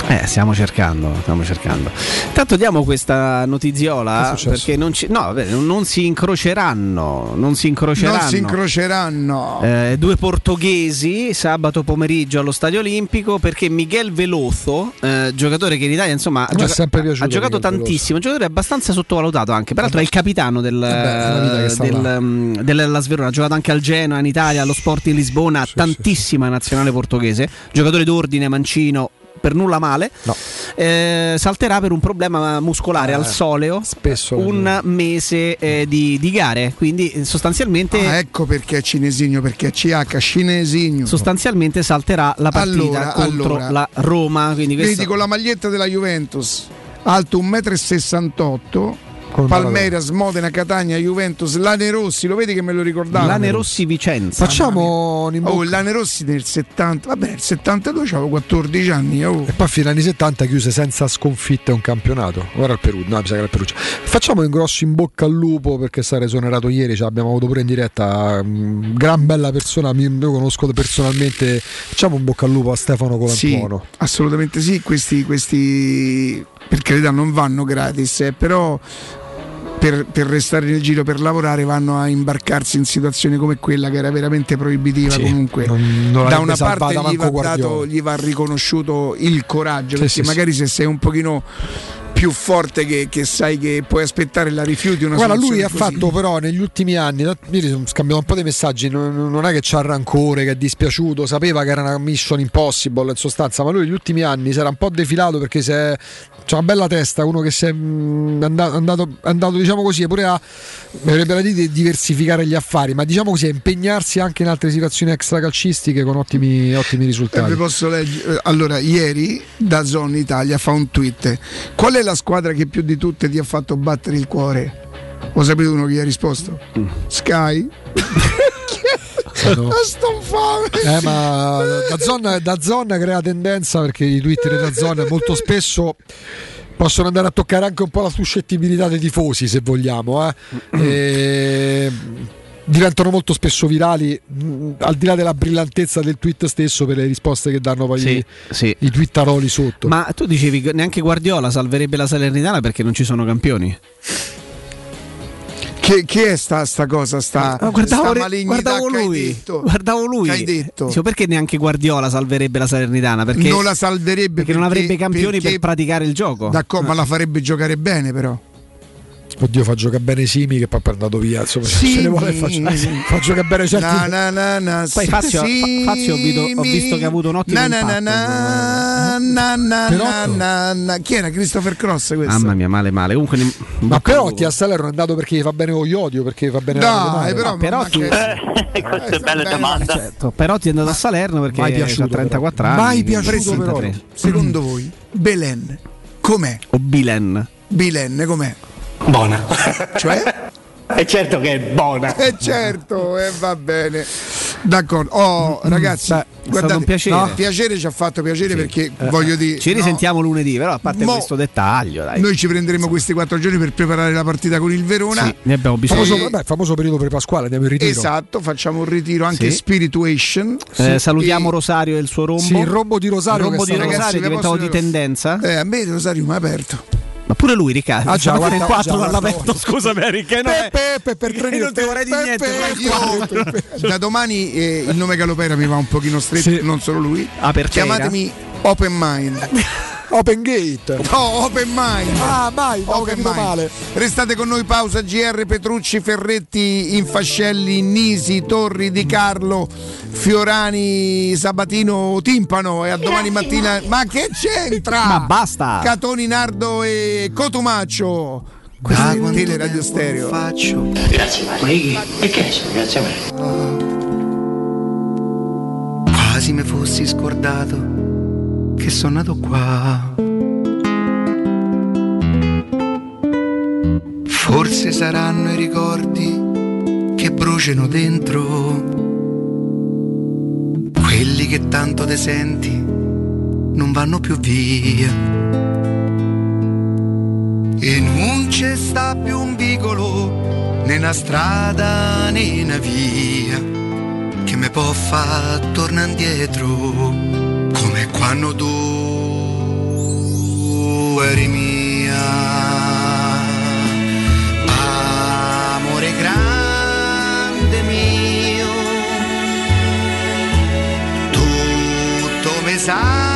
Eh, stiamo cercando, stiamo cercando. Intanto diamo questa notiziola perché non, ci- no, vabbè, non si incroceranno, non si incroceranno. Non si incroceranno. Eh, due portoghesi sabato pomeriggio allo Stadio Olimpico perché Miguel Veloso, eh, giocatore che in Italia insomma ha, gioca- ha giocato Miguel tantissimo, un giocatore abbastanza sottovalutato anche, peraltro è il capitano del, beh, che sta del, mm, della Sverona, ha giocato anche al Genoa in Italia, allo Sport in Lisbona, tantissima nazionale portoghese, giocatore d'ordine mancino per nulla male, Eh, salterà per un problema muscolare al soleo un mese eh, di, di gare, quindi eh, sostanzialmente Ah, ecco perché è cinesigno, perché è CH cinesigno. sostanzialmente salterà la partita Allora, contro allora. la Roma. Quindi Vedi questo- con la maglietta della Juventus, alto 1,68 m. Palmeiras, Modena, Catania, Juventus, Lane Rossi, lo vedi che me lo ricordavo? Lane Rossi Vicenza. Facciamo un in Oh, Lane Rossi nel 70, vabbè, nel 72 avevo 14 anni. oh. E poi fino agli anni 70 chiuse senza sconfitte un campionato. Ora il Perù, no, mi sa che era il Perugia. Facciamo un grosso in bocca al lupo perché sarà esonerato ieri, ce l'abbiamo avuto pure in diretta. mm, Gran bella persona, io conosco personalmente. Facciamo un bocca al lupo a Stefano Sì, Colantuono. assolutamente sì, questi, questi per carità non vanno gratis, eh, però per, per restare nel giro per lavorare vanno a imbarcarsi in situazioni come quella che era veramente proibitiva Sì, comunque. non- non da una parte gli va, dato, gli va riconosciuto il coraggio, Sì, perché sì. magari se sei un pochino più forte che, che sai che puoi aspettare la rifiuti una Guarda, lui ha così. fatto però negli ultimi anni, ieri sono scambiato un po' di messaggi, non, non è che c'ha rancore, che è dispiaciuto, sapeva che era una mission impossible in sostanza, ma lui negli ultimi anni si era un po' defilato perché si è, c'ha una bella testa, uno che si è mm, andato, andato, andato, diciamo così, pure a verrebbe da dire di diversificare gli affari, ma diciamo così, a impegnarsi anche in altre situazioni extracalcistiche con ottimi, ottimi Eh, risultati. vi posso leggere. eh, Allora, ieri da Zone Italia fa un tweet. Qual è la squadra che più di tutte ti ha fatto battere il cuore? Lo sapete uno che gli ha risposto? Sky. Ma sto infame. Eh, ma da zona, da zona crea tendenza perché i Twitter da zona molto spesso possono andare a toccare anche un po' la suscettibilità dei tifosi, se vogliamo. eh. E diventano molto spesso virali, mh, al di là della brillantezza del tweet stesso, per le risposte che danno poi Sì, i, sì. i twittaroli sotto. Ma tu dicevi che neanche Guardiola salverebbe la Salernitana perché non ci sono campioni. Che, che è sta, sta cosa? Sta, Ah, guardavo, sta guardavo che hai lui, detto? guardavo lui. Che hai detto? Dicevo, perché neanche Guardiola salverebbe la Salernitana? Perché non la salverebbe perché non perché- avrebbe campioni perché- per praticare il gioco. D'accordo, ma la farebbe giocare bene, però. Oddio, fa giocare bene Simi che poi è andato via. Insomma, se Simi. se ne vuole faccio, fa giocare bene certi. Na, na, na, na, Poi Fazio. Fazio ho, visto, ho visto che ha avuto un ottimo Na, na, na, impatto. na, na, na, na, na, na. Chi era Christopher Cross questo? Mamma mia, male male. Comunque, ne- Ma Perotti a Salerno è andato perché gli fa bene Oiodio, perché fa bene Dai, Romario. però, No, Perotti, Eh, questa è bella domanda. certo, Perotti è andato a Salerno perché Mai ha piaciuto, 34 però. anni. Mai piaciuto, 33. però. Secondo voi, Belen com'è? O Bilen. Bilen com'è? Buona. Cioè? È certo che è buona. Eh certo, e va bene. D'accordo. Oh, ragazzi, Beh, è guardate, stato un piacere. no, piacere ci ha fatto piacere perché voglio dire Ci no, risentiamo lunedì, però a parte Mo- questo dettaglio, dai. Noi ci prenderemo questi quattro giorni per preparare la partita con il Verona. Sì, ne abbiamo bisogno. Famoso, Eh, vabbè, famoso periodo per Pasquale, andiamo in ritiro. Esatto, facciamo un ritiro anche Sì. Spirituation. Eh, salutiamo E- Rosario e il suo rombo. Sì, il rombo di Il Rosario rombo che di Rosario è diventato di tendenza. Eh, a me Rosario mi ha aperto. Ma pure lui, Riccardo. Ah, già, guarda- 4 già, l'ha guarda- aperto. Scusami, Ricca. Non è... Peppe, per tre non ti vorrei dire niente. Da domani eh, il nome Galopera mi va un pochino stretto, non solo lui. Apertera. Chiamatemi Open Mind. Open Gate. No, Open Mind. Ah, mai, ho Open Mind. male. Restate con noi, pausa GR, Petrucci, Ferretti, Infascelli, Nisi, Torri, Di Carlo, Fiorani, Sabatino, Timpano e a domani mattina. Ma che c'entra? Ma basta. Catoni, Nardo e Cotumaccio. Questo è Teleradio Stereo. Faccio. Grazie, ma e che è? Grazie a me. Quasi mi fossi scordato che sono nato qua. Forse saranno i ricordi che bruciano dentro. Quelli che tanto te senti non vanno più via. E non c'è sta più un vicolo né una strada né una via che mi può far tornare indietro come quando tu eri mia. Amore grande mio, tutto mi sa